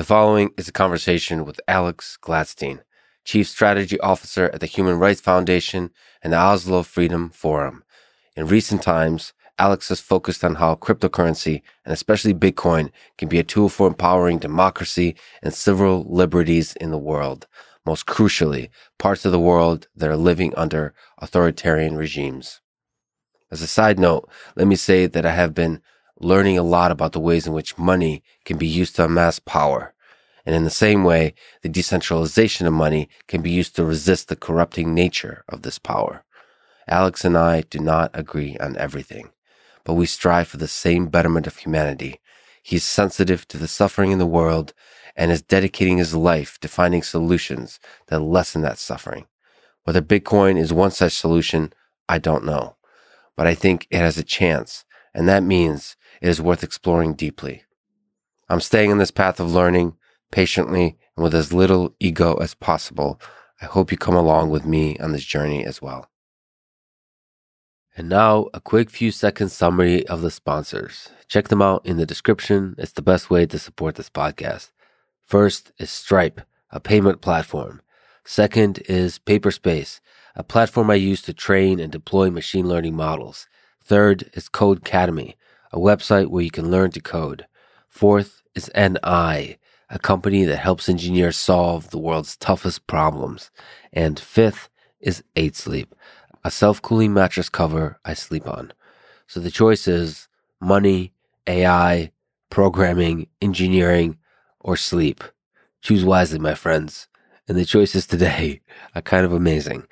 The following is a conversation with Alex Gladstein, Chief Strategy Officer at the Human Rights Foundation and the Oslo Freedom Forum. In recent times, Alex has focused on how cryptocurrency, and especially Bitcoin, can be a tool for empowering democracy and civil liberties in the world. Most crucially, parts of the world that are living under authoritarian regimes. As a side note, let me say that I have been learning a lot about the ways in which money can be used to amass power. And in the same way, the decentralization of money can be used to resist the corrupting nature of this power. Alex and I do not agree on everything, but we strive for the same betterment of humanity. He is sensitive to the suffering in the world and is dedicating his life to finding solutions that lessen that suffering. Whether Bitcoin is one such solution, I don't know, but I think it has a chance, and that means it is worth exploring deeply. I'm staying in this path of learning patiently and with as little ego as possible. I hope you come along with me on this journey as well. And now, a quick few seconds summary of the sponsors. Check them out in the description. It's the best way to support this podcast. First is Stripe, a payment platform. Second is Paperspace, a platform I use to train and deploy machine learning models. Third is Codecademy, a website where you can learn to code. Fourth is NI, a company that helps engineers solve the world's toughest problems. And fifth is 8 Sleep, a self cooling mattress cover I sleep on. So the choice is money, AI, programming, engineering, or sleep. Choose wisely, my friends. And the choices today are kind of amazing.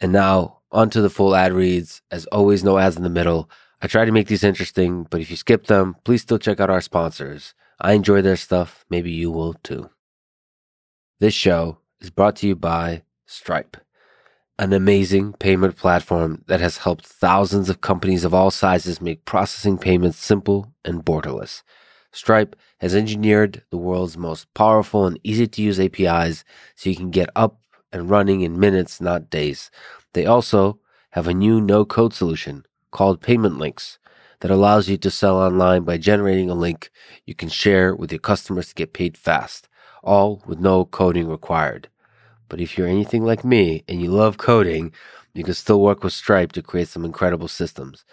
And now, onto the full ad reads. As always, no ads in the middle. I try to make these interesting, but if you skip them, please still check out our sponsors. I enjoy their stuff. Maybe you will too. This show is brought to you by Stripe, an amazing payment platform that has helped thousands of companies of all sizes make processing payments simple and borderless. Stripe has engineered the world's most powerful and easy to use APIs so you can get up and running in minutes, not days. They also have a new no code solution called Payment Links that allows you to sell online by generating a link you can share with your customers to get paid fast, all with no coding required. But if you're anything like me and you love coding, you can still work with Stripe to create some incredible systems.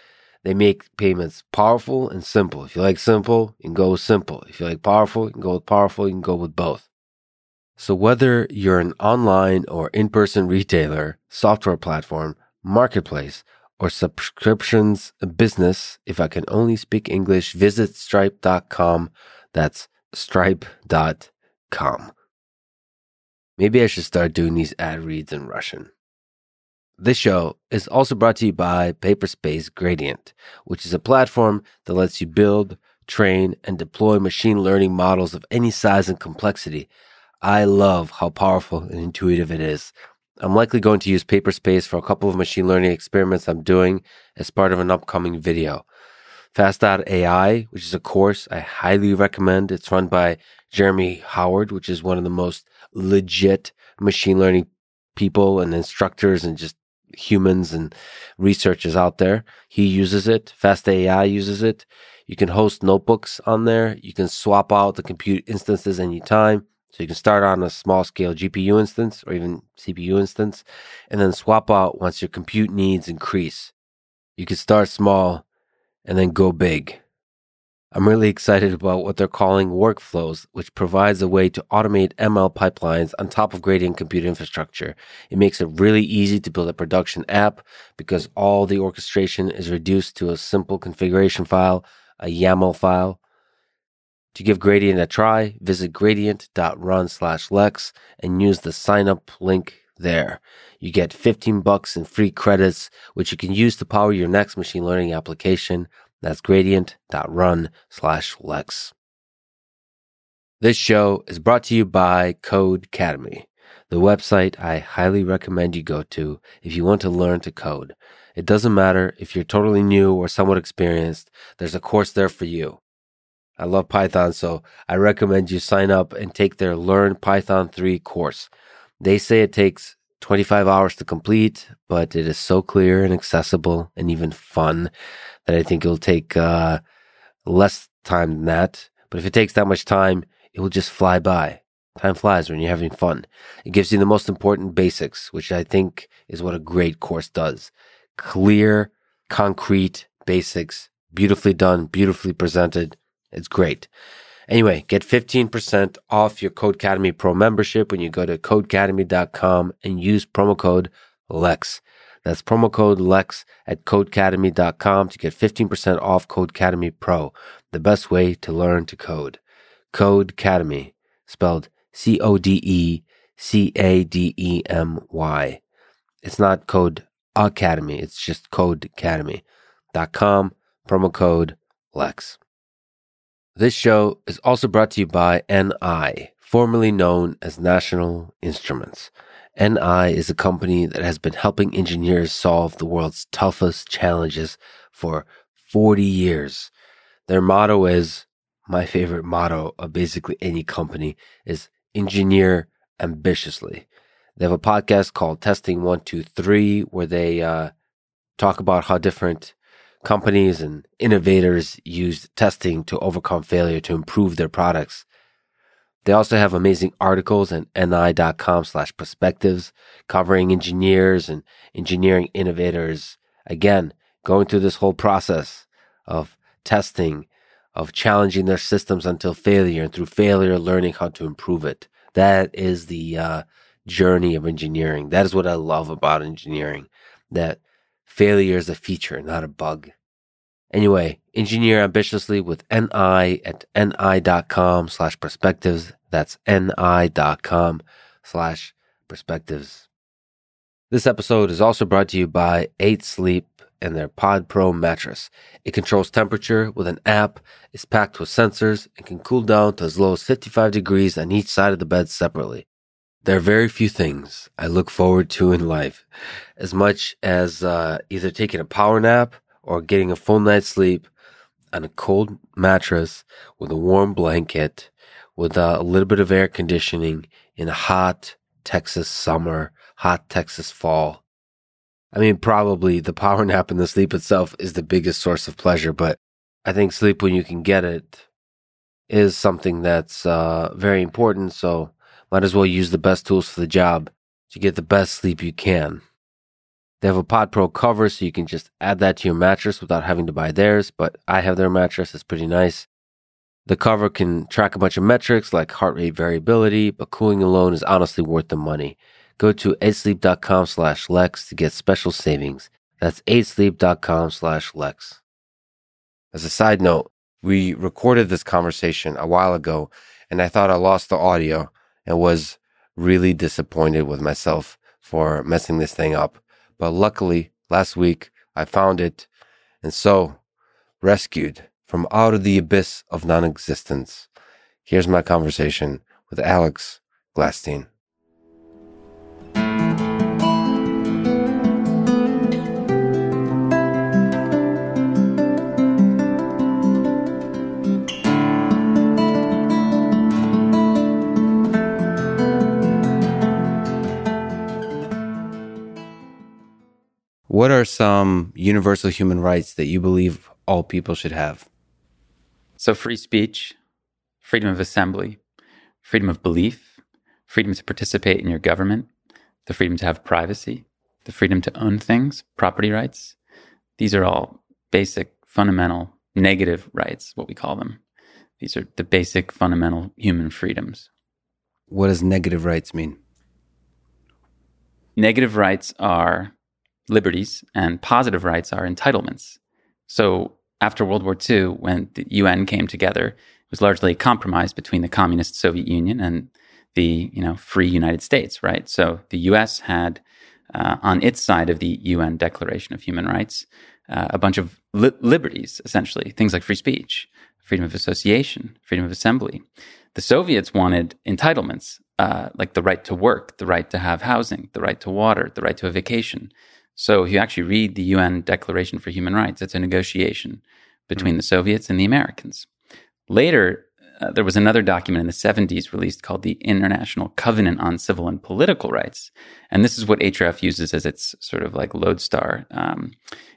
They make payments powerful and simple. If you like simple, you can go with simple. If you like powerful, you can go with powerful. You can go with both. So whether you're an online or in-person retailer, software platform, marketplace, or subscriptions business, if I can only speak English, visit stripe.com. That's stripe.com. Maybe I should start doing these ad reads in Russian. This show is also brought to you by Paperspace Gradient, which is a platform that lets you build, train, and deploy machine learning models of any size and complexity. I love how powerful and intuitive it is. I'm likely going to use Paperspace for a couple of machine learning experiments I'm doing as part of an upcoming video. Fast.ai, which is a course I highly recommend. It's run by Jeremy Howard, which is one of the most legit machine learning people and instructors and just humans and researchers out there. He uses it. Fast.ai uses it. You can host notebooks on there. You can swap out the compute instances anytime. So you can start on a small scale GPU instance or even CPU instance and then swap out once your compute needs increase. You can start small and then go big. I'm really excited about what they're calling workflows, which provides a way to automate ML pipelines on top of Gradient compute infrastructure. It makes it really easy to build a production app because all the orchestration is reduced to a simple configuration file, a YAML file. To give Gradient a try, visit gradient.run slash lex and use the sign up link there. You get 15 bucks in free credits, which you can use to power your next machine learning application. That's gradient.run slash lex. This show is brought to you by Codecademy, the website I highly recommend you go to if you want to learn to code. It doesn't matter if you're totally new or somewhat experienced, there's a course there for you. I love Python, so I recommend you sign up and take their Learn Python 3 course. They say it takes 25 hours to complete, but it is so clear and accessible and even fun that I think it'll take uh, less time than that. But if it takes that much time, it will just fly by. Time flies when you're having fun. It gives you the most important basics, which I think is what a great course does. Clear, concrete basics, beautifully done, beautifully presented. It's great. Anyway, get 15% off your Codecademy Pro membership when you go to codecademy.com and use promo code LEX. That's promo code LEX at codecademy.com to get 15% off Codecademy Pro, the best way to learn to code. Codecademy, spelled C O D E C A D E M Y. It's not Code Academy, it's just codecademy.com, promo code LEX. This show is also brought to you by NI, formerly known as National Instruments. NI is a company that has been helping engineers solve the world's toughest challenges for 40 years. Their motto is my favorite motto of basically any company is engineer ambitiously. They have a podcast called Testing 123 where they uh, talk about how different companies and innovators use testing to overcome failure to improve their products. They also have amazing articles at ni.com slash perspectives covering engineers and engineering innovators. Again, going through this whole process of testing, of challenging their systems until failure, and through failure, learning how to improve it. That is the uh, journey of engineering. That is what I love about engineering. That failure is a feature, not a bug. Anyway, engineer ambitiously with NI at ni.com slash perspectives. That's ni.com slash perspectives. This episode is also brought to you by 8 Sleep and their Pod Pro mattress. It controls temperature with an app, is packed with sensors, and can cool down to as low as 55 degrees on each side of the bed separately. There are very few things I look forward to in life as much as uh, either taking a power nap or getting a full night's sleep on a cold mattress with a warm blanket with a little bit of air conditioning in a hot Texas summer, hot Texas fall. I mean, probably the power nap and the sleep itself is the biggest source of pleasure, but I think sleep when you can get it is something that's uh, very important. So might as well use the best tools for the job to get the best sleep you can. They have a Pod Pro cover, so you can just add that to your mattress without having to buy theirs. But I have their mattress; it's pretty nice. The cover can track a bunch of metrics like heart rate variability, but cooling alone is honestly worth the money. Go to 8sleep.com slash Lex to get special savings. That's 8sleep.com slash Lex. As a side note, we recorded this conversation a while ago, and I thought I lost the audio and was really disappointed with myself for messing this thing up. But luckily, last week I found it and so rescued from out of the abyss of non existence. Here's my conversation with Alex Gladstein. What are some universal human rights that you believe all people should have? So, free speech, freedom of assembly, freedom of belief, freedom to participate in your government, the freedom to have privacy, the freedom to own things, property rights. These are all basic, fundamental, negative rights, what we call them. These are the basic, fundamental human freedoms. What does negative rights mean? Negative rights are liberties and positive rights are entitlements. So after World War II, when the UN came together, it was largely a compromise between the communist Soviet Union and the you know free United States, right? So the U.S. had uh, on its side of the UN Declaration of Human Rights uh, a bunch of li- liberties, essentially things like free speech, freedom of association, freedom of assembly. The Soviets wanted entitlements uh, like the right to work, the right to have housing, the right to water, the right to a vacation. So if you actually read the UN Declaration for Human Rights, it's a negotiation between mm-hmm. the Soviets and the Americans. Later, uh, there was another document in the 70s released called the International Covenant on Civil and Political Rights. And this is what HRF uses as its sort of like lodestar, um,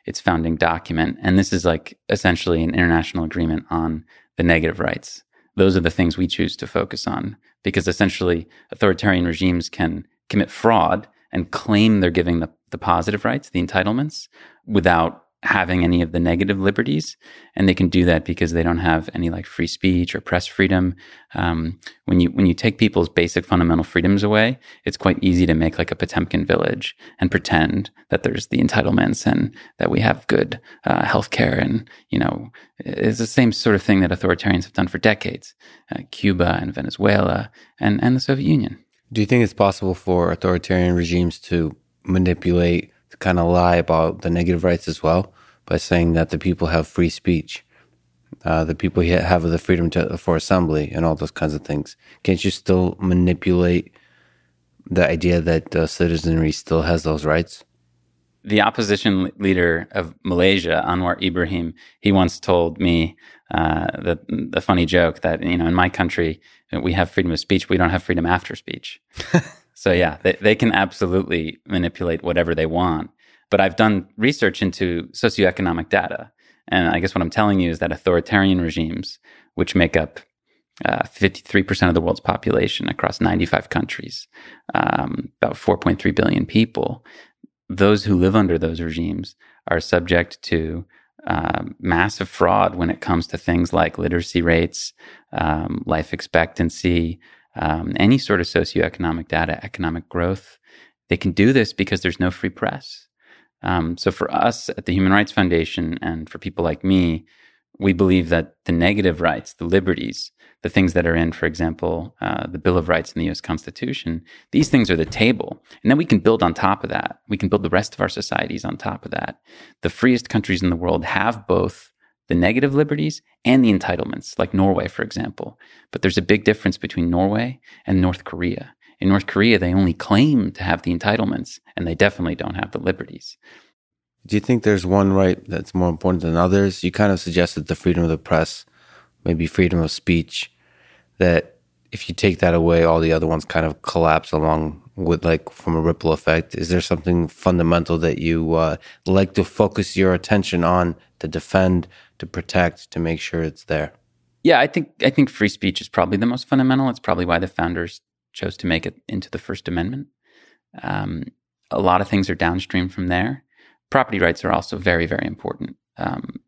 its founding document. And this is like essentially an international agreement on the negative rights those are the things we choose to focus on because essentially authoritarian regimes can commit fraud and claim they're giving the, the positive rights, the entitlements, without having any of the negative liberties, and they can do that because they don't have any like free speech or press freedom. Um, when you when you take people's basic fundamental freedoms away, it's quite easy to make like a Potemkin village and pretend that there's the entitlements and that we have good uh, healthcare, and you know it's the same sort of thing that authoritarians have done for decades, uh, Cuba and Venezuela and and the Soviet Union. Do you think it's possible for authoritarian regimes to manipulate to kind of lie about the negative rights as well by saying that the people have free speech, uh, the people have the freedom to, for assembly and all those kinds of things. Can't you still manipulate the idea that the citizenry still has those rights? The opposition leader of Malaysia, Anwar Ibrahim, he once told me uh, the, the funny joke that you know in my country we have freedom of speech, we don't have freedom after speech. So yeah, they, they can absolutely manipulate whatever they want. But I've done research into socioeconomic data. And I guess what I'm telling you is that authoritarian regimes, which make up uh, 53% of the world's population across 95 countries, um, about 4.3 billion people, those who live under those regimes are subject to uh, massive fraud when it comes to things like literacy rates, um, life expectancy, um, any sort of socioeconomic data, economic growth. They can do this because there's no free press. Um, so for us at the Human Rights Foundation and for people like me, we believe that the negative rights, the liberties, the things that are in, for example, uh, the Bill of Rights in the US Constitution, these things are the table. And then we can build on top of that. We can build the rest of our societies on top of that. The freest countries in the world have both the negative liberties and the entitlements, like Norway, for example. But there's a big difference between Norway and North Korea. In North Korea, they only claim to have the entitlements, and they definitely don't have the liberties. Do you think there's one right that's more important than others? You kind of suggested the freedom of the press, maybe freedom of speech, that if you take that away, all the other ones kind of collapse along with like from a ripple effect. Is there something fundamental that you uh, like to focus your attention on to defend, to protect, to make sure it's there? Yeah, I think I think free speech is probably the most fundamental. It's probably why the founders chose to make it into the First Amendment. Um, a lot of things are downstream from there. Property rights are also very, very important. Um,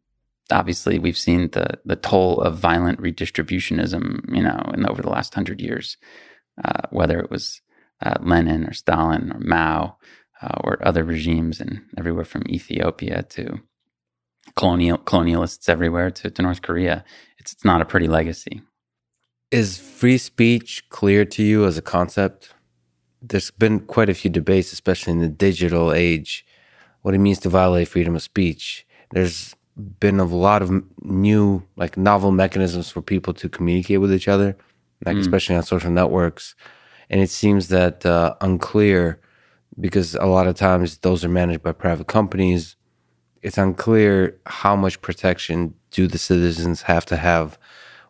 obviously, we've seen the the toll of violent redistributionism, you know, in over the last hundred years. Uh, whether it was uh, Lenin or Stalin or Mao uh, or other regimes, and everywhere from Ethiopia to colonial colonialists everywhere to, to North Korea. It's, it's not a pretty legacy. Is free speech clear to you as a concept? There's been quite a few debates, especially in the digital age, what it means to violate freedom of speech. There's been a lot of new, like novel mechanisms for people to communicate with each other, like mm. especially on social networks. And it seems that uh, unclear because a lot of times those are managed by private companies it's unclear how much protection do the citizens have to have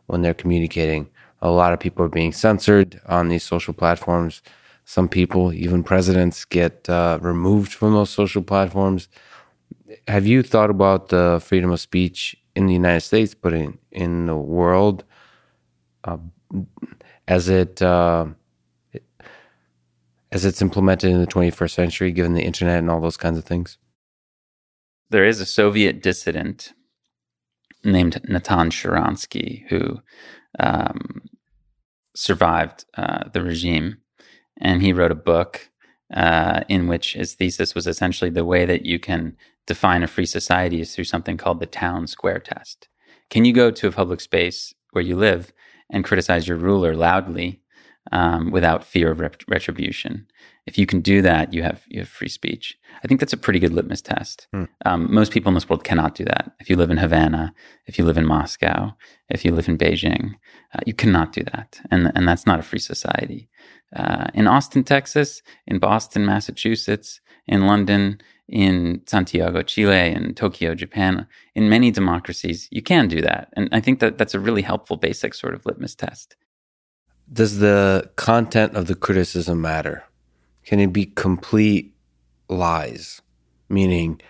when they're communicating. A lot of people are being censored on these social platforms. Some people, even presidents, get uh, removed from those social platforms. Have you thought about the freedom of speech in the United States, but in, in the world, uh, as it uh, as it's implemented in the 21st century, given the internet and all those kinds of things? There is a Soviet dissident named Natan Sharansky who um, survived uh, the regime, and he wrote a book uh, in which his thesis was essentially the way that you can define a free society is through something called the town square test. Can you go to a public space where you live and criticize your ruler loudly um, without fear of ret- retribution? If you can do that, you have you have free speech. I think that's a pretty good litmus test. Hmm. Um, most people in this world cannot do that. If you live in Havana, if you live in Moscow, if you live in Beijing, uh, you cannot do that, and and that's not a free society. Uh, in Austin, Texas, in Boston, Massachusetts, in London, in Santiago, Chile, in Tokyo, Japan, in many democracies, you can do that, and I think that that's a really helpful basic sort of litmus test. Does the content of the criticism matter? Can it be complete lies? Meaning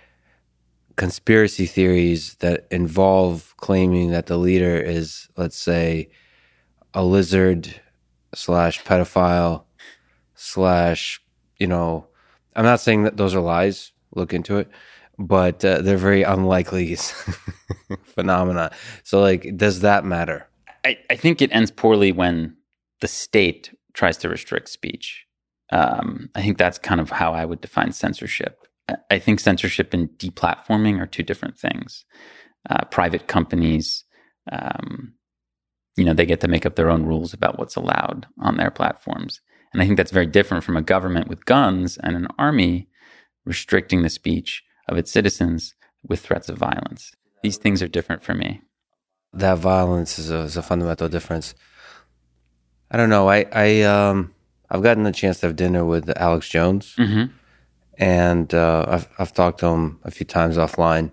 conspiracy theories that involve claiming that the leader is, let's say, a lizard slash pedophile slash, you know, I'm not saying that those are lies. Look into it, but uh, they're very unlikely phenomena. So, like, does that matter? I, I think it ends poorly when the state tries to restrict speech. Um, I think that's kind of how I would define censorship. I think censorship and deplatforming are two different things. Uh, private companies, um, you know, they get to make up their own rules about what's allowed on their platforms. And I think that's very different from a government with guns and an army restricting the speech of its citizens with threats of violence. These things are different for me. That violence is a, is a fundamental difference. I don't know. I, I, um, I've gotten the chance to have dinner with Alex Jones. Mm-hmm and uh, I've I've talked to him a few times offline,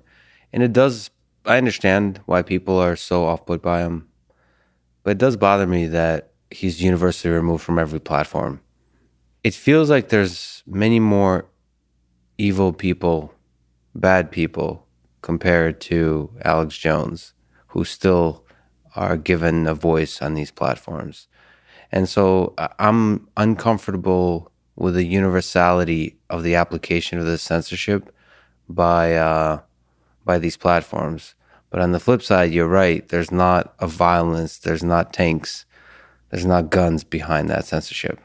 and it does. I understand why people are so off put by him, but it does bother me that he's universally removed from every platform. It feels like there's many more evil people, bad people, compared to Alex Jones, who still are given a voice on these platforms. And so I'm uncomfortable with the universality of the application of this censorship by uh, by these platforms. But on the flip side, you're right. There's not a violence. There's not tanks. There's not guns behind that censorship.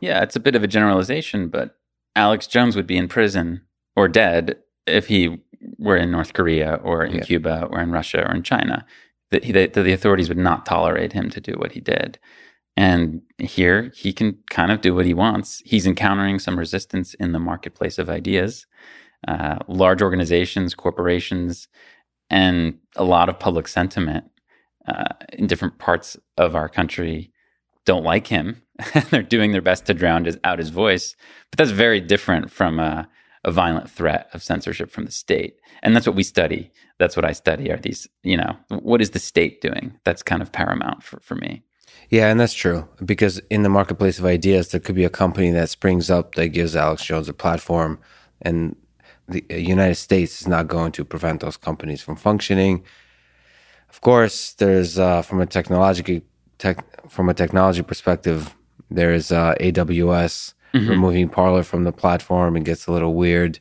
Yeah, it's a bit of a generalization, but Alex Jones would be in prison or dead if he were in North Korea or in yeah. Cuba or in Russia or in China. That the, the authorities would not tolerate him to do what he did. And here he can kind of do what he wants. He's encountering some resistance in the marketplace of ideas. Uh, large organizations, corporations, and a lot of public sentiment uh, in different parts of our country don't like him. They're doing their best to drown his, out his voice. But that's very different from a, a violent threat of censorship from the state. And that's what we study. That's what I study are these, you know, what is the state doing? That's kind of paramount for, for me. Yeah, and that's true because in the marketplace of ideas, there could be a company that springs up that gives Alex Jones a platform, and the uh, United States is not going to prevent those companies from functioning. Of course, there's uh, from a technology tech, from a technology perspective, there's uh, AWS mm-hmm. removing Parler from the platform. It gets a little weird.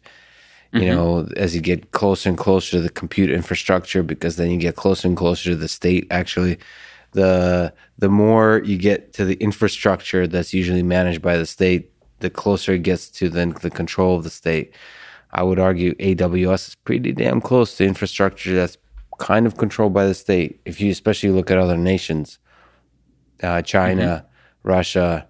You mm-hmm. know, as you get closer and closer to the compute infrastructure, because then you get closer and closer to the state actually the the more you get to the infrastructure that's usually managed by the state, the closer it gets to the, the control of the state. I would argue AWS is pretty damn close to infrastructure that's kind of controlled by the state. If you especially look at other nations, uh, China, mm-hmm. Russia,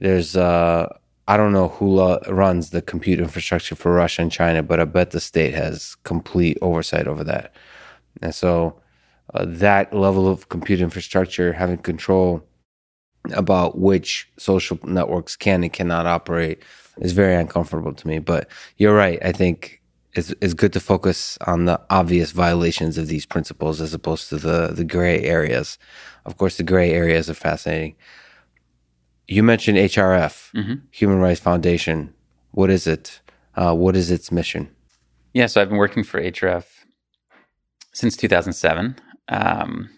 there's uh, I don't know who lo- runs the compute infrastructure for Russia and China, but I bet the state has complete oversight over that. And so uh, that level of compute infrastructure, having control about which social networks can and cannot operate is very uncomfortable to me. But you're right. I think it's, it's good to focus on the obvious violations of these principles as opposed to the, the gray areas. Of course, the gray areas are fascinating. You mentioned HRF, mm-hmm. Human Rights Foundation. What is it? Uh, what is its mission? Yeah, so I've been working for HRF since 2007. Um,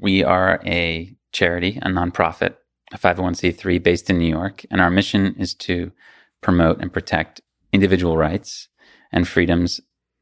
we are a charity, a nonprofit, a 501c3 based in New York, and our mission is to promote and protect individual rights and freedoms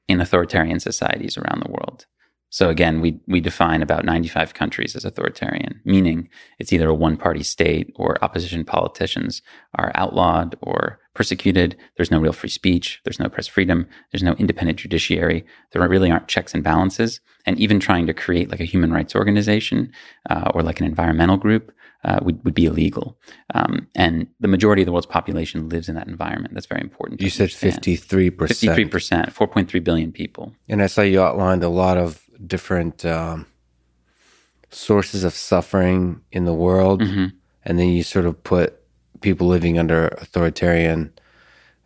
in authoritarian societies around the world. So again, we we define about 95 countries as authoritarian, meaning it's either a one-party state or opposition politicians are outlawed or persecuted. There's no real free speech. There's no press freedom. There's no independent judiciary. There really aren't checks and balances. And even trying to create like a human rights organization uh, or like an environmental group uh, would, would be illegal. Um, and the majority of the world's population lives in that environment. That's very important. You said 53%. 53%, 4.3 billion people. And I saw you outlined a lot of different um, sources of suffering in the world, mm-hmm. and then you sort of put people living under authoritarian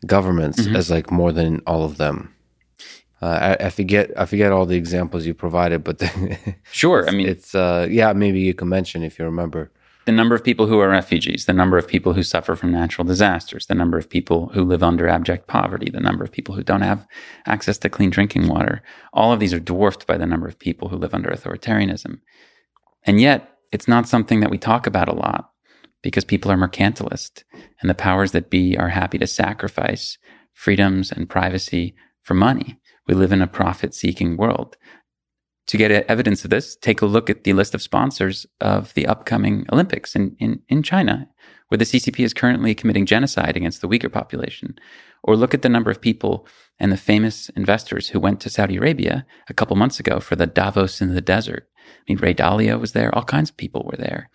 governments mm-hmm. as like more than all of them. Uh, I, I, forget I forget all the examples you provided, but the, sure. I mean, it's uh, yeah. Maybe you can mention if you remember the number of people who are refugees, the number of people who suffer from natural disasters, the number of people who live under abject poverty, the number of people who don't have access to clean drinking water. All of these are dwarfed by the number of people who live under authoritarianism. And yet, it's not something that we talk about a lot because people are mercantilist and the powers that be are happy to sacrifice freedoms and privacy for money. We live in a profit seeking world. To get evidence of this, take a look at the list of sponsors of the upcoming Olympics in, in, in China, where the CCP is currently committing genocide against the Uyghur population. Or look at the number of people and the famous investors who went to Saudi Arabia a couple months ago for the Davos in the desert. I mean, Ray Dalio was there, all kinds of people were there.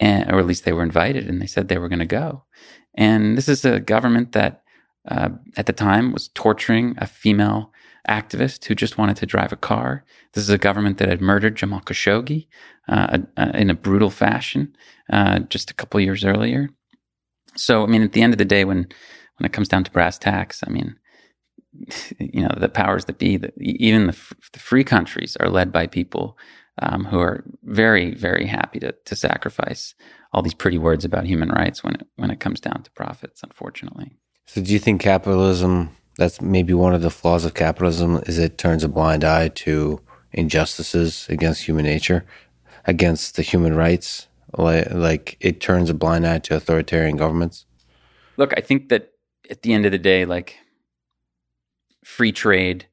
And, or at least they were invited and they said they were going to go. And this is a government that uh, at the time was torturing a female activist who just wanted to drive a car. This is a government that had murdered Jamal Khashoggi uh, uh, in a brutal fashion uh, just a couple years earlier. So, I mean, at the end of the day, when when it comes down to brass tacks, I mean, you know, the powers that be, the, even the, the, free countries are led by people um, who are very, very happy to, to sacrifice all these pretty words about human rights when it, when it comes down to profits, unfortunately. So, do you think capitalism that's maybe one of the flaws of capitalism is it turns a blind eye to injustices against human nature, against the human rights. Like, like it turns a blind eye to authoritarian governments. Look, I think that at the end of the day, like free trade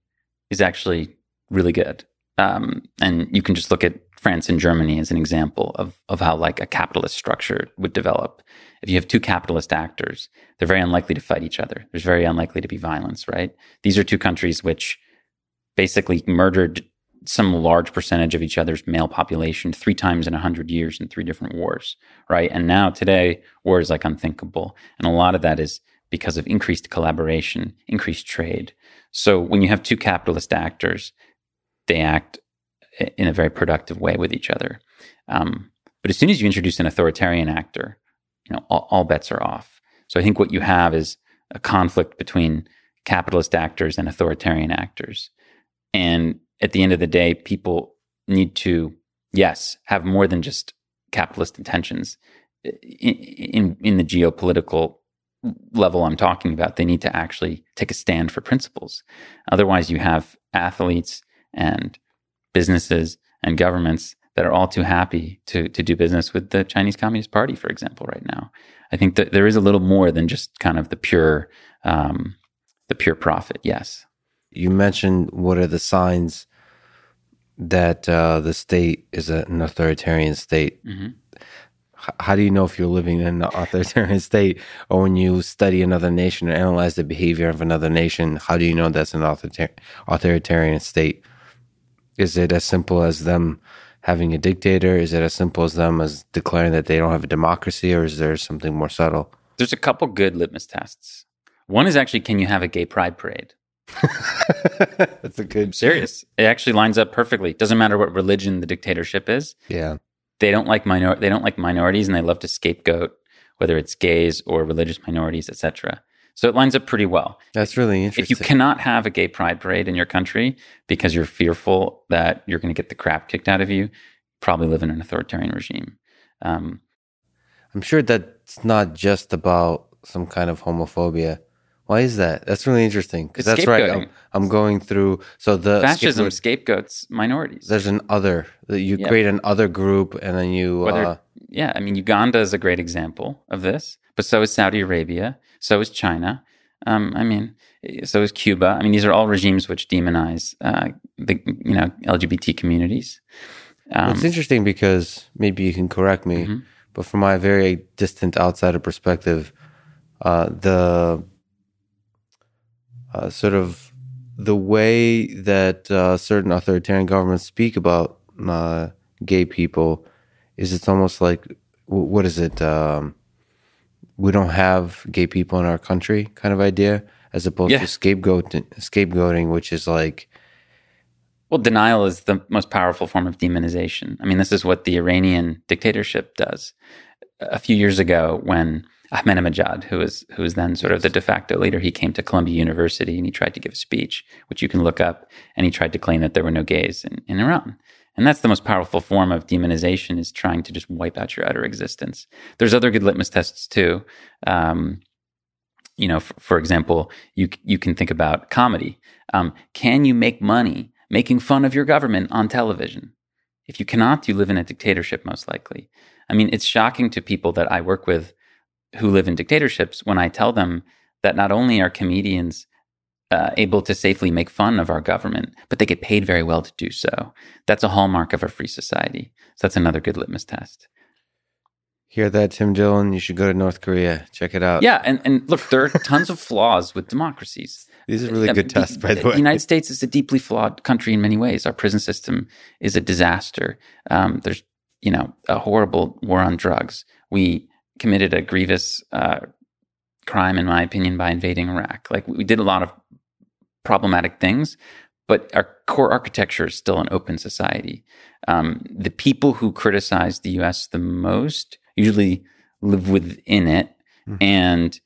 is actually really good. Um, and you can just look at France and Germany as an example of, of how like a capitalist structure would develop. If you have two capitalist actors, they're very unlikely to fight each other. There's very unlikely to be violence, right? These are two countries which basically murdered some large percentage of each other's male population three times in a hundred years in three different wars, right? And now today, war is like unthinkable. And a lot of that is because of increased collaboration, increased trade. So when you have two capitalist actors, they act in a very productive way with each other. Um, but as soon as you introduce an authoritarian actor, you know, all, all bets are off. So I think what you have is a conflict between capitalist actors and authoritarian actors. And at the end of the day, people need to, yes, have more than just capitalist intentions in, in, in the geopolitical level I'm talking about. They need to actually take a stand for principles. Otherwise, you have athletes and businesses and governments that are all too happy to to do business with the Chinese Communist Party, for example, right now. I think that there is a little more than just kind of the pure um, the pure profit. Yes. You mentioned what are the signs that uh, the state is an authoritarian state. Mm-hmm. How do you know if you're living in an authoritarian state, or when you study another nation or analyze the behavior of another nation? How do you know that's an authoritarian state? Is it as simple as them having a dictator? Is it as simple as them as declaring that they don't have a democracy, or is there something more subtle? There's a couple good litmus tests. One is actually, can you have a gay pride parade? That's a good. serious. It actually lines up perfectly. Doesn't matter what religion the dictatorship is. Yeah. They don't like minor. They don't like minorities, and they love to scapegoat whether it's gays or religious minorities, etc. So it lines up pretty well. That's really interesting. If you cannot have a gay pride parade in your country because you're fearful that you're going to get the crap kicked out of you, probably live in an authoritarian regime. Um, I'm sure that's not just about some kind of homophobia. Why is that? That's really interesting because that's right. I'm, I'm, going through so the fascism scapegoats minorities. There's an other. You create an other group, and then you. Whether, uh, yeah, I mean Uganda is a great example of this, but so is Saudi Arabia. So is China. Um, I mean, so is Cuba. I mean, these are all regimes which demonize uh, the you know LGBT communities. Um, it's interesting because maybe you can correct me, mm-hmm. but from my very distant outsider perspective, uh, the uh, sort of the way that uh, certain authoritarian governments speak about uh, gay people is it's almost like what is it? Um, we don't have gay people in our country kind of idea as opposed yeah. to scapegoat scapegoating which is like well denial is the most powerful form of demonization i mean this is what the iranian dictatorship does a few years ago when Ahmadinejad, who was who was then sort of the de facto leader, he came to Columbia University and he tried to give a speech, which you can look up, and he tried to claim that there were no gays in, in Iran. And that's the most powerful form of demonization is trying to just wipe out your utter existence. There's other good litmus tests too. Um, you know, for, for, example, you you can think about comedy. Um, can you make money making fun of your government on television? If you cannot, you live in a dictatorship, most likely. I mean, it's shocking to people that I work with who live in dictatorships when I tell them that not only are comedians uh, able to safely make fun of our government, but they get paid very well to do so. That's a hallmark of a free society. So that's another good litmus test. Hear that, Tim Dillon? You should go to North Korea. Check it out. Yeah, and, and look, there are tons of flaws with democracies. These are really good tests, by the way. The United States is a deeply flawed country in many ways. Our prison system is a disaster. Um, there's, you know, a horrible war on drugs. We committed a grievous uh, crime, in my opinion, by invading Iraq. Like we did a lot of problematic things, but our core architecture is still an open society. Um, the people who criticize the U.S. the most usually live within it, mm-hmm. and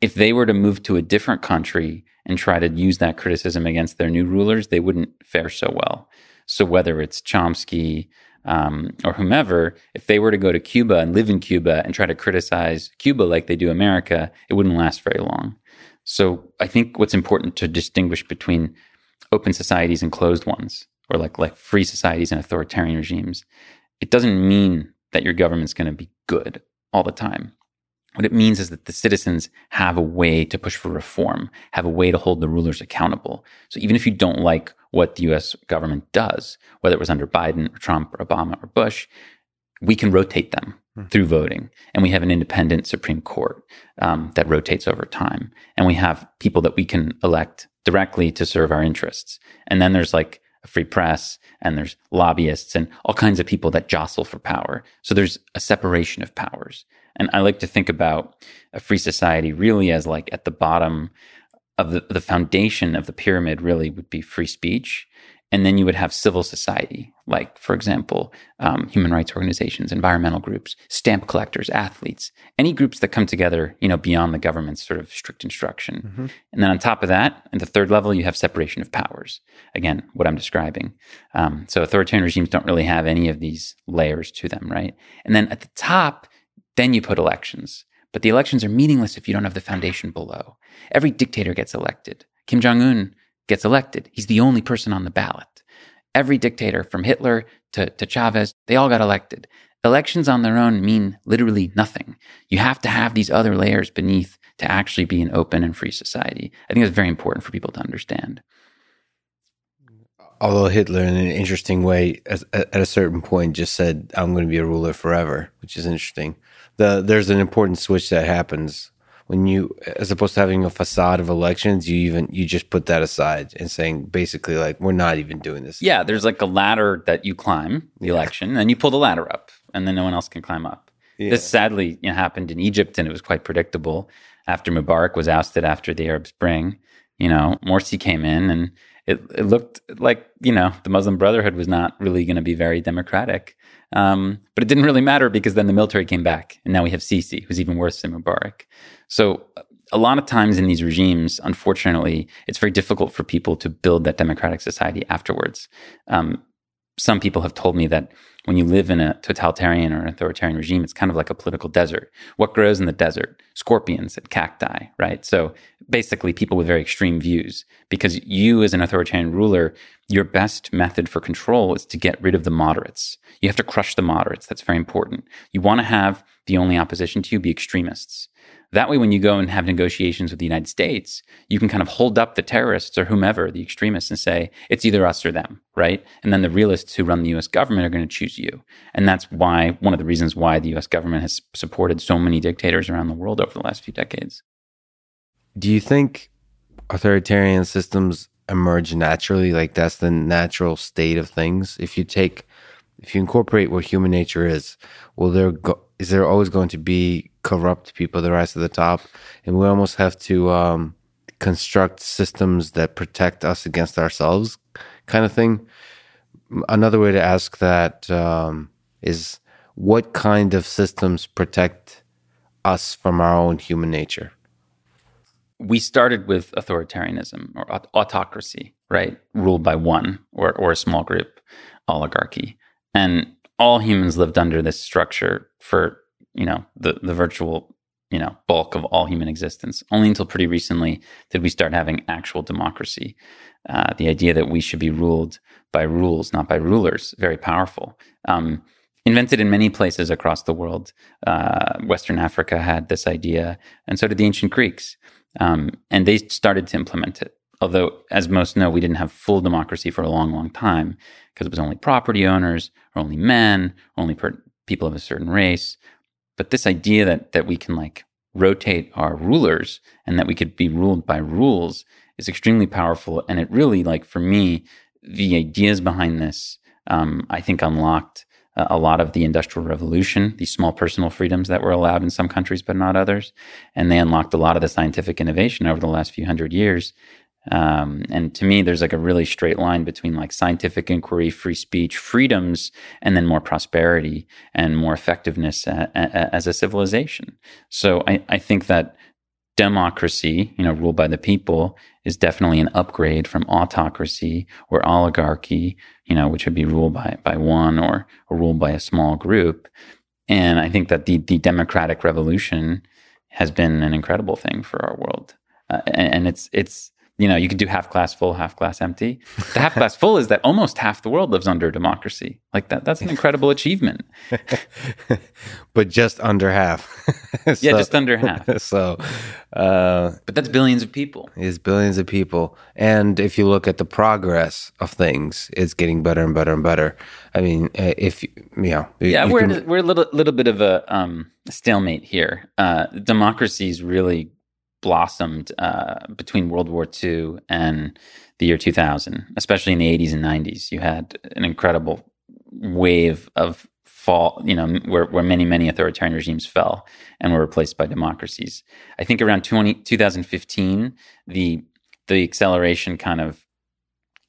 if they were to move to a different country and try to use that criticism against their new rulers, they wouldn't fare so well. So whether it's Chomsky um, or whomever, if they were to go to Cuba and live in Cuba and try to criticize Cuba like they do America, it wouldn't last very long. So I think what's important to distinguish between open societies and closed ones, or like like free societies and authoritarian regimes, it doesn't mean that your government's going to be good all the time. What it means is that the citizens have a way to push for reform, have a way to hold the rulers accountable. So even if you don't like what the US government does, whether it was under Biden or Trump or Obama or Bush, we can rotate them. Through voting. And we have an independent Supreme Court um, that rotates over time. And we have people that we can elect directly to serve our interests. And then there's like a free press and there's lobbyists and all kinds of people that jostle for power. So there's a separation of powers. And I like to think about a free society really as like at the bottom of the, the foundation of the pyramid really would be free speech. And then you would have civil society, like, for example, um, human rights organizations, environmental groups, stamp collectors, athletes, any groups that come together, you know, beyond the government's sort of strict instruction. Mm-hmm. And then on top of that, at the third level, you have separation of powers. Again, what I'm describing. Um, so authoritarian regimes don't really have any of these layers to them, right? And then at the top, then you put elections. But the elections are meaningless if you don't have the foundation below. Every dictator gets elected. Kim Jong un gets elected. He's the only person on the ballot. Every dictator, from Hitler to, to Chavez, they all got elected. Elections on their own mean literally nothing. You have to have these other layers beneath to actually be an open and free society. I think that's very important for people to understand. Although Hitler, in an interesting way, at a certain point, just said, "I'm going to be a ruler forever," which is interesting the there's an important switch that happens when you as opposed to having a facade of elections you even you just put that aside and saying basically like we're not even doing this yeah there's like a ladder that you climb the yeah. election and you pull the ladder up and then no one else can climb up yeah. this sadly you know, happened in egypt and it was quite predictable after mubarak was ousted after the arab spring you know morsi came in and it, it looked like you know the muslim brotherhood was not really going to be very democratic um, but it didn't really matter because then the military came back, and now we have Sisi, who's even worse than Mubarak. So a lot of times in these regimes, unfortunately, it's very difficult for people to build that democratic society afterwards. Um, some people have told me that when you live in a totalitarian or an authoritarian regime, it's kind of like a political desert. What grows in the desert? Scorpions and cacti, right? So basically, people with very extreme views. Because you, as an authoritarian ruler, your best method for control is to get rid of the moderates. You have to crush the moderates. That's very important. You want to have the only opposition to you be extremists. That way, when you go and have negotiations with the United States, you can kind of hold up the terrorists or whomever, the extremists, and say, it's either us or them, right? And then the realists who run the US government are going to choose you. And that's why, one of the reasons why the US government has supported so many dictators around the world over the last few decades. Do you think authoritarian systems emerge naturally? Like that's the natural state of things? If you take, if you incorporate what human nature is, will there go, is there always going to be corrupt people that rise to the top, and we almost have to um, construct systems that protect us against ourselves, kind of thing. Another way to ask that um, is, what kind of systems protect us from our own human nature? We started with authoritarianism or autocracy, right? Ruled by one or, or a small group, oligarchy. And all humans lived under this structure for you know the the virtual you know bulk of all human existence. Only until pretty recently did we start having actual democracy. Uh, the idea that we should be ruled by rules, not by rulers, very powerful. Um, invented in many places across the world. Uh, Western Africa had this idea, and so did the ancient Greeks. Um, and they started to implement it. Although, as most know, we didn't have full democracy for a long, long time because it was only property owners, or only men, or only per- people of a certain race. But this idea that that we can like rotate our rulers and that we could be ruled by rules is extremely powerful. And it really, like for me, the ideas behind this, um, I think, unlocked a lot of the industrial revolution, these small personal freedoms that were allowed in some countries but not others, and they unlocked a lot of the scientific innovation over the last few hundred years. Um, and to me, there's like a really straight line between like scientific inquiry, free speech, freedoms, and then more prosperity and more effectiveness a, a, as a civilization. So I, I think that democracy, you know, ruled by the people, is definitely an upgrade from autocracy or oligarchy, you know, which would be ruled by by one or, or ruled by a small group. And I think that the the democratic revolution has been an incredible thing for our world, uh, and, and it's it's you know, you can do half glass full, half glass empty. The half glass full is that almost half the world lives under democracy. Like that, that's an incredible achievement. but just under half. so, yeah, just under half. So, uh, but that's billions of people. Is billions of people. And if you look at the progress of things, it's getting better and better and better. I mean, uh, if you know, yeah, you we're can, a, we're a little little bit of a um, stalemate here. Uh, democracy is really blossomed uh, between World War II and the year 2000, especially in the 80s and 90s. You had an incredible wave of fall, you know, where, where many, many authoritarian regimes fell and were replaced by democracies. I think around 20, 2015, the the acceleration kind of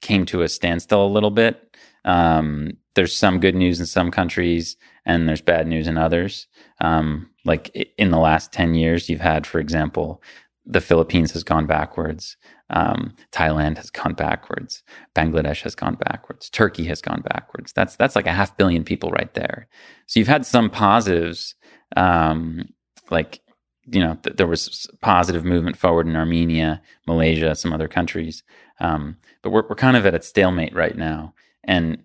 came to a standstill a little bit. Um, there's some good news in some countries and there's bad news in others. Um, like in the last 10 years, you've had, for example, the Philippines has gone backwards. Um, Thailand has gone backwards. Bangladesh has gone backwards. Turkey has gone backwards. That's that's like a half billion people right there. So you've had some positives, um, like you know th- there was positive movement forward in Armenia, Malaysia, some other countries, um, but we're we're kind of at a stalemate right now. And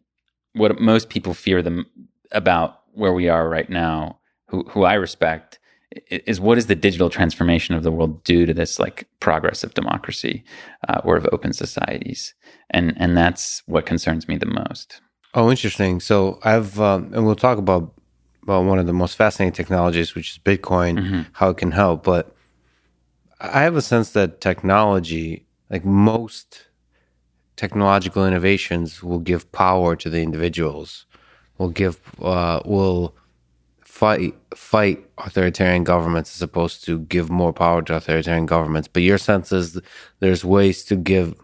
what most people fear them about where we are right now who who I respect is what is the digital transformation of the world do to this like progress of democracy uh, or of open societies? And and that's what concerns me the most. Oh interesting. So i've um, and we'll talk about about one of the most fascinating technologies which is bitcoin mm-hmm. how it can help. But i have a sense that technology like most technological innovations will give power to the individuals will give uh, will fight fight authoritarian governments as opposed to give more power to authoritarian governments. But your sense is there's ways to give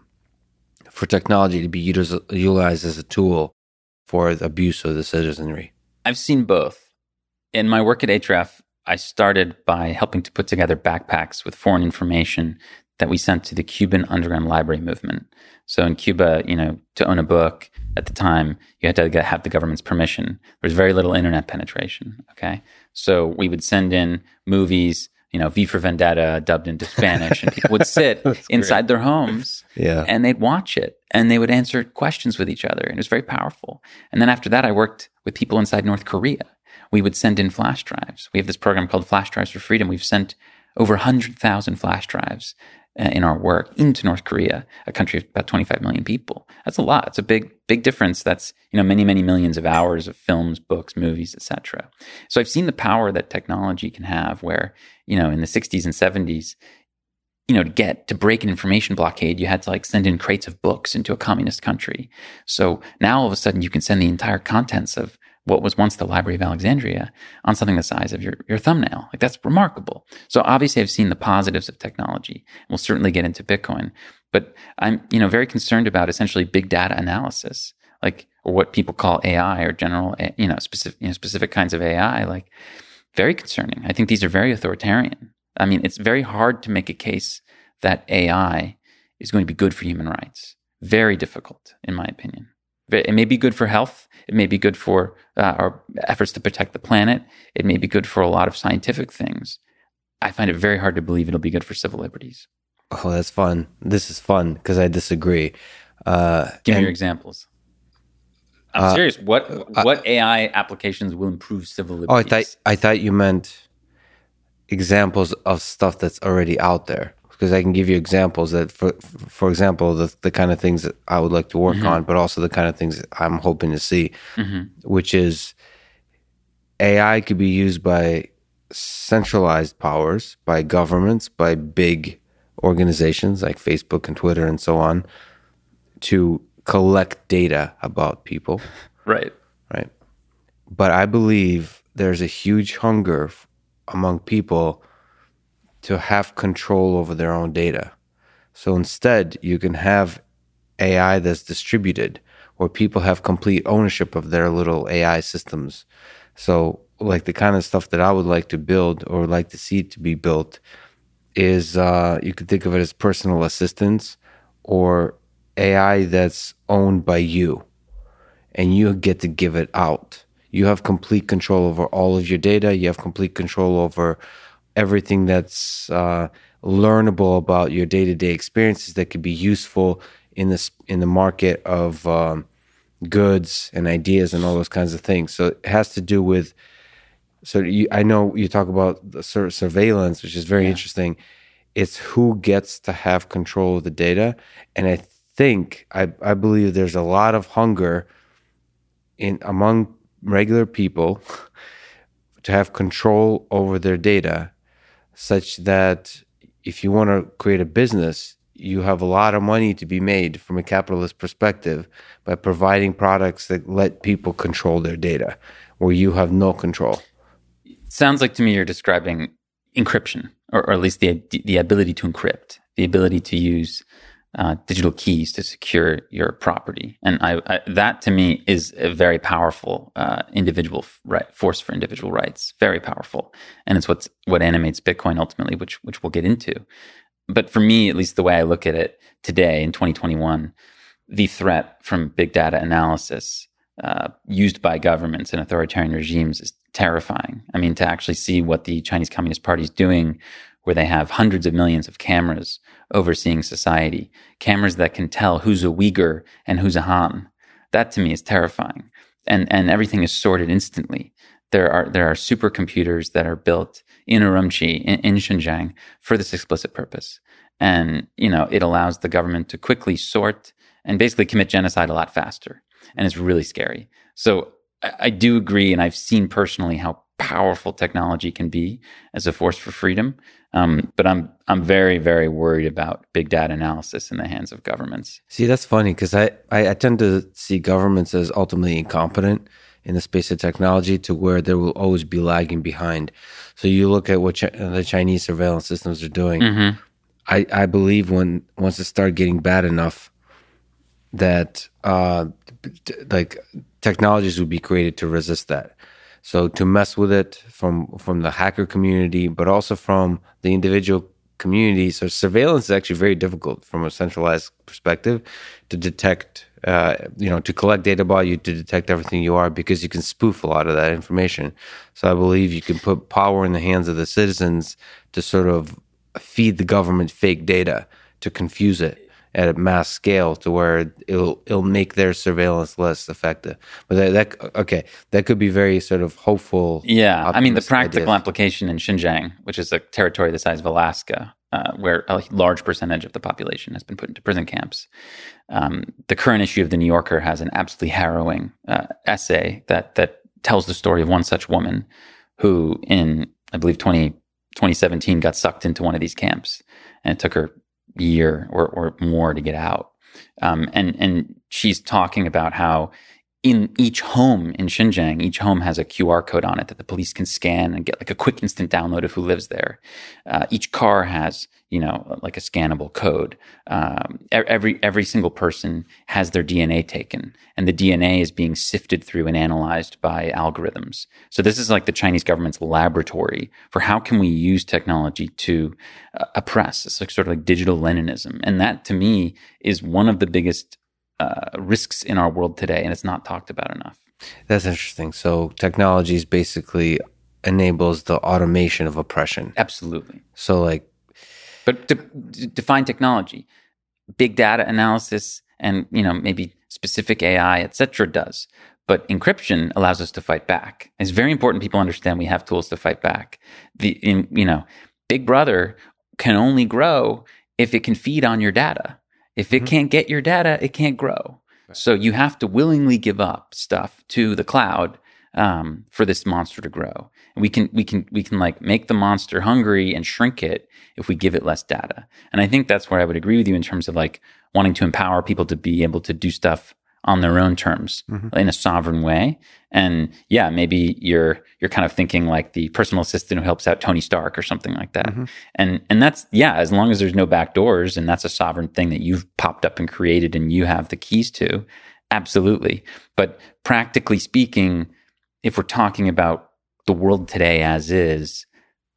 for technology to be utilized as a tool for the abuse of the citizenry. I've seen both. In my work at HRF, I started by helping to put together backpacks with foreign information that we sent to the Cuban underground library movement. So in Cuba, you know, to own a book at the time, you had to get, have the government's permission. There was very little internet penetration. Okay. So we would send in movies, you know, V for Vendetta dubbed into Spanish, and people would sit inside their homes yeah. and they'd watch it and they would answer questions with each other. And it was very powerful. And then after that, I worked with people inside North Korea. We would send in flash drives. We have this program called Flash Drives for Freedom. We've sent over 100,000 flash drives Uh, in our work into North Korea, a country of about 25 million people. That's a lot. It's a big, big difference. That's, you know, many, many millions of hours of films, books, movies, etc. So I've seen the power that technology can have where, you know, in the 60s and 70s, you know, to get to break an information blockade, you had to like send in crates of books into a communist country. So now all of a sudden you can send the entire contents of what was once the Library of Alexandria on something the size of your, your thumbnail. Like that's remarkable. So obviously I've seen the positives of technology. We'll certainly get into Bitcoin, but I'm, you know, very concerned about essentially big data analysis, like or what people call AI or general, you know, specific, you know, specific kinds of AI, like very concerning. I think these are very authoritarian. I mean, it's very hard to make a case that AI is going to be good for human rights. Very difficult, in my opinion. It may be good for health. It may be good for uh, our efforts to protect the planet. It may be good for a lot of scientific things. I find it very hard to believe it'll be good for civil liberties. Oh, that's fun. This is fun because I disagree. Uh, Give me your examples. I'm Uh, serious. What what AI applications will improve civil Oh, I liberties? thought I thought you meant examples of stuff that's already out there. Because I can give you examples that, for for example, the the kind of things that I would like to work mm-hmm. on, but also the kind of things that I'm hoping to see, mm-hmm. which is AI could be used by centralized powers, by governments, by big organizations like Facebook and Twitter and so on, to collect data about people right. right? But I believe there's a huge hunger among people to have control over their own data. So instead, you can have AI that's distributed where people have complete ownership of their little AI systems. So, like the kind of stuff that I would like to build or like to see to be built is uh, you could think of it as personal assistants or AI that's owned by you and you get to give it out. You have complete control over all of your data. You have complete control over everything that's uh, learnable about your day to day experiences that could be useful in this in the market of um, goods and ideas and all those kinds of things. So it has to do with. So you, I know you talk about the sur- surveillance, which is very interesting. It's who gets to have control of the data, and I think I, I believe there's a lot of hunger in among regular people to have control over their data such that if you want to create a business you have a lot of money to be made from a capitalist perspective by providing products that let people control their data where you have no control. Sounds like to me you're describing encryption, or, or at least the the ability to encrypt, the ability to use uh, digital keys to secure your property, and I, I, that to me is a very powerful uh, individual right, force for individual rights. Very powerful, and it's what's what animates Bitcoin ultimately, which which we'll get into. But for me, at least the way I look at it today in 2021, the threat from big data analysis uh, used by governments and authoritarian regimes is terrifying. I mean, to actually see what the Chinese Communist Party is doing, where they have hundreds of millions of cameras overseeing society, cameras that can tell who's a Uyghur and who's a Han. That to me is terrifying. And and everything is sorted instantly. There are there are supercomputers that are built in Urumqi in, in Xinjiang for this explicit purpose. And you know, it allows the government to quickly sort and basically commit genocide a lot faster. And it's really scary. So I, I do agree, and I've seen personally how powerful technology can be as a force for freedom. Um, but I'm I'm very very worried about big data analysis in the hands of governments. See, that's funny because I, I, I tend to see governments as ultimately incompetent in the space of technology to where they will always be lagging behind. So you look at what Chi- the Chinese surveillance systems are doing. I, I believe when once it start getting bad enough that uh, t- like technologies would be created to resist that. So to mess with it from from the hacker community, but also from the individual community. So surveillance is actually very difficult from a centralized perspective to detect. Uh, you know, to collect data about you to detect everything you are because you can spoof a lot of that information. So I believe you can put power in the hands of the citizens to sort of feed the government fake data to confuse it at a mass scale to where it'll it'll make their surveillance less effective. But that, that okay, that could be very sort of hopeful. Yeah, I mean the practical ideas. application in Xinjiang, which is a territory the size of Alaska, uh, where a large percentage of the population has been put into prison camps. Um, the current issue of the New Yorker has an absolutely harrowing uh, essay that that tells the story of one such woman who, in I believe 20, 2017, got sucked into one of these camps, and it took her year or, or more to get out. Um, and and she's talking about how in each home in Xinjiang, each home has a QR code on it that the police can scan and get like a quick instant download of who lives there. Uh, each car has, you know, like a scannable code. Um, every every single person has their DNA taken, and the DNA is being sifted through and analyzed by algorithms. So this is like the Chinese government's laboratory for how can we use technology to uh, oppress. It's like sort of like digital Leninism, and that to me is one of the biggest uh, risks in our world today, and it's not talked about enough. That's interesting. So technology is basically enables the automation of oppression. Absolutely. So, like, but to, to define technology, big data analysis, and you know maybe specific AI, etc., does. But encryption allows us to fight back. It's very important people understand we have tools to fight back. The in, you know, Big Brother can only grow if it can feed on your data. If it mm-hmm. can't get your data, it can't grow. Right. So you have to willingly give up stuff to the cloud um, for this monster to grow. And we can we can we can like make the monster hungry and shrink it if we give it less data. And I think that's where I would agree with you in terms of like wanting to empower people to be able to do stuff on their own terms mm-hmm. in a sovereign way. And yeah, maybe you're you're kind of thinking like the personal assistant who helps out Tony Stark or something like that. Mm-hmm. And and that's yeah, as long as there's no back doors and that's a sovereign thing that you've popped up and created and you have the keys to, absolutely. But practically speaking, if we're talking about the world today as is,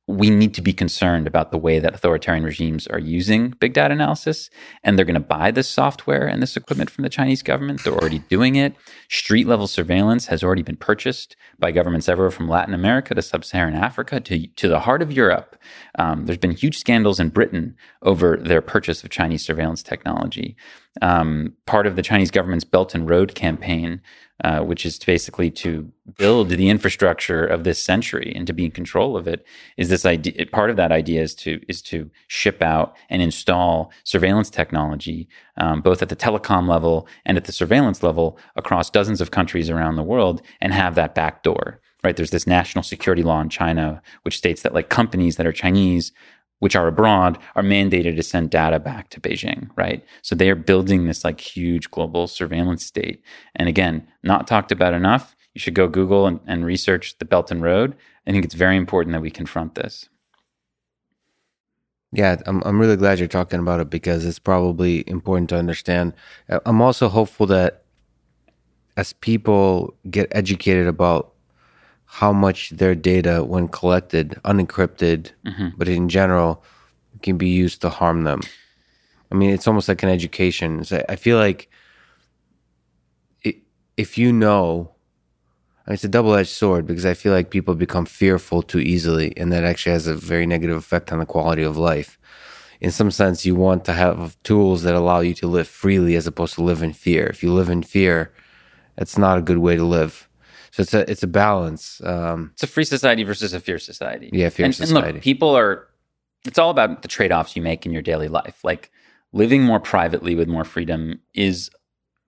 we need to be concerned about the way that authoritarian regimes are using big data analysis. And they're going to buy this software and this equipment from the Chinese government. They're already doing it. Street level surveillance has already been purchased by governments everywhere from Latin America to sub Saharan Africa to, to the heart of Europe. Um, there's been huge scandals in Britain over their purchase of Chinese surveillance technology. Um, part of the Chinese government's Belt and Road campaign uh, which is basically to build the infrastructure of this century and to be in control of it is this idea part of that idea is to is to ship out and install surveillance technology um, both at the telecom level and at the surveillance level across dozens of countries around the world and have that back door right? There's this national security law in china which states that like companies that are chinese which are abroad are mandated to send data back to Beijing, right? So they are building this like huge global surveillance state. And again, not talked about enough. You should go Google and, and research the Belt and Road. I think it's very important that we confront this. Yeah, I'm I'm really glad you're talking about it because it's probably important to understand. Uh, I'm also hopeful that as people get educated about how much their data, when collected, unencrypted, mm-hmm. but in general, can be used to harm them. I mean, it's almost like an education. So I feel like it, if you know, I mean, it's a double edged sword because I feel like people become fearful too easily, and that actually has a very negative effect on the quality of life. In some sense, you want to have tools that allow you to live freely as opposed to live in fear. If you live in fear, it's not a good way to live. So it's a it's a balance. Um, it's a free society versus a fear society. Yeah, fear and, society. And look, people are. It's all about the trade offs you make in your daily life. Like living more privately with more freedom is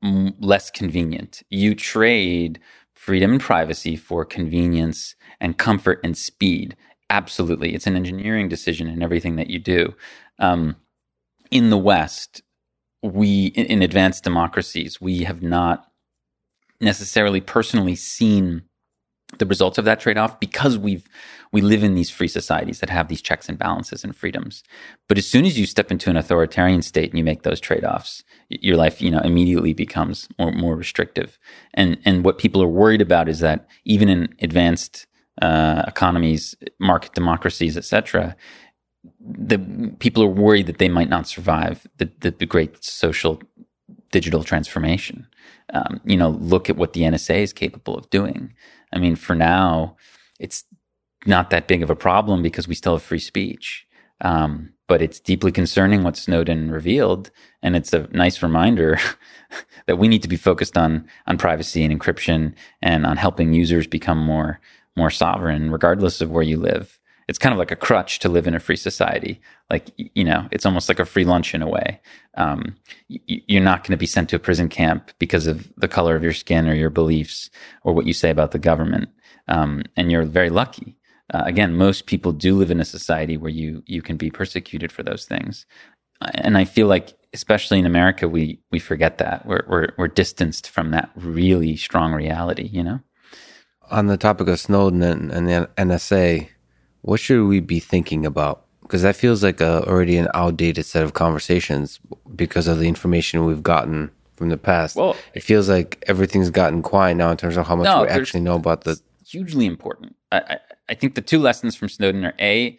m- less convenient. You trade freedom and privacy for convenience and comfort and speed. Absolutely, it's an engineering decision in everything that you do. Um, in the West, we in, in advanced democracies, we have not necessarily personally seen the results of that trade-off because we've we live in these free societies that have these checks and balances and freedoms. But as soon as you step into an authoritarian state and you make those trade-offs your life you know immediately becomes more, more restrictive. And and what people are worried about is that even in advanced uh, economies market democracies etc the people are worried that they might not survive the, the, the great social digital transformation um, you know, look at what the NSA is capable of doing. I mean, for now, it's not that big of a problem because we still have free speech. Um, but it's deeply concerning what Snowden revealed, and it's a nice reminder that we need to be focused on on privacy and encryption and on helping users become more more sovereign, regardless of where you live it's kind of like a crutch to live in a free society. Like, you know, it's almost like a free lunch in a way. Um, you're not going to be sent to a prison camp because of the color of your skin or your beliefs or what you say about the government. Um, and you're very lucky. Uh, again, most people do live in a society where you you can be persecuted for those things, and I feel like, especially in America, we we forget that we're we're, we're distanced from that really strong reality. You know. On the topic of Snowden and, and the NSA, what should we be thinking about? Because that feels like a, already an outdated set of conversations because of the information we've gotten from the past. Well, it feels like everything's gotten quiet now in terms of how much no, we actually know about the. Hugely important. I, I, I think the two lessons from Snowden are a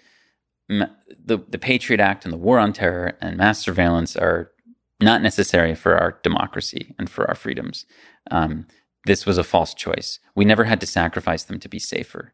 the the Patriot Act and the war on terror and mass surveillance are not necessary for our democracy and for our freedoms. Um, this was a false choice. We never had to sacrifice them to be safer.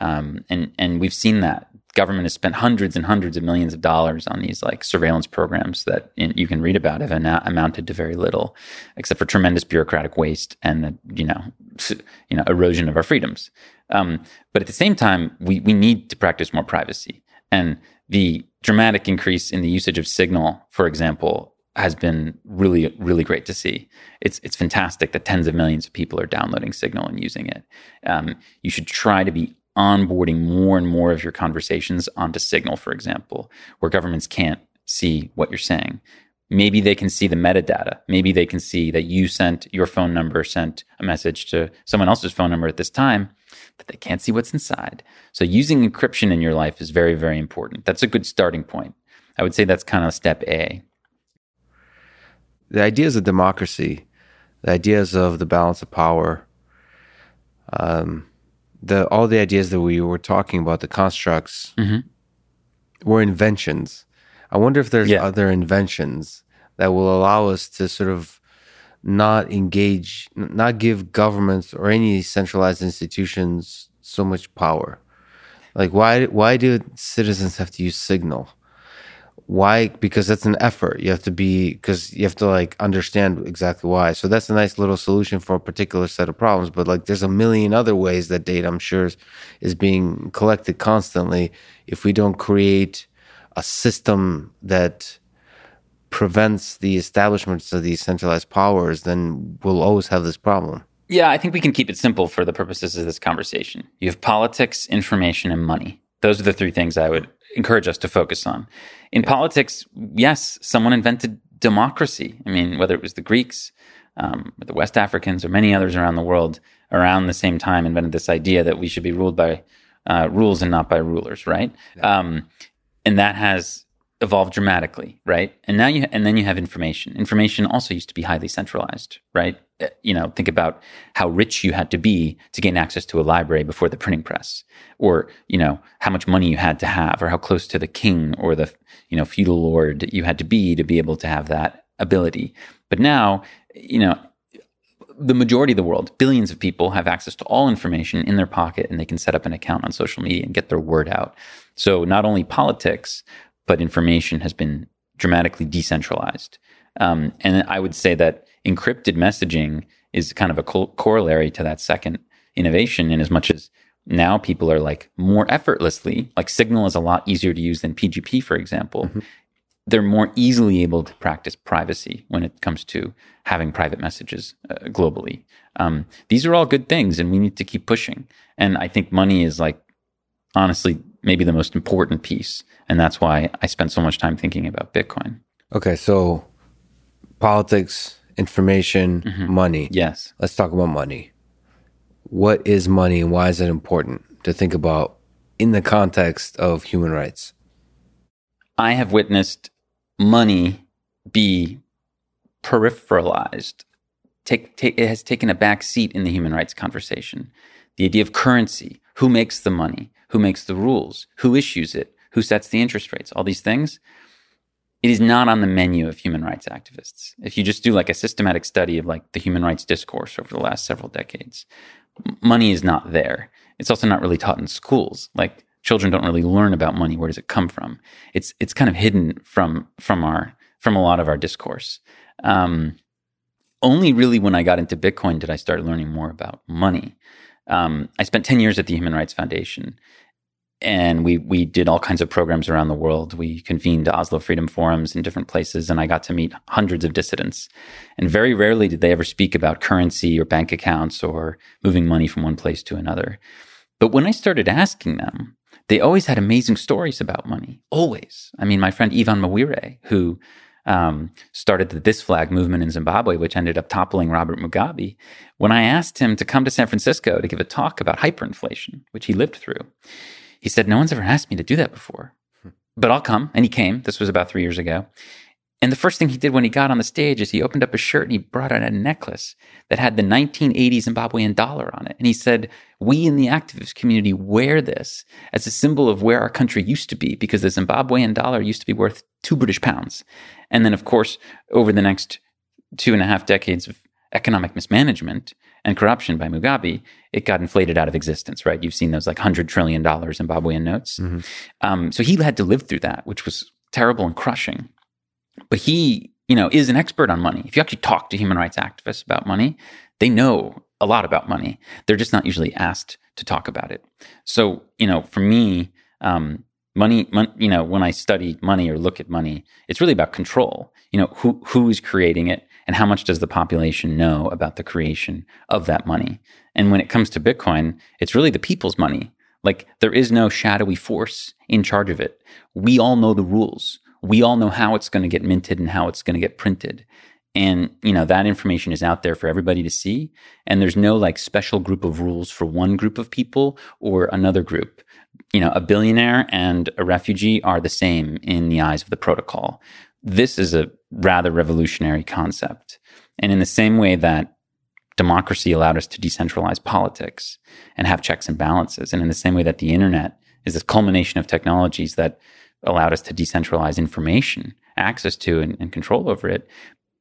Um, and and we've seen that government has spent hundreds and hundreds of millions of dollars on these like surveillance programs that in, you can read about have amounted to very little, except for tremendous bureaucratic waste and the, you know you know erosion of our freedoms. Um, but at the same time, we we need to practice more privacy, and the dramatic increase in the usage of Signal, for example, has been really really great to see. It's it's fantastic that tens of millions of people are downloading Signal and using it. Um, you should try to be onboarding more and more of your conversations onto Signal, for example, where governments can't see what you're saying. Maybe they can see the metadata. Maybe they can see that you sent your phone number, sent a message to someone else's phone number at this time, but they can't see what's inside. So using encryption in your life is very, very important. That's a good starting point. I would say that's kind of step A. The ideas of democracy, the ideas of the balance of power, um, the all the ideas that we were talking about, the constructs, mm-hmm. were inventions. I wonder if there's yeah. other inventions that will allow us to sort of not engage, not give governments or any centralized institutions so much power. Like why why do citizens have to use Signal? Why because that's an effort. You have to be because you have to like understand exactly why. So that's a nice little solution for a particular set of problems but like there's a million other ways that data i'm sure is, is being collected constantly. If we don't create a system that prevents the establishments of these centralized powers then we'll always have this problem. Yeah i think we can keep it simple for the purposes of this conversation. You have politics information and money those are the three things i would encourage us to focus on. In politics, yes, someone invented democracy. I mean, whether it was the Greeks, um, or the West Africans, or many others around the world around the same time invented this idea that we should be ruled by uh, rules and not by rulers, right? Yeah. Um, and that has evolved dramatically, right? And now you and then you have information. Information also used to be highly centralized, right? Uh, you know, think about how rich you had to be to gain access to a library before the printing press, or you know how much money you had to have, or how close to the king or the you know feudal lord you had to be to be able to have that ability. But now, you know, the majority of the world, billions of people, have access to all information in their pocket, and they can set up an account on social media and get their word out. So not only politics, but information has been dramatically decentralized. Um, and I would say that encrypted messaging is kind of a co- corollary to that second innovation in as much as now people are like more effortlessly, like Signal is a lot easier to use than PGP, for example. Mm-hmm. They're more easily able to practice privacy when it comes to having private messages uh, globally. Um, these are all good things, and we need to keep pushing. And I think money is like, honestly, maybe the most important piece. And that's why I spent so much time thinking about Bitcoin. Okay. So politics, information, mm-hmm. money. Yes. Let's talk about money. What is money and why is it important to think about in the context of human rights? I have witnessed money be peripheralized. Take, take, it has taken a back seat in the human rights conversation. The idea of currency, who makes the money, who makes the rules, who issues it, who sets the interest rates, all these things. It is not on the menu of human rights activists. If you just do like a systematic study of like the human rights discourse over the last several decades, money is not there. It's also not really taught in schools. Like children don't really learn about money. Where does it come from? It's it's kind of hidden from from our from a lot of our discourse. Um, only really when I got into Bitcoin did I start learning more about money. Um, I spent 10 years at the Human Rights Foundation and we we did all kinds of programs around the world. We convened Oslo Freedom Forums in different places, and I got to meet hundreds of dissidents. And very rarely did they ever speak about currency or bank accounts or moving money from one place to another. But when I started asking them, they always had amazing stories about money. Always. I mean, my friend Evan Mawarire, who um, started the This Flag movement in Zimbabwe, which ended up toppling Robert Mugabe. When I asked him to come to San Francisco to give a talk about hyperinflation, which he lived through, he said, No one's ever asked me to do that before, hmm. but I'll come. And he came. This was about three years ago. And the first thing he did when he got on the stage is he opened up his shirt and he brought out a necklace that had the 1980 Zimbabwean dollar on it. And he said, We in the activist community wear this as a symbol of where our country used to be because the Zimbabwean dollar used to be worth two British pounds. And then, of course, over the next two and a half decades of economic mismanagement and corruption by Mugabe, it got inflated out of existence, right? You've seen those like $100 trillion Zimbabwean notes. Mm-hmm. Um, so he had to live through that, which was terrible and crushing. But he, you know, is an expert on money. If you actually talk to human rights activists about money, they know a lot about money. They're just not usually asked to talk about it. So, you know, for me, um, money, mon- you know, when I study money or look at money, it's really about control. You know, who who is creating it and how much does the population know about the creation of that money? And when it comes to Bitcoin, it's really the people's money. Like there is no shadowy force in charge of it. We all know the rules. We all know how it's going to get minted and how it's going to get printed. And, you know, that information is out there for everybody to see. And there's no like special group of rules for one group of people or another group. You know, a billionaire and a refugee are the same in the eyes of the protocol. This is a rather revolutionary concept. And in the same way that democracy allowed us to decentralize politics and have checks and balances, and in the same way that the internet is this culmination of technologies that allowed us to decentralize information, access to and, and control over it,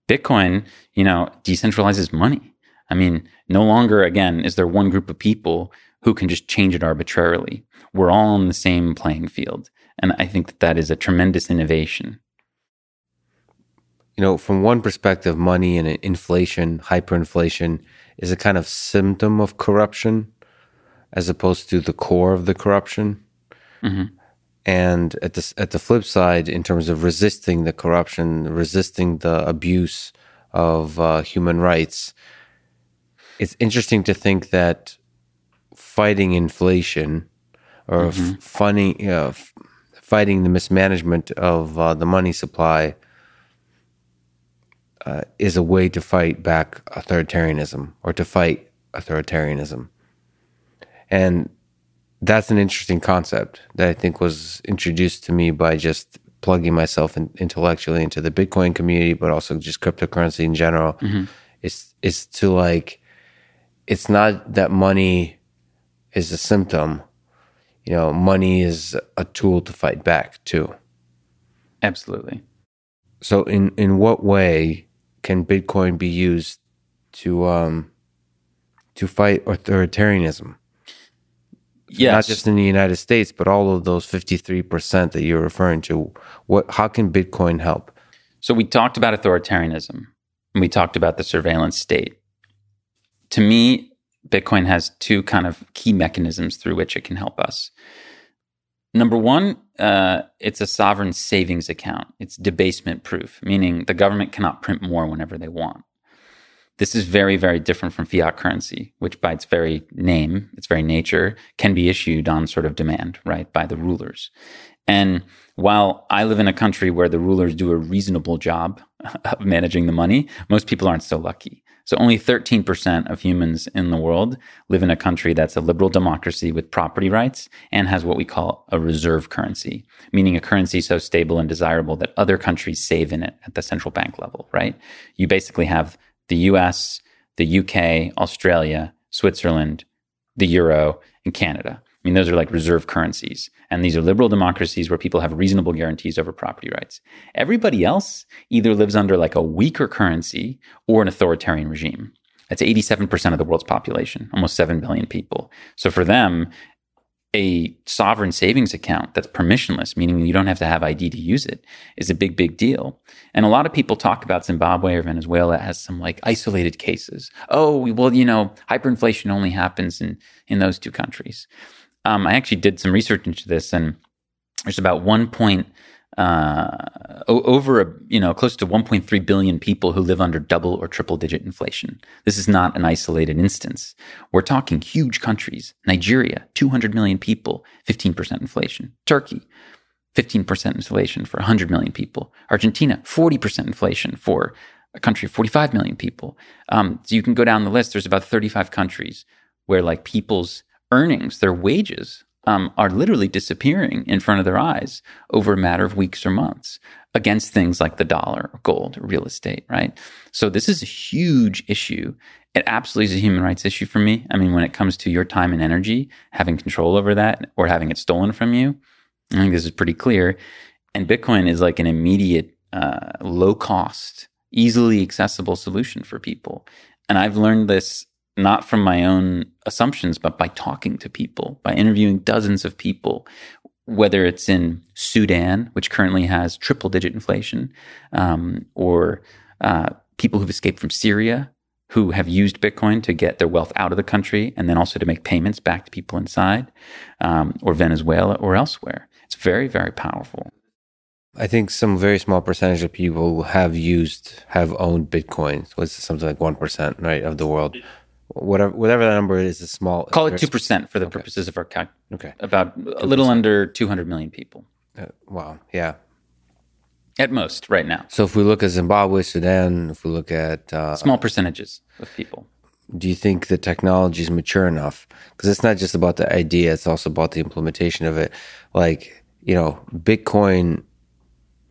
Bitcoin, you know, decentralizes money. I mean, no longer, again, is there one group of people who can just change it arbitrarily. We're all on the same playing field. And I think that that is a tremendous innovation. You know, from one perspective, money and inflation, hyperinflation, is a kind of symptom of corruption as opposed to the core of the corruption. Mm-hmm. And at the at the flip side, in terms of resisting the corruption, resisting the abuse of uh, human rights, it's interesting to think that fighting inflation or mm-hmm. f- funding, uh, f- fighting the mismanagement of uh, the money supply uh, is a way to fight back authoritarianism or to fight authoritarianism. And that's an interesting concept that I think was introduced to me by just plugging myself in, intellectually into the Bitcoin community, but also just cryptocurrency in general. Mm-hmm. It's it's to like, it's not that money is a symptom. You know, money is a tool to fight back too. Absolutely. So, in in what way can Bitcoin be used to um to fight authoritarianism? yes. not just in the United States, but all of those 53% that you're referring to. What, how can Bitcoin help? So we talked about authoritarianism and we talked about the surveillance state. To me, Bitcoin has two kind of key mechanisms through which it can help us. Number one, uh, it's a sovereign savings account. It's debasement proof, meaning the government cannot print more whenever they want. This is very, very different from fiat currency, which by its very name, its very nature, can be issued on sort of demand, right, by the rulers. And while I live in a country where the rulers do a reasonable job of managing the money, most people aren't so lucky. So only 13% of humans in the world live in a country that's a liberal democracy with property rights and has what we call a reserve currency, meaning a currency so stable and desirable that other countries save in it at the central bank level, right? You basically have the US, the UK, Australia, Switzerland, the euro, and Canada. I mean, those are like reserve currencies. And these are liberal democracies where people have reasonable guarantees over property rights. Everybody else either lives under like a weaker currency or an authoritarian regime. That's 87% of the world's population, almost 7 billion people. So for them, a sovereign savings account that's permissionless, meaning you don't have to have ID to use it, is a big, big deal. And a lot of people talk about Zimbabwe or Venezuela as some like isolated cases. Oh, well, you know, hyperinflation only happens in, in those two countries. Um, I actually did some research into this, and there's about one point uh, over a, you know close to 1.3 billion people who live under double or triple digit inflation. This is not an isolated instance. We're talking huge countries. Nigeria, 200 million people, 15% inflation. Turkey, 15% inflation for 100 million people. Argentina, 40% inflation for a country of 45 million people. Um, so you can go down the list. There's about 35 countries where like people's earnings, their wages um, are literally disappearing in front of their eyes over a matter of weeks or months against things like the dollar gold real estate, right? So this is a huge issue. It absolutely is a human rights issue for me. I mean, when it comes to your time and energy, having control over that or having it stolen from you, I think this is pretty clear. And Bitcoin is like an immediate, uh, low cost, easily accessible solution for people. And I've learned this not from my own assumptions, but by talking to people, by interviewing dozens of people, whether it's in Sudan, which currently has triple digit inflation, um, or uh, people who've escaped from Syria who have used Bitcoin to get their wealth out of the country and then also to make payments back to people inside, um, or Venezuela or elsewhere. It's very, very powerful. I think some very small percentage of people have used, have owned Bitcoin. It's something like 1%, right, of the world. Whatever, whatever that number is, is small. Call it 2% for the okay. purposes of our calc. Okay. About 2%. a little under 200 million people. Uh, wow. Yeah. At most, right now. So if we look at Zimbabwe, Sudan, if we look at. Uh, small percentages of people. Do you think the technology is mature enough? Because it's not just about the idea, it's also about the implementation of it. Like, you know, Bitcoin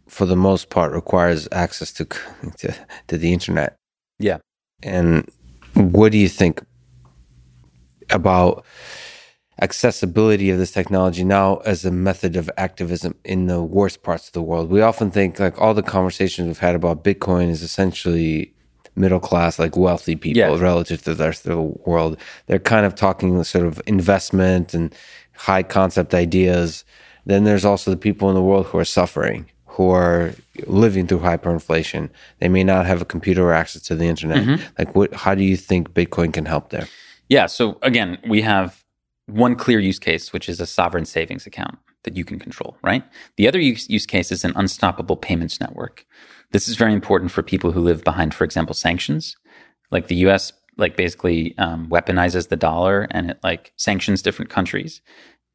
for the most part requires access to to, to the internet. Yeah. And what do you think about accessibility of this technology now as a method of activism in the worst parts of the world? We often think like all the conversations we've had about Bitcoin is essentially middle class, like wealthy people yes. relative to the rest of the world. They're kind of talking sort of investment and high concept ideas. Then there's also the people in the world who are suffering who are living through hyperinflation. They may not have a computer or access to the internet. Mm-hmm. Like, what? How do you think Bitcoin can help there? Yeah. So again, we have one clear use case, which is a sovereign savings account that you can control. Right. The other use, use case is an unstoppable payments network. This is very important for people who live behind, for example, sanctions. Like the U.S. like basically um, weaponizes the dollar and it like sanctions different countries.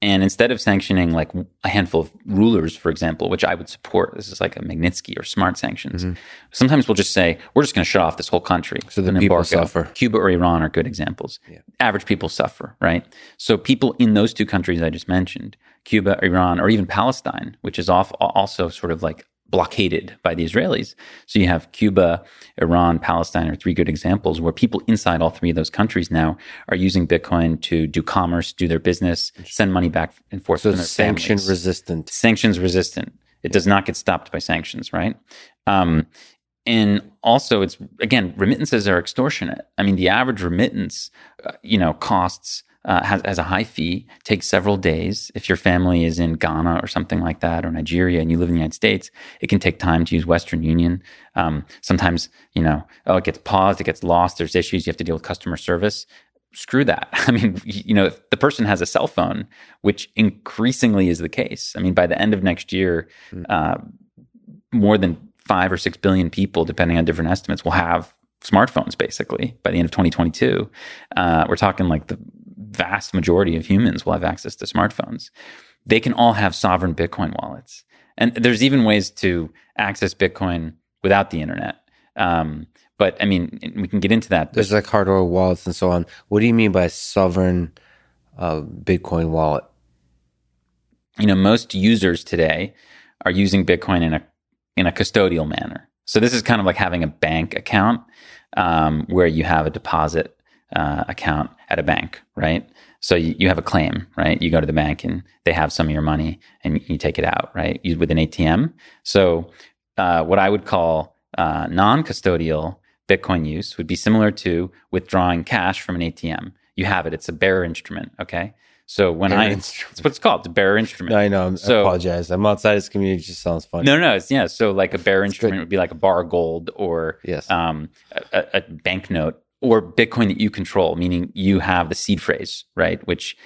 And instead of sanctioning like a handful of rulers, for example, which I would support, this is like a Magnitsky or smart sanctions. Mm-hmm. Sometimes we'll just say, we're just going to shut off this whole country. So the people suffer. Cuba or Iran are good examples. Yeah. Average people suffer, right? So people in those two countries I just mentioned, Cuba, Iran, or even Palestine, which is off also sort of like blockaded by the Israelis. So you have Cuba, Iran, Palestine are three good examples where people inside all three of those countries now are using Bitcoin to do commerce, do their business, send money back and forth. So sanction families. resistant. Sanctions resistant. It does not get stopped by sanctions, right? Um, and also, it's again, remittances are extortionate. I mean, the average remittance, uh, you know, costs uh, has, has a high fee, takes several days. If your family is in Ghana or something like that, or Nigeria, and you live in the United States, it can take time to use Western Union. Um, sometimes, you know, oh, it gets paused, it gets lost. There's issues. You have to deal with customer service. Screw that. I mean, you know, if the person has a cell phone, which increasingly is the case. I mean, by the end of next year, mm. uh, more than five or six billion people, depending on different estimates, will have smartphones basically by the end of 2022. Uh, we're talking like the vast majority of humans will have access to smartphones. They can all have sovereign Bitcoin wallets. And there's even ways to access Bitcoin without the internet. Um, but I mean, we can get into that. There's like hardware wallets and so on. What do you mean by sovereign uh, Bitcoin wallet? You know, most users today are using Bitcoin in a in a custodial manner. So this is kind of like having a bank account um, where you have a deposit uh, account at a bank, right? So you, you, have a claim, right? You go to the bank and they have some of your money and you take it out, right? You, with an ATM. So uh, what I would call uh, non-custodial Bitcoin use would be similar to withdrawing cash from an ATM. You have it; it's a bearer instrument. Okay. So when bearer I, instrument. it's what it's called, the bearer instrument. I know. So, I apologize. I'm outside this community. It just sounds funny. No, no, it's yeah. So like a bearer instrument good. would be like a bar of gold or yes, um, a, a banknote or Bitcoin that you control, meaning you have the seed phrase, right? Which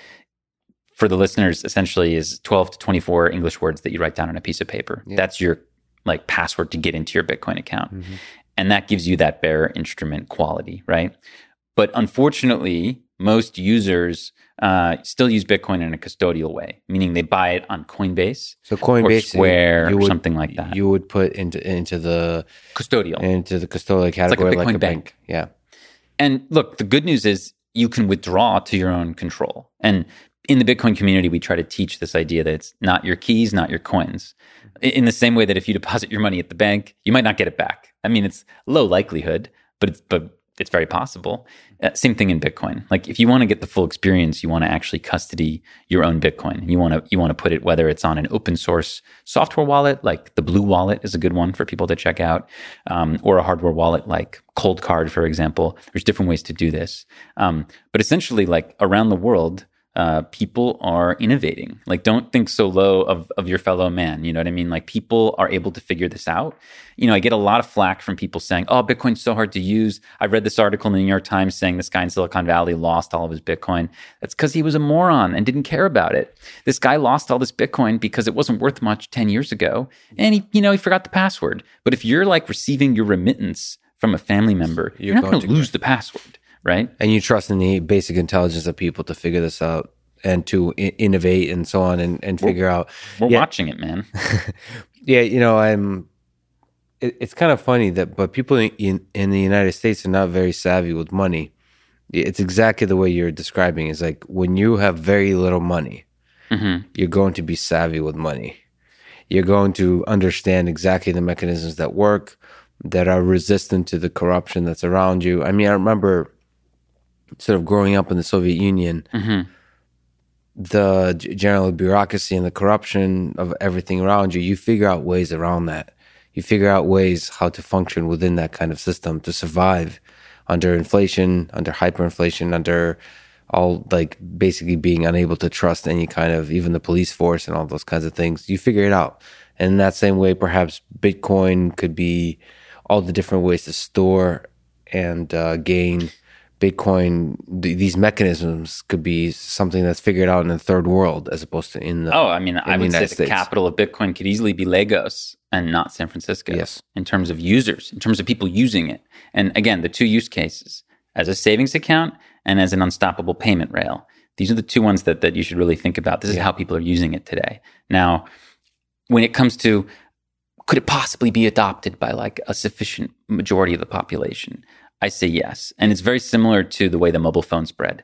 for the listeners essentially is 12 to 24 English words that you write down on a piece of paper. Yeah. That's your like password to get into your Bitcoin account. Mm-hmm. And that gives you that bearer instrument quality, right? But unfortunately, most users uh, still use Bitcoin in a custodial way, meaning they buy it on Coinbase, so Coinbase, or Square, would, or something like that. You would put into into the custodial into the custodial category, like a, like a bank. bank. Yeah, and look, the good news is you can withdraw to your own control. And in the Bitcoin community, we try to teach this idea that it's not your keys, not your coins. Mm-hmm. In the same way that if you deposit your money at the bank, you might not get it back. I mean, it's low likelihood, but it's but it's very possible. Uh, same thing in Bitcoin. Like if you want to get the full experience, you want to actually custody your own Bitcoin. You want to you want to put it whether it's on an open source software wallet, like the Blue Wallet is a good one for people to check out, um, or a hardware wallet like Cold Card, for example. There's different ways to do this. Um, but essentially, like around the world, uh, people are innovating. Like, don't think so low of, of your fellow man. You know what I mean? Like, people are able to figure this out. You know, I get a lot of flack from people saying, oh, Bitcoin's so hard to use. I read this article in the New York Times saying this guy in Silicon Valley lost all of his Bitcoin. That's because he was a moron and didn't care about it. This guy lost all this Bitcoin because it wasn't worth much 10 years ago. And he, you know, he forgot the password. But if you're like receiving your remittance from a family member, you're, you're not going to lose the password right? And you trust in the basic intelligence of people to figure this out and to I- innovate and so on and, and figure we're, out. We're yeah. watching it, man. yeah, you know, I'm. It, it's kind of funny that, but people in in the United States are not very savvy with money. It's exactly the way you're describing. It's like when you have very little money, mm-hmm. you're going to be savvy with money. You're going to understand exactly the mechanisms that work, that are resistant to the corruption that's around you. I mean, I remember sort of growing up in the Soviet Union, mm-hmm. the general bureaucracy and the corruption of everything around you, you figure out ways around that. You figure out ways how to function within that kind of system to survive under inflation, under hyperinflation, under all like basically being unable to trust any kind of even the police force and all those kinds of things. You figure it out. And in that same way, perhaps Bitcoin could be all the different ways to store and uh, gain Bitcoin, th- these mechanisms could be something that's figured out in the third world as opposed to in the. Oh, I mean, I would say the capital of Bitcoin could easily be Lagos and not San Francisco. Yes. In terms of users, in terms of people using it. And again, the two use cases as a savings account and as an unstoppable payment rail. These are the two ones that, that you should really think about. This is how people are using it today. Now, when it comes to could it possibly be adopted by like a sufficient majority of the population? I say yes. And it's very similar to the way the mobile phone spread.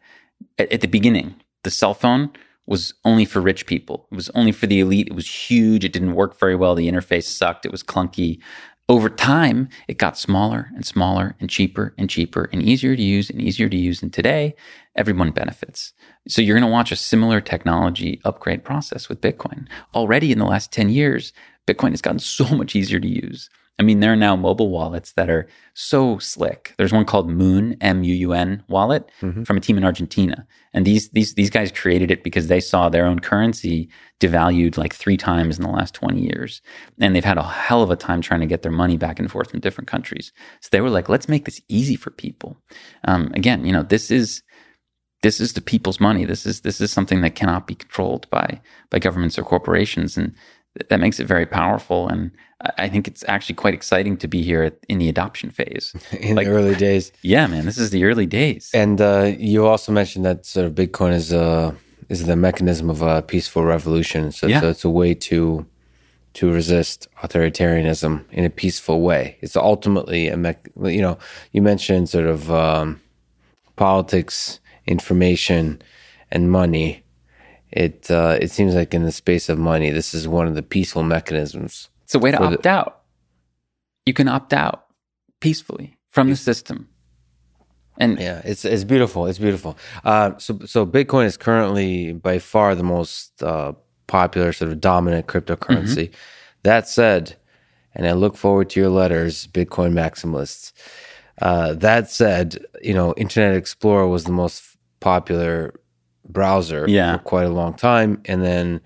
At, at, the beginning, the cell phone was only for rich people. It was only for the elite. It was huge. It didn't work very well. The interface sucked. It was clunky. Over time, it got smaller and smaller and cheaper and cheaper and easier to use and easier to use. And today, everyone benefits. So you're going to watch a similar technology upgrade process with Bitcoin. Already in the last 10 years, Bitcoin has gotten so much easier to use. I mean, there are now mobile wallets that are so slick. There's one called Muun M-U-U-N wallet mm-hmm. from a team in Argentina. And these, these, these guys created it because they saw their own currency devalued like three times in the last 20 years. And they've had a hell of a time trying to get their money back and forth from different countries. So they were like, let's make this easy for people. Um, again, you know, this is, this is the people's money. This is, this is something that cannot be controlled by, by governments or corporations. And that makes it very powerful. And I think it's actually quite exciting to be here in the adoption phase. in like, the early days. Yeah, man, this is the early days. And uh, you also mentioned that sort of Bitcoin is a uh, is the mechanism of a peaceful revolution. So, yeah. so it's a way to to resist authoritarianism in a peaceful way. It's ultimately a mech, you know, you mentioned sort of um, politics, information, and money it uh, it seems like in the space of money, this is one of the peaceful mechanisms. It's a way to opt the, out. You can opt out peacefully from the system. And yeah, it's it's beautiful. It's beautiful. Uh, so so Bitcoin is currently by far the most uh, popular sort of dominant cryptocurrency. Mm-hmm. That said, and I look forward to your letters, Bitcoin maximalists. Uh, that said, you know, Internet Explorer was the most popular browser yeah. for quite a long time. And then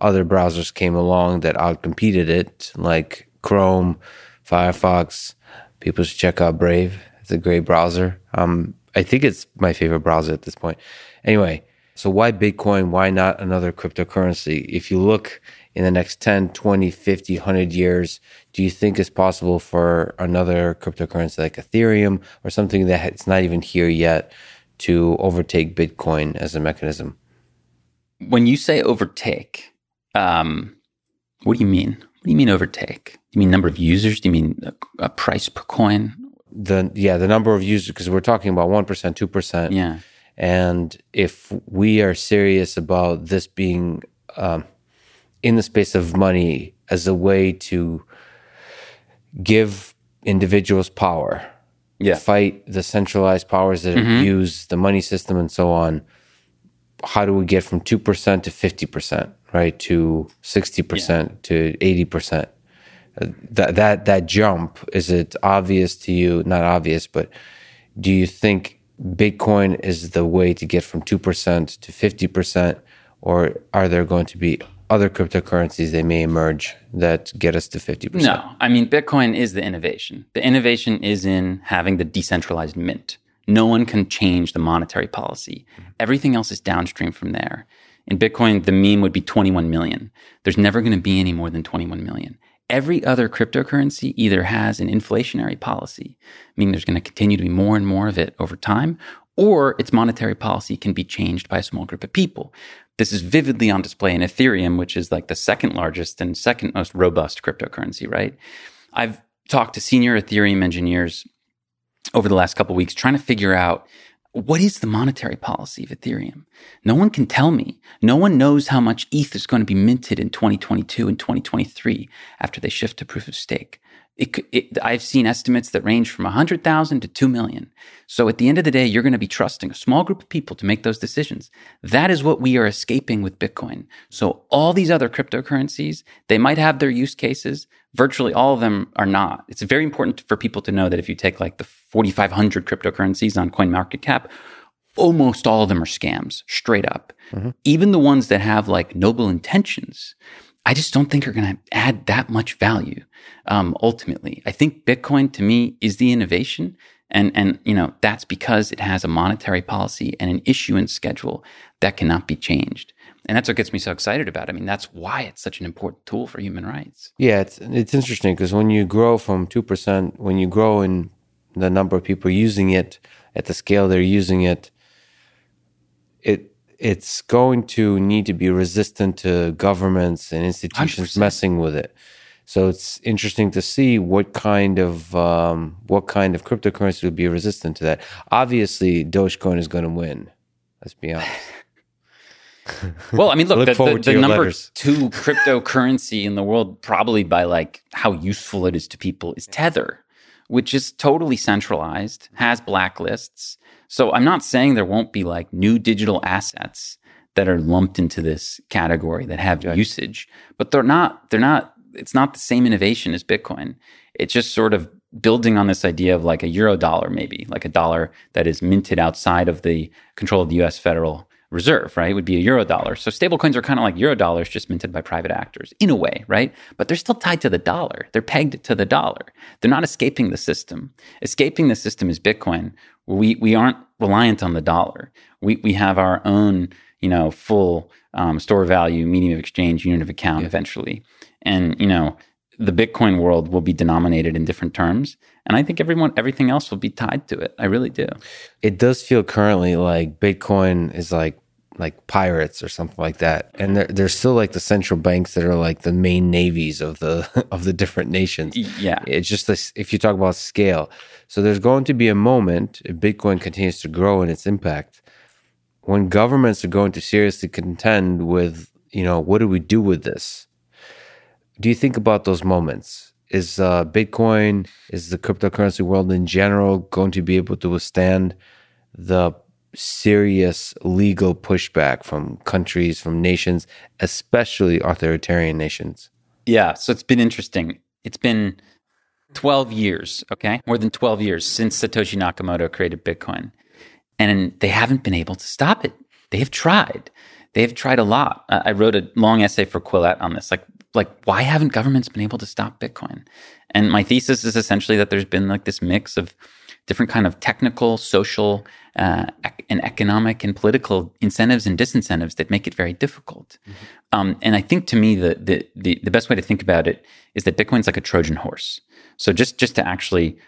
other browsers came along that outcompeted it, like Chrome, Firefox. People should check out Brave. It's a great browser. Um, I think it's my favorite browser at this point. Anyway, so why Bitcoin? Why not another cryptocurrency? If you look in the next 10, 20, 50, 100 years, do you think it's possible for another cryptocurrency like Ethereum or something that's not even here yet to overtake Bitcoin as a mechanism. When you say overtake, um, what do you mean? What do you mean overtake? Do you mean number of users? Do you mean a, a price per coin? The yeah, the number of users because we're talking about one percent, two percent. Yeah, and if we are serious about this being um, in the space of money as a way to give individuals power Yeah. fight the centralized powers that Mhm. use the money system and so on, how do we get from 2% to 50%, right? To 60% to 80%? Uh, That, that, that jump, is it obvious to you? Not obvious, but do you think Bitcoin is the way to get from 2% to 50%? Or are there going to be other cryptocurrencies that may emerge that get us to 50%? No, I mean, Bitcoin is the innovation. The innovation is in having the decentralized mint. No one can change the monetary policy. Everything else is downstream from there. In Bitcoin, the mean would be 21 million. There's never going to be any more than 21 million. Every other cryptocurrency either has an inflationary policy, meaning there's going to continue to be more and more of it over time, or its monetary policy can be changed by a small group of people. This is vividly on display in Ethereum, which is like the second largest and second most robust cryptocurrency, right? I've talked to senior Ethereum engineers over the last couple weeks trying to figure out what is the monetary policy of Ethereum? No one can tell me. No one knows how much ETH is going to be minted in 2022 and 2023 after they shift to proof of stake. It, it, I've seen estimates that range from 100,000 to 2 million. So at the end of the day, you're going to be trusting a small group of people to make those decisions. That is what we are escaping with Bitcoin. So all these other cryptocurrencies, they might have their use cases. Virtually all of them are not. It's very important for people to know that if you take like the 4,500 cryptocurrencies on CoinMarketCap, almost all of them are scams, straight up. Mm-hmm. Even the ones that have like noble intentions, I just don't think are going to add that much value. Um, ultimately, I think Bitcoin to me is the innovation, and and you know that's because it has a monetary policy and an issuance schedule that cannot be changed, and that's what gets me so excited about. it. I mean, that's why it's such an important tool for human rights. Yeah, it's it's interesting because when you grow from two percent, when you grow in the number of people using it at the scale they're using it, it it's going to need to be resistant to governments and institutions 100%. messing with it. So it's interesting to see what kind of um, what kind of cryptocurrency would be resistant to that. Obviously, Dogecoin is going to win. Let's be honest. Well, I mean, look, Look the, the, the number letters. two cryptocurrency in the world, probably by like how useful it is to people, is Tether, which is totally centralized, has blacklists. So I'm not saying there won't be like new digital assets that are lumped into this category that have usage, but they're not. They're not. It's not the same innovation as Bitcoin. It's just sort of building on this idea of like a euro dollar, maybe like a dollar that is minted outside of the control of the U.S. Federal Reserve, right? It Would be a euro dollar. So stablecoins are kind of like euro dollars, just minted by private actors in a way, right? But they're still tied to the dollar. They're pegged to the dollar. They're not escaping the system. Escaping the system is Bitcoin. We we aren't reliant on the dollar. We we have our own, you know, full um, store value, medium of exchange, unit of account eventually, and you know. The Bitcoin world will be denominated in different terms, and I think everyone, everything else will be tied to it. I really do. it does feel currently like Bitcoin is like like pirates or something like that, and they're they're still like the central banks that are like the main navies of the of the different nations. Yeah, It's just this, if you talk about scale. So there's going to be a moment if Bitcoin continues to grow in its impact when governments are going to seriously contend with, you know, what do we do with this? Do you think about those moments? Is uh, Bitcoin, is the cryptocurrency world in general going to be able to withstand the serious legal pushback from countries, from nations, especially authoritarian nations? Yeah, so it's been interesting. It's been 12 years, okay? More than 12 years since Satoshi Nakamoto created Bitcoin. And they haven't been able to stop it. They have tried. They have tried a lot. I wrote a long essay for Quillette on this. Like, like why haven't governments been able to stop Bitcoin? And my thesis is essentially that there's been like this mix of different kind of technical, social, uh, and economic and political incentives and disincentives that make it very difficult. Um, and I think to me, the, the the the best way to think about it is that Bitcoin's like a Trojan horse. So just just to actually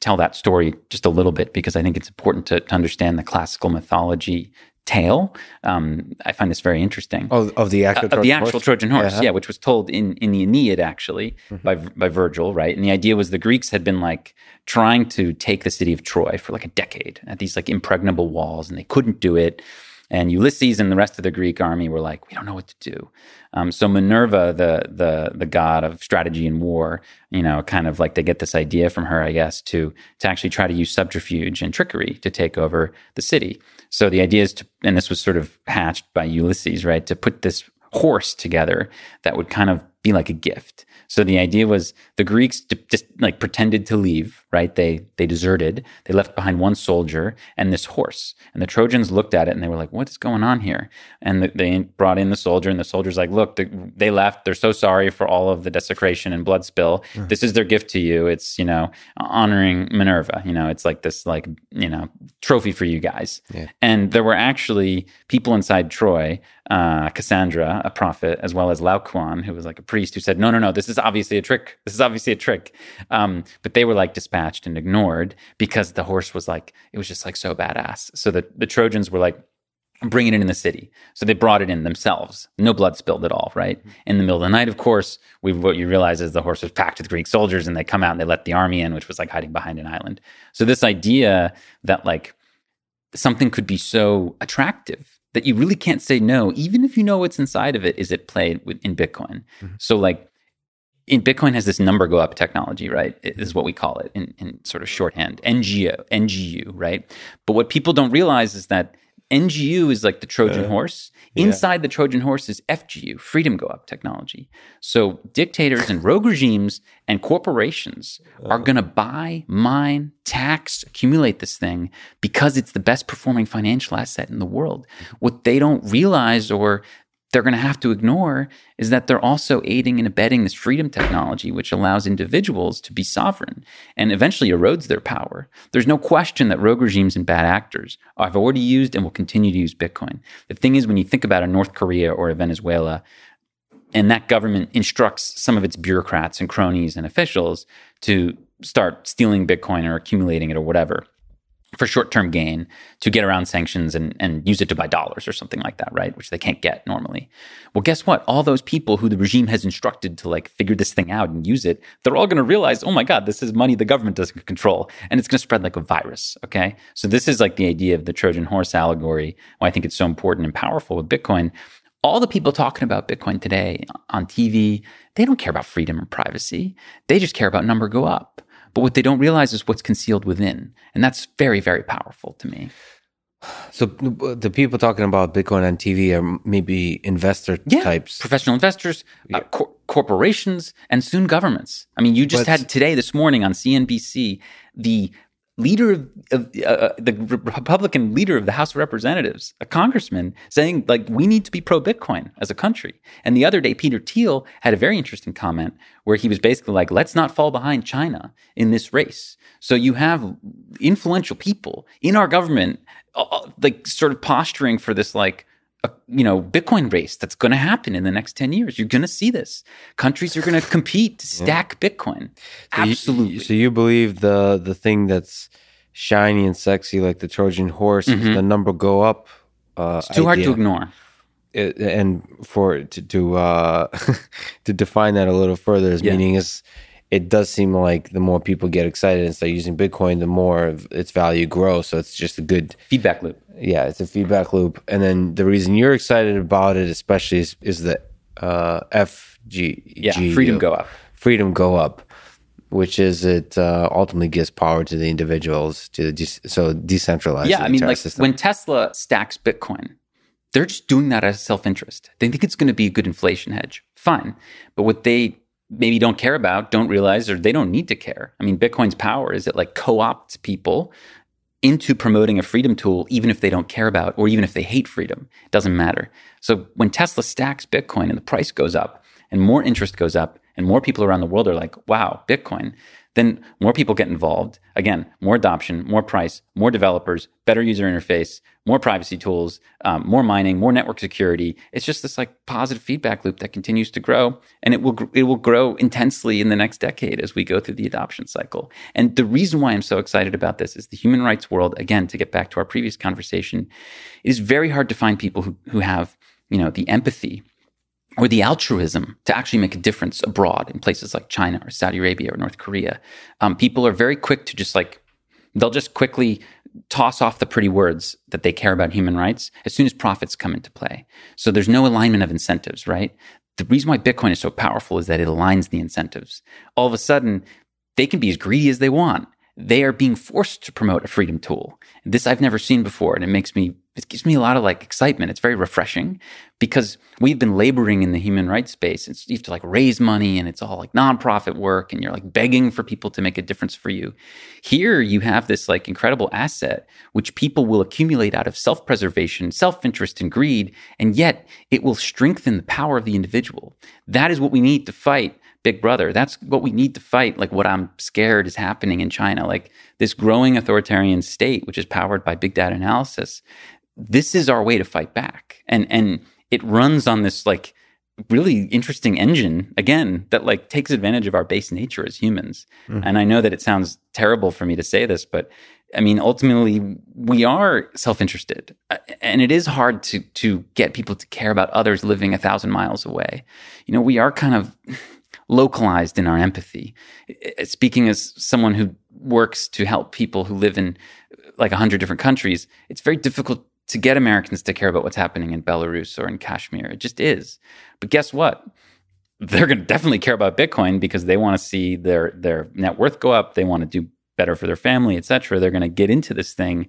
tell that story just a little bit, because I think it's important to, to understand the classical mythology tale. Um, I find this very interesting Oh, of the actual of the actual Trojan horse, Yeah. yeah, which was told in in the Aeneid actually by by Virgil, right? And the idea was the Greeks had been like trying to take the city of Troy for like a decade at these like impregnable walls, and they couldn't do it. And Ulysses and the rest of the Greek army were like, we don't know what to do. Um, so Minerva, the the the god of strategy and war, you know, kind of like they get this idea from her, I guess, to to actually try to use subterfuge and trickery to take over the city. So the idea is to, and this was sort of hatched by Ulysses, right, to put this horse together that would kind of be like a gift. So the idea was the Greeks just like pretended to leave, right? They they deserted. They left behind one soldier and this horse. And the Trojans looked at it and they were like, "What is going on here?" And the, they brought in the soldier, and the soldier's like, "Look, the, they left. They're so sorry for all of the desecration and blood spill. Mm. This is their gift to you. It's you know honoring Minerva. You know, it's like this like you know trophy for you guys." Yeah. And there were actually people inside Troy, uh, Cassandra, a prophet, as well as Laocoon, who was like a priest, who said, "No, no, no. This is obviously a trick. This is obviously a trick. Um, but they were like dispatched and ignored because the horse was like, it was just like so badass. So the, the Trojans were like, bringing it in the city. So they brought it in themselves. No blood spilled at all, right? In the middle of the night, of course, we, what you realize is the horse was packed with Greek soldiers and they come out and they let the army in, which was like hiding behind an island. So this idea that like something could be so attractive that you really can't say no, even if you know what's inside of it, is it played in Bitcoin. Mm-hmm. So like in Bitcoin has this number go up technology, right? It is what we call it in, in sort of shorthand, NGO, NGU, right? But what people don't realize is that NGU is like the Trojan uh, horse. Yeah. Inside the Trojan horse is FGU, freedom go up technology. So dictators and rogue regimes and corporations uh, are going to buy, mine, tax, accumulate this thing because it's the best performing financial asset in the world. What they don't realize or they're going to have to ignore is that they're also aiding and abetting this freedom technology, which allows individuals to be sovereign and eventually erodes their power. There's no question that rogue regimes and bad actors have already used and will continue to use Bitcoin. The thing is, when you think about a North Korea or a Venezuela, and that government instructs some of its bureaucrats and cronies and officials to start stealing Bitcoin or accumulating it or whatever for short-term gain to get around sanctions and, and use it to buy dollars or something like that, right? Which they can't get normally. Well, guess what? All those people who the regime has instructed to like figure this thing out and use it, they're all going to realize, oh my God, this is money the government doesn't control. And it's going to spread like a virus. Okay. So this is like the idea of the Trojan horse allegory. Why I think it's so important and powerful with Bitcoin. All the people talking about Bitcoin today on TV, they don't care about freedom or privacy. They just care about number go up. But what they don't realize is what's concealed within. And that's very, very powerful to me. So the people talking about Bitcoin on TV are maybe investor yeah, types, professional investors, uh, yeah. uh, cor- corporations, and soon governments. I mean, you just but, had today, this morning on CNBC, the leader of, of uh, uh, the Republican leader of the House of Representatives, a congressman, saying like we need to be pro Bitcoin as a country. And the other day, Peter Thiel had a very interesting comment where he was basically like, "Let's not fall behind China in this race." So you have influential people in our government, uh, uh like sort of posturing for this like a, you know Bitcoin race that's going to happen in the next ten years. You're going to see this. Countries are going to compete to stack yeah. Bitcoin. So Absolutely. You, so you believe the the thing that's shiny and sexy, like the Trojan horse, mm-hmm. the number go up. Uh, it's too idea. hard to ignore. It, and for to to uh, to define that a little further, is yeah. meaning is it does seem like the more people get excited and start using Bitcoin, the more its value grows. So it's just a good feedback loop. Yeah, it's a feedback loop. And then the reason you're excited about it, especially, is, is the uh, FG. Yeah, freedom go up. Freedom go up, which is it uh, ultimately gives power to the individuals to de- so decentralize. Yeah, I mean, like system. when Tesla stacks Bitcoin, they're just doing that as self interest. They think it's going to be a good inflation hedge. Fine, but what they maybe don't care about, don't realize, or they don't need to care. I mean, Bitcoin's power is it like co opts people into promoting a freedom tool, even if they don't care about, or even if they hate freedom. It doesn't matter. So when Tesla stacks Bitcoin and the price goes up and more interest goes up and more people around the world are like, wow, Bitcoin, then more people get involved. Again, more adoption, more price, more developers, better user interface, more privacy tools, um, more mining, more network security. It's just this like positive feedback loop that continues to grow, and it will it will grow intensely in the next decade as we go through the adoption cycle. And the reason why I'm so excited about this is the human rights world. Again, to get back to our previous conversation, it is very hard to find people who who have you know the empathy or the altruism to actually make a difference abroad in places like China or Saudi Arabia or North Korea. Um, people are very quick to just like They'll just quickly toss off the pretty words that they care about human rights as soon as profits come into play. So there's no alignment of incentives, right? The reason why Bitcoin is so powerful is that it aligns the incentives. All of a sudden, they can be as greedy as they want. They are being forced to promote a freedom tool. This I've never seen before, and it makes me it gives me a lot of like excitement. It's very refreshing because we've been laboring in the human rights space. It's, you have to like raise money and it's all like nonprofit work and you're like begging for people to make a difference for you. Here you have this like incredible asset, which people will accumulate out of self preservation, self interest, and greed. And yet it will strengthen the power of the individual. That is what we need to fight big brother. That's what we need to fight. Like what I'm scared is happening in China, like this growing authoritarian state, which is powered by big data analysis this is our way to fight back. And and it runs on this like really interesting engine again that like takes advantage of our base nature as humans. Mm. And I know that it sounds terrible for me to say this, but I mean ultimately we are self-interested. And it is hard to to get people to care about others living a thousand miles away. You know, we are kind of localized in our empathy. Speaking as someone who works to help people who live in like a hundred different countries, it's very difficult to get Americans to care about what's happening in Belarus or in Kashmir. It just is. But guess what? They're going to definitely care about Bitcoin because they want to see their their net worth go up. They want to do better for their family, etc. They're going to get into this thing,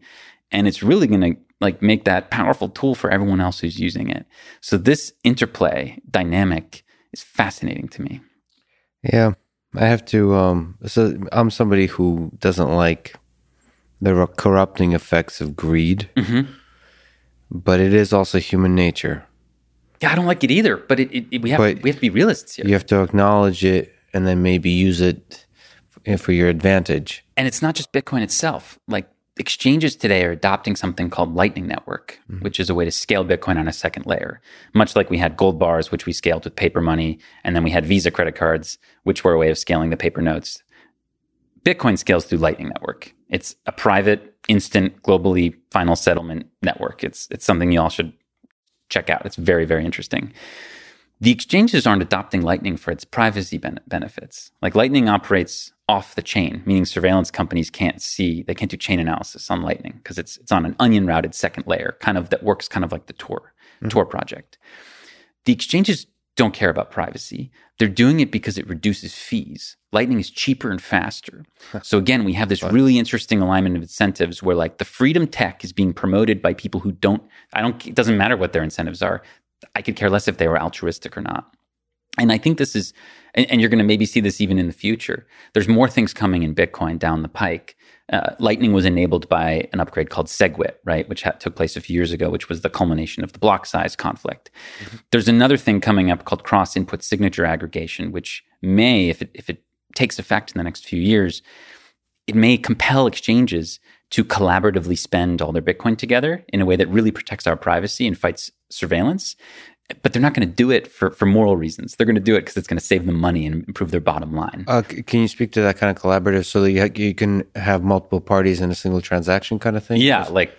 and it's really going to like make that powerful tool for everyone else who's using it. So this interplay dynamic is fascinating to me. Yeah, I have to. Um, so I'm somebody who doesn't like the corrupting effects of greed. Mm-hmm but it is also human nature. Yeah, I don't like it either. But it, it, we have but we have to be realists here. You have to acknowledge it and then maybe use it for your advantage. And it's not just Bitcoin itself. Like exchanges today are adopting something called Lightning Network, mm-hmm. which is a way to scale Bitcoin on a second layer. Much like we had gold bars, which we scaled with paper money, and then we had Visa credit cards, which were a way of scaling the paper notes. Bitcoin scales through Lightning Network. It's a private, instant, globally final settlement network. It's it's something you all should check out. It's very very interesting. The exchanges aren't adopting Lightning for its privacy ben- benefits. Like Lightning operates off the chain, meaning surveillance companies can't see, they can't do chain analysis on Lightning because it's it's on an onion routed second layer, kind of that works kind of like the Tor mm-hmm. Tor project. The exchanges don't care about privacy. They're doing it because it reduces fees. Lightning is cheaper and faster. so again, we have this really interesting alignment of incentives where like the freedom tech is being promoted by people who don't I don't it doesn't matter what their incentives are. I could care less if they were altruistic or not. And I think this is and, and you're going to maybe see this even in the future. There's more things coming in Bitcoin down the pike uh, Lightning was enabled by an upgrade called SegWit, right, which ha- took place a few years ago, which was the culmination of the block size conflict. Mm-hmm. There's another thing coming up called cross input signature aggregation, which may, if it, if it takes effect in the next few years, it may compel exchanges to collaboratively spend all their Bitcoin together in a way that really protects our privacy and fights surveillance but they're not going to do it for, for moral reasons. They're going to do it because it's going to save them money and improve their bottom line. Uh, can you speak to that kind of collaborative so that you, you can have multiple parties in a single transaction kind of thing? Yeah, like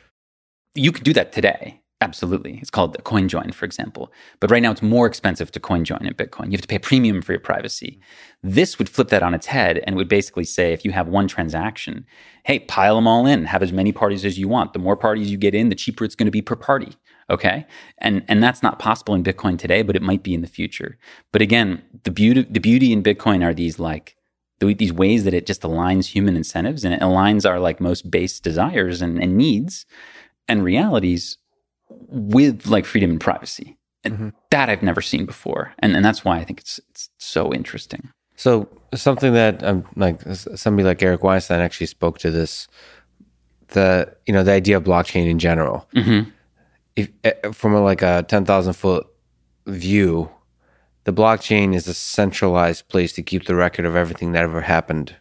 you could do that today. Absolutely. It's called CoinJoin, for example. But right now it's more expensive to CoinJoin in Bitcoin. You have to pay a premium for your privacy. This would flip that on its head and would basically say if you have one transaction, hey, pile them all in, have as many parties as you want. The more parties you get in, the cheaper it's going to be per party. Okay. And, and that's not possible in Bitcoin today, but it might be in the future. But again, the beauty, the beauty in Bitcoin are these like, these ways that it just aligns human incentives and it aligns our like most base desires and, and needs and realities with like freedom and privacy. And mm-hmm. that I've never seen before. And, and that's why I think it's, it's so interesting. So something that um, like somebody like Eric Weinstein actually spoke to this, the, you know, the idea of blockchain in general. Mm-hmm if, eh, from a, like a 10,000 foot view, the blockchain is a centralized place to keep the record of everything that ever happened.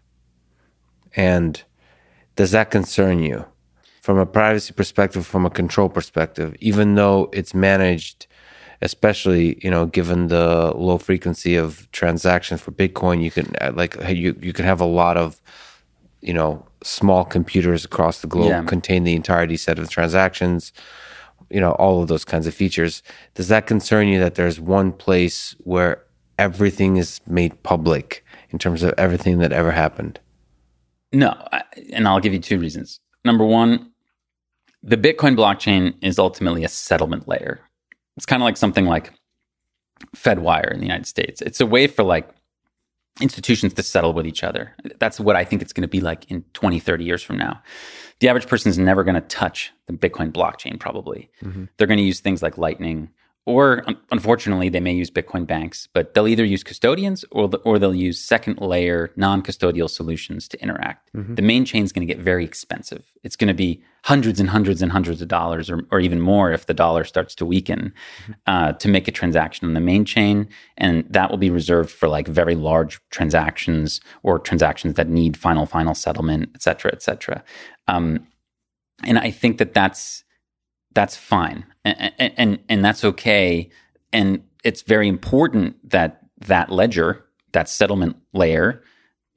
And does that concern you from a privacy perspective, from a control perspective, even though it's managed, especially, you know, given the low frequency of transactions for Bitcoin, you can uh, like, you, you can have a lot of, you know, small computers across the globe yeah. contain the entirety set of transactions you know all of those kinds of features does that concern you that there's one place where everything is made public in terms of everything that ever happened no and I'll give you two reasons. Number one, the Bitcoin blockchain is ultimately a settlement layer. It's kind of like something like FedWire in the United States. It's a way for like institutions to settle with each other. That's what I think it's going to be like in 20, 30 years from now. The average person is never going to touch the Bitcoin blockchain, probably. Mm-hmm. They're going to use things like Lightning or unfortunately, they may use Bitcoin banks, but they'll either use custodians or, the, or they'll use second layer non custodial solutions to interact. Mm-hmm. The main chain is going to get very expensive. It's going to be hundreds and hundreds and hundreds of dollars, or, or even more if the dollar starts to weaken, mm-hmm. uh, to make a transaction on the main chain. And that will be reserved for like very large transactions or transactions that need final, final settlement, et cetera, et cetera. Um, and I think that that's that's fine and, and, and that's okay. And it's very important that that ledger, that settlement layer,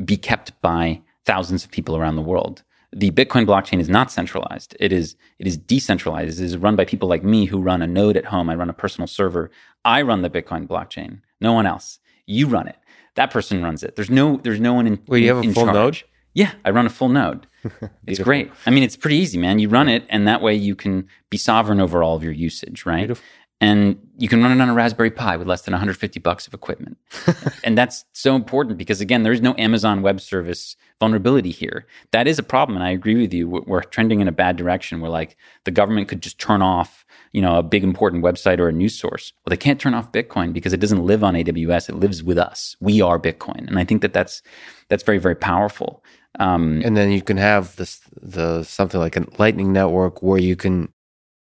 be kept by thousands of people around the world. The Bitcoin blockchain is not centralized. It is it is decentralized. It is run by people like me who run a node at home. I run a personal server. I run the Bitcoin blockchain. No one else. You run it. That person runs it. There's no there's no one in. Well, you have a full charge. node. Yeah, I run a full node. it's great. I mean, it's pretty easy, man. You run it, and that way you can be sovereign over all of your usage, right? Beautiful. And you can run it on a Raspberry Pi with less than 150 bucks of equipment. and that's so important because, again, there is no Amazon Web Service vulnerability here. That is a problem. And I agree with you. We're trending in a bad direction where, like, the government could just turn off you know a big important website or a news source well they can't turn off bitcoin because it doesn't live on aws it lives with us we are bitcoin and i think that that's that's very very powerful um, and then you can have this the something like a Lightning network where you can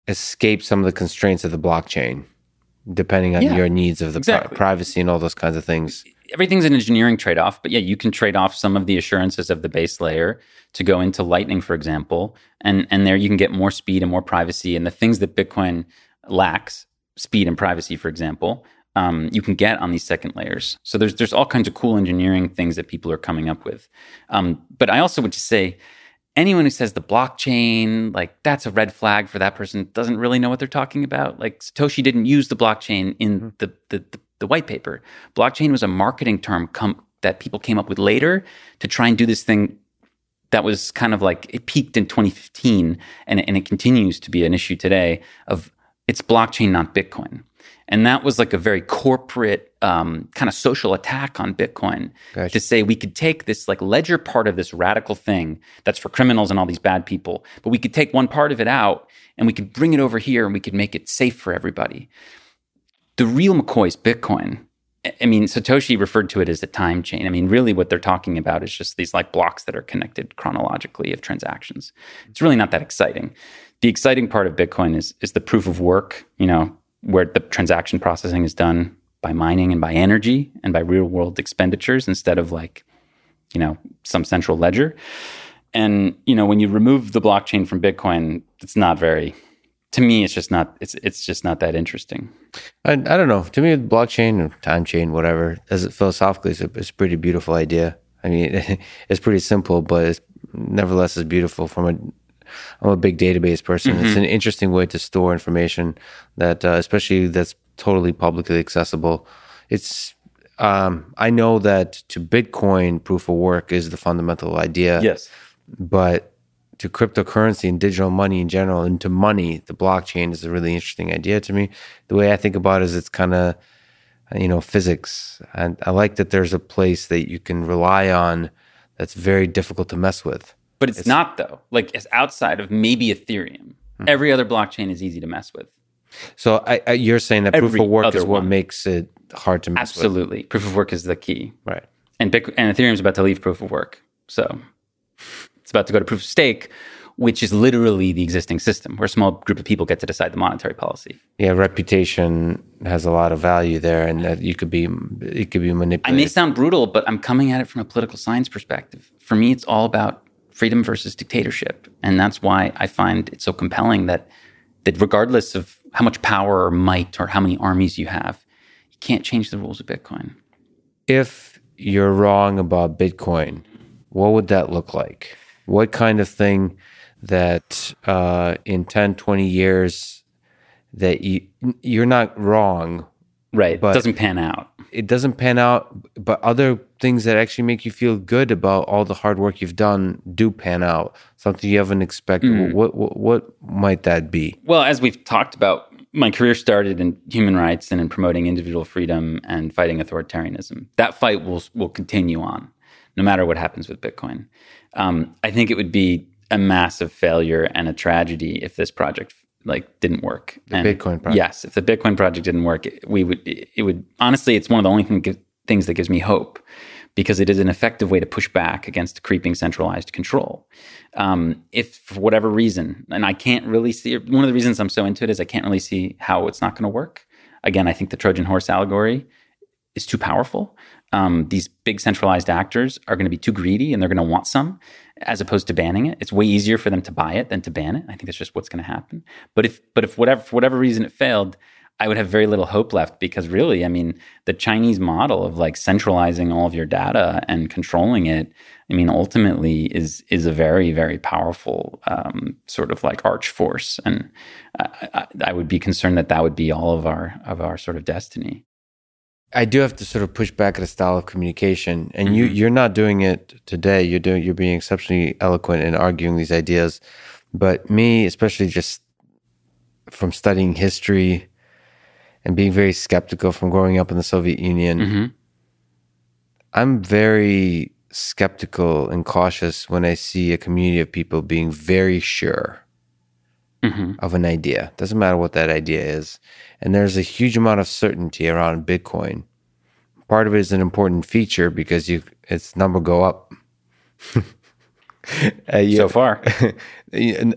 escape some of the constraints of the blockchain, depending on yeah, your needs of the exactly. pri- privacy and all those kinds of things. Everything's an engineering trade off, but yeah, you can trade off some of the assurances of the base layer to go into Lightning, for example, and and there you can get more speed and more privacy and the things that Bitcoin lacks, speed and privacy, for example, um, you can get on these second layers. So there's there's all kinds of cool engineering things that people are coming up with. Um, but I also would just say anyone who says the blockchain, like that's a red flag for that person, doesn't really know what they're talking about. Like Satoshi didn't use the blockchain in mm-hmm. the, the, the, the white paper. Blockchain was a marketing term com- that people came up with later to try and do this thing that was kind of like it peaked in 2015 and, and it continues to be an issue today of it's blockchain, not Bitcoin. And that was like a very corporate um, kind of social attack on Bitcoin gotcha. to say we could take this like ledger part of this radical thing that's for criminals and all these bad people, but we could take one part of it out and we could bring it over here and we could make it safe for everybody. The real McCoy is Bitcoin. I mean, Satoshi referred to it as a time chain. I mean, really what they're talking about is just these like blocks that are connected chronologically of transactions. It's really not that exciting. The exciting part of Bitcoin is is the proof of work, you know, where the transaction processing is done by mining and by energy and by real world expenditures instead of like, you know, some central ledger. And, you know, when you remove the blockchain from Bitcoin, it's not very to me it's just not it's it's just not that interesting. I, I don't know. To me blockchain or time chain, whatever, as it philosophically it's a, it's a pretty beautiful idea. I mean, it's pretty simple, but it's nevertheless is beautiful from a I'm a big database person. Mm-hmm. It's an interesting way to store information that, uh, especially that's totally publicly accessible. It's um, I know that to Bitcoin, proof of work is the fundamental idea. Yes, but to cryptocurrency and digital money in general, and to money, the blockchain is a really interesting idea to me. The way I think about it is it's kind of you know physics, and I like that there's a place that you can rely on that's very difficult to mess with. But it's, it's not though. Like it's outside of maybe Ethereum. Mm-hmm. Every other blockchain is easy to mess with. So I, I, you're saying that Every proof of work is what one. makes it hard to mess Absolutely. With. Absolutely, proof of work is the key. Right. And Bitcoin, and Ethereum's about to leave proof of work. So it's about to go to proof of stake, which is literally the existing system where a small group of people get to decide the monetary policy. Yeah, reputation has a lot of value there and that you could be it could be manipulated. I may sound brutal, but I'm coming at it from a political science perspective. For me, it's all about freedom versus dictatorship. And that's why I find it so compelling that that regardless of how much power or might or how many armies you have, you can't change the rules of Bitcoin. If you're wrong about Bitcoin, what would that look like? What kind of thing that uh, in 10, 20 years that you, you're not wrong, Right. But- it doesn't pan out. it doesn't pan out, but other things that actually make you feel good about all the hard work you've done do pan out. Something you haven't expected. Mm. What, what what might that be? Well, as we've talked about, my career started in human rights and in promoting individual freedom and fighting authoritarianism. That fight will will continue on, no matter what happens with Bitcoin. Um, I think it would be a massive failure and a tragedy if this project like didn't work. The And Bitcoin project. Yes, if the Bitcoin project didn't work, it- we would. It would honestly, it's one of the only thing, things that gives me hope because it is an effective way to push back against creeping centralized control. Um, if for whatever reason, and I can't really see one of the reasons I'm so into it is I can't really see how it's not going to work. Again, I think the Trojan horse allegory is too powerful. Um, these big centralized actors are going to be too greedy and they're going to want some as opposed to banning it. It's way easier for them to buy it than to ban it. I think that's just what's going to happen. But if but if whatever for whatever reason it failed, I would have very little hope left because really, I mean, the Chinese model of like centralizing all of your data and controlling it, I mean, ultimately is is a very very powerful um, sort of like arch force, and I, I, I would be concerned that that would be all of our of our sort of destiny. I do have to sort of push back at a style of communication, and you Mhm. you're not doing it today. You're doing you're being exceptionally eloquent in arguing these ideas, but me, especially just from studying history and being very skeptical from growing up in the Soviet Union, hmm I'm very skeptical and cautious when I see a community of people being very sure hmm of an idea. Doesn't matter what that idea is. And there's a huge amount of certainty around Bitcoin. Part of it is an important feature because you its number go up. Uh, you- So far,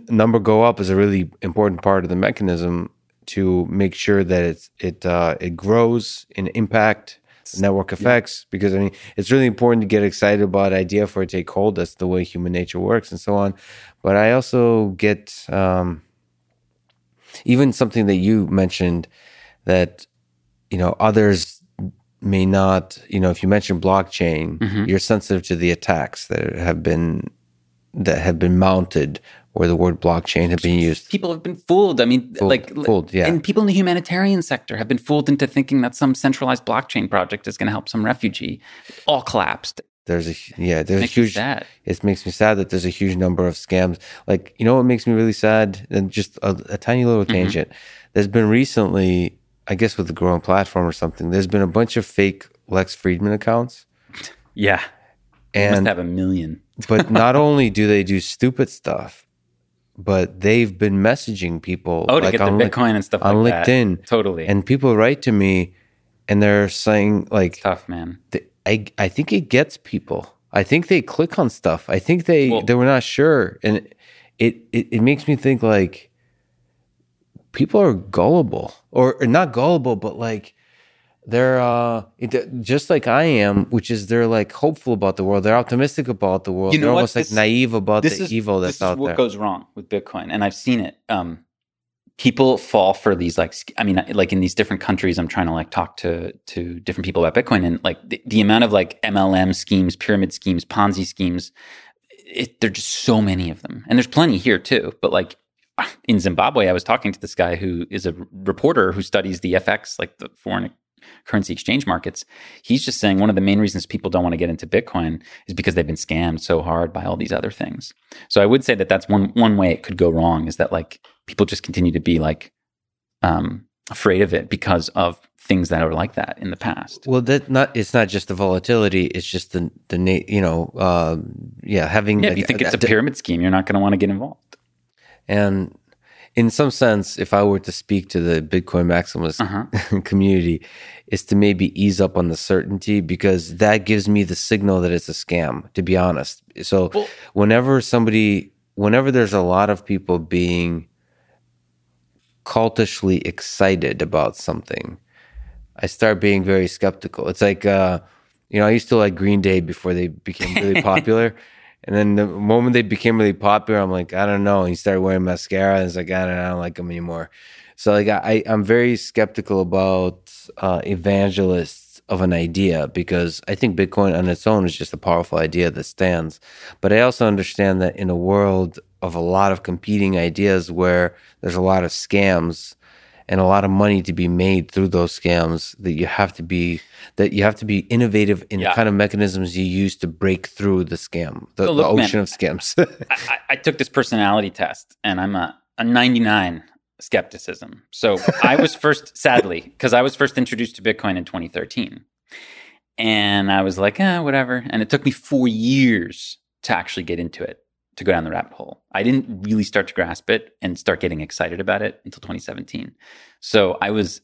number go up is a really important part of the mechanism to make sure that it's it uh, it grows in impact network effects because I mean it's really important to get excited about an idea for it to take hold. That's the way human nature works and so on. But I also get um, even something that you mentioned that you know others may not you know if you mention blockchain Mhm. you're sensitive to the attacks that have been that have been mounted where the word blockchain have been used people have been fooled. I mean, Fooled- like, fooled, yeah. and people in the humanitarian sector have been fooled into thinking that some centralized blockchain project is going to help some refugee. All collapsed. There's a yeah there's Makes a huge sad. it makes me sad that there's a huge number of scams like you know what makes me really sad and just a, a tiny little Mm-hmm. tangent there's been recently i guess with the growing platform or something there's been a bunch of fake lex fridman accounts Yeah, you must and have a million. but not only do they do stupid stuff but they've been messaging people Oh, to like get the on, Link- Bitcoin and stuff on like that. linkedin Totally. and people write to me and they're saying like tough, man. th- I I think it gets people. I think they click on stuff. I think they Well- they were not sure, and it, it it makes me think like people are gullible, or, or not gullible, but like they're uh it, just like I am, which is they're like hopeful about the world. They're optimistic about the world. You know they're what? almost like naive about this the is evil this that's is out what there. goes wrong with Bitcoin, and I've seen it. Um, people fall for these like I mean, like in these different countries, I'm trying to like talk to to different people about Bitcoin, and like the, the amount of like MLM schemes, pyramid schemes, Ponzi schemes. It, there are just so many of them, and there's plenty here too. But like in Zimbabwe, I was talking to this guy who is a reporter who studies the FX, like the foreign currency exchange markets. He's just saying one of the main reasons people don't want to get into Bitcoin is because they've been scammed so hard by all these other things. So I would say that that's one one way it could go wrong is that like people just continue to be like um, afraid of it because of things that are like that in the past. well, that not it's not just the volatility; it's just the the na- you know um, yeah having Yeah, like, if you think it's a a- pyramid scheme, you're not going to want to get involved. And in some sense, if I were to speak to the Bitcoin maximalist Uh-huh. community, is to maybe ease up on the certainty because that gives me the signal that it's a scam, to be honest. So Well- whenever somebody, whenever there's a lot of people being cultishly excited about something, I start being very skeptical. It's like, uh, you know, I used to like Green Day before they became really popular. And then the moment they became really popular, I'm like, I don't know. And he started wearing mascara, and it's like, I don't, I don't like him anymore. So like, I, I'm very skeptical about uh, evangelists of an idea because I think Bitcoin on its own is just a powerful idea that stands. But I also understand that in a world of a lot of competing ideas where there's a lot of scams, and a lot of money to be made through those scams that you have to be that you have to be innovative in Yeah. the kind of mechanisms you use to break through the scam the, So look, the man, ocean of scams I, I- I took this personality test and I'm a, a 99 skepticism. So I was first, sadly, because I was first introduced to Bitcoin in 2013. And I was like, eh, whatever. And it took me four years to actually get into it, to go down the rabbit hole. I didn't really start to grasp it and start getting excited about it until 2017. So I was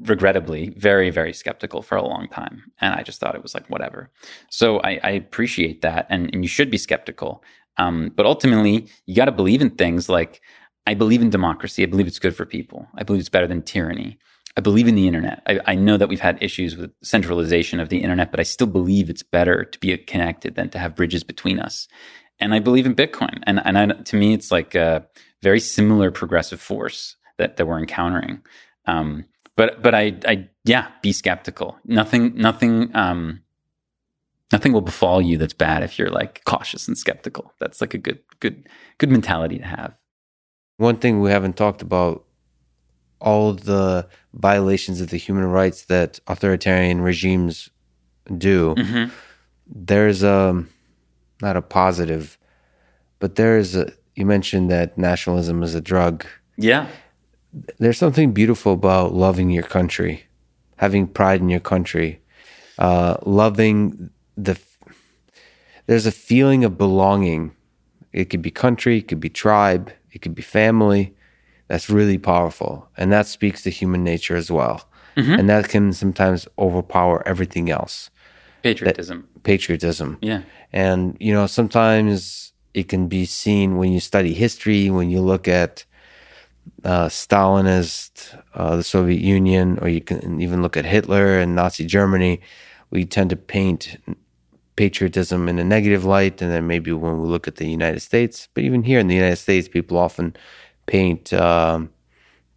regrettably very, very skeptical for a long time. And I just thought it was like, whatever. So I, I appreciate that. And, and you should be skeptical. Um, but ultimately, you got to believe in things like I believe in democracy. I believe it's good for people. I believe it's better than tyranny. I believe in the internet. I, I know that we've had issues with centralization of the internet, but I still believe it's better to be connected than to have bridges between us. And I believe in Bitcoin. And, and I, to me, it's like a very similar progressive force that, that we're encountering. Um, but but I, I yeah, be skeptical. Nothing nothing um, nothing will befall you that's bad if you're like cautious and skeptical. That's like a good good good mentality to have. one thing we haven't talked about all the violations of the human rights that authoritarian regimes do Mm-hmm. there's um not a positive but there's a you mentioned that nationalism is a drug Yeah. there's something beautiful about loving your country, having pride in your country, uh, loving the. There's a feeling of belonging. It could be country, it could be tribe, it could be family. That's really powerful, and that speaks to human nature as well. And that can sometimes overpower everything else. Patriotism. Patriotism. yeah. And, you know, sometimes it can be seen when you study history, when you look at uh, Stalinist, uh, the Soviet Union, or you can even look at Hitler and Nazi Germany. We tend to paint patriotism in a negative light. And then maybe when we look at the United States, but even here in the United States, people often paint um,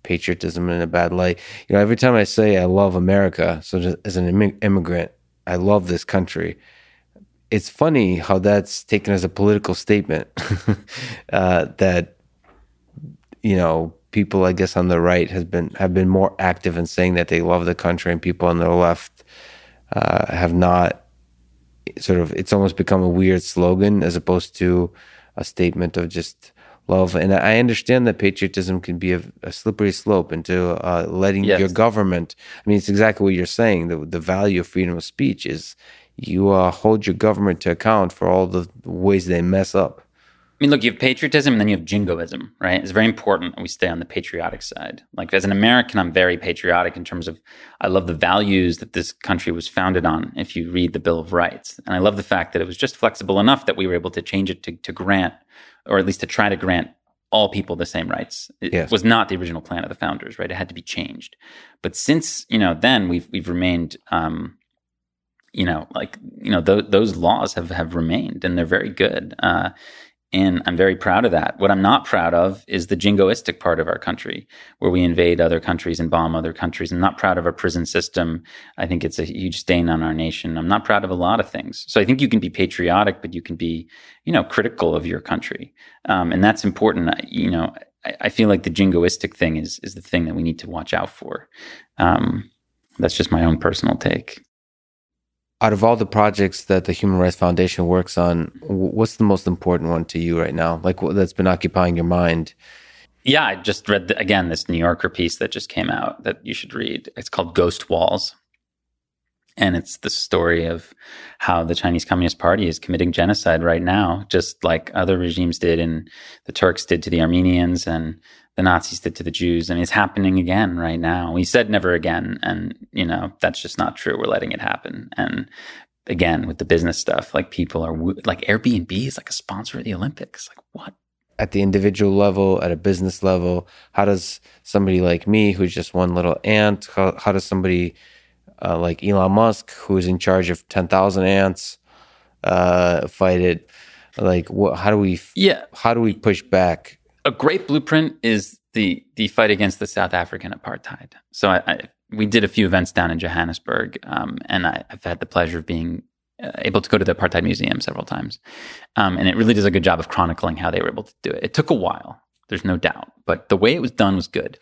patriotism in a bad light. You know, every time I say I love America, so as an immi- immigrant, I love this country. It's funny how that's taken as a political statement uh, that you know people i guess on the right has been have been more active in saying that they love the country and people on the left uh, have not sort of it's almost become a weird slogan as opposed to a statement of just love and i understand that patriotism can be a, a slippery slope into uh, letting Yes. your government i mean it's exactly what you're saying the, the value of freedom of speech is you uh, hold your government to account for all the ways they mess up I mean, look, you have patriotism and then you have jingoism, right? It's very important that we stay on the patriotic side. Like, as an American, I'm very patriotic in terms of I love the values that this country was founded on, if you read the Bill of Rights. And I love the fact that it was just flexible enough that we were able to change it to, to grant, or at least to try to grant all people the same rights. It Yes. was not the original plan of the founders, right? It had to be changed. But since, you know, then we've, we've remained, um, you know, like, you know, th- those laws have, have remained and they're very good. Uh, and I'm very proud of that. What I'm not proud of is the jingoistic part of our country, where we invade other countries and bomb other countries. I'm not proud of our prison system. I think it's a huge stain on our nation. I'm not proud of a lot of things. So I think you can be patriotic, but you can be, you know, critical of your country, um, and that's important. You know, I, I feel like the jingoistic thing is is the thing that we need to watch out for. Um, that's just my own personal take. Out of all the projects that the human rights foundation works on what's the most important one to you right now like that's been occupying your mind Yeah, I just read the, again this New Yorker piece that just came out that you should read. It's called Ghost Walls. And it's the story of how the Chinese Communist Party is committing genocide right now, just like other regimes did and the Turks did to the Armenians and the Nazis did to the Jews. I mean, it's happening again right now. We said never again. And, you know, that's just not true. We're letting it happen. And again, with the business stuff, like people are like Airbnb is like a sponsor of the Olympics. Like, what? at the individual level at a business level how does somebody like me who's just one little ant how, how does somebody uh, like elon musk who's in charge of 10000 ants uh, fight it like what, how do we Yeah. how do we push back a great blueprint is the the fight against the South African apartheid. So I, I we did a few events down in Johannesburg, um, and I, I've had the pleasure of being uh, able to go to the apartheid museum several times, um, and it really does a good job of chronicling how they were able to do it. It took a while, there's no doubt, but the way it was done was good.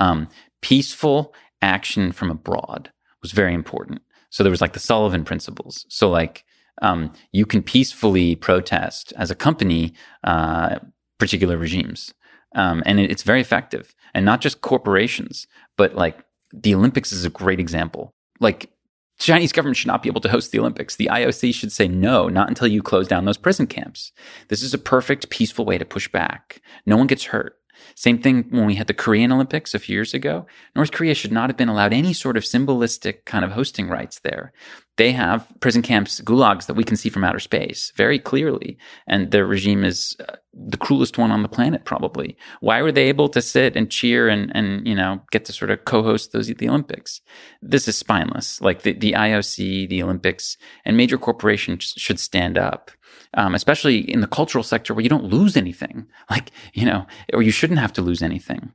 Um, peaceful action from abroad was very important. So there was like the Sullivan principles. So like um, you can peacefully protest as a company uh, particular regimes, um, and it, it's very effective. And not just corporations, but like the Olympics is a great example. Like Chinese government should not be able to host the Olympics. The IOC should say no, not until you close down those prison camps. This is a perfect, peaceful way to push back. No one gets hurt. Same thing when we had the Korean Olympics a few years ago. North Korea should not have been allowed any sort of symbolistic kind of hosting rights there. They have prison camps, gulags that we can see from outer space very clearly. And their regime is uh, the cruelest one on the planet, probably. Why were they able to sit and cheer and, and you know, get to sort of co host those the Olympics? This is spineless. Like the, the IOC, the Olympics, and major corporations should stand up um, especially in the cultural sector where you don't lose anything, like, you know, or you shouldn't have to lose anything.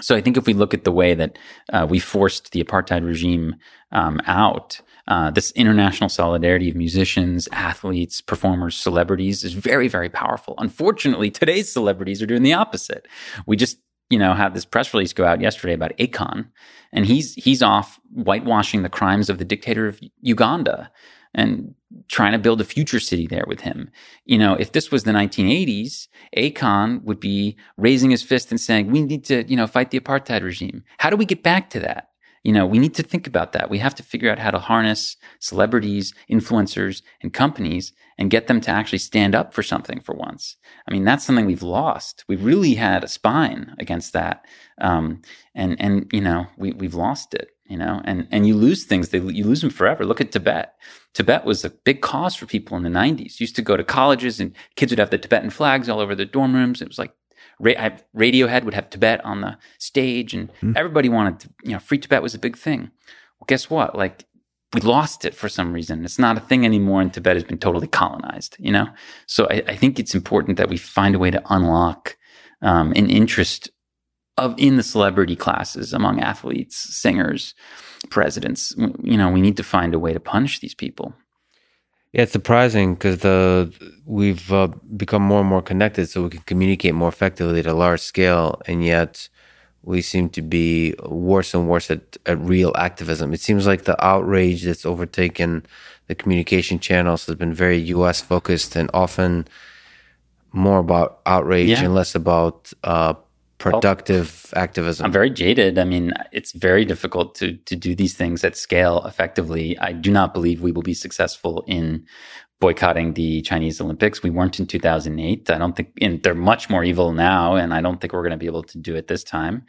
So I think if we look at the way that uh, we forced the apartheid regime um, out, uh, this international solidarity of musicians, athletes, performers, celebrities is very, very powerful. Unfortunately, today's celebrities are doing the opposite. We just, you know, had this press release go out yesterday about Akon, and he's he's off whitewashing the crimes of the dictator of Uganda and trying to build a future city there with him. You know, if this was the 1980s, Akon would be raising his fist and saying, we need to, you know, fight the apartheid regime. How do we get back to that? You know, we need to think about that. We have to figure out how to harness celebrities, influencers, and companies and get them to actually stand up for something for once. I mean, that's something we've lost. We really had a spine against that. Um, and, and, you know, we, we've lost it you know, and, and you lose things, they, you lose them forever. Look at Tibet. Tibet was a big cause for people in the 90s. Used to go to colleges and kids would have the Tibetan flags all over their dorm rooms. It was like Radiohead would have Tibet on the stage and mm. everybody wanted to, you know, free Tibet was a big thing. Well, guess what? Like we lost it for some reason. It's not a thing anymore and Tibet has been totally colonized, you know? So I, I think it's important that we find a way to unlock um, an interest of in the celebrity classes among athletes, singers, presidents. You know, we need to find a way to punish these people. Yeah, it's surprising because the we've uh, become more and more connected, so we can communicate more effectively at a large scale, and yet we seem to be worse and worse at, at real activism. It seems like the outrage that's overtaken the communication channels has been very U.S. focused and often more about outrage yeah. and less about uh, productive well, activism? I'm very jaded. I mean, it's very difficult to to do these things at scale effectively. I do not believe we will be successful in boycotting the Chinese Olympics. We weren't in 2008. I don't think and they're much more evil now and I don't think we're going to be able to do it this time.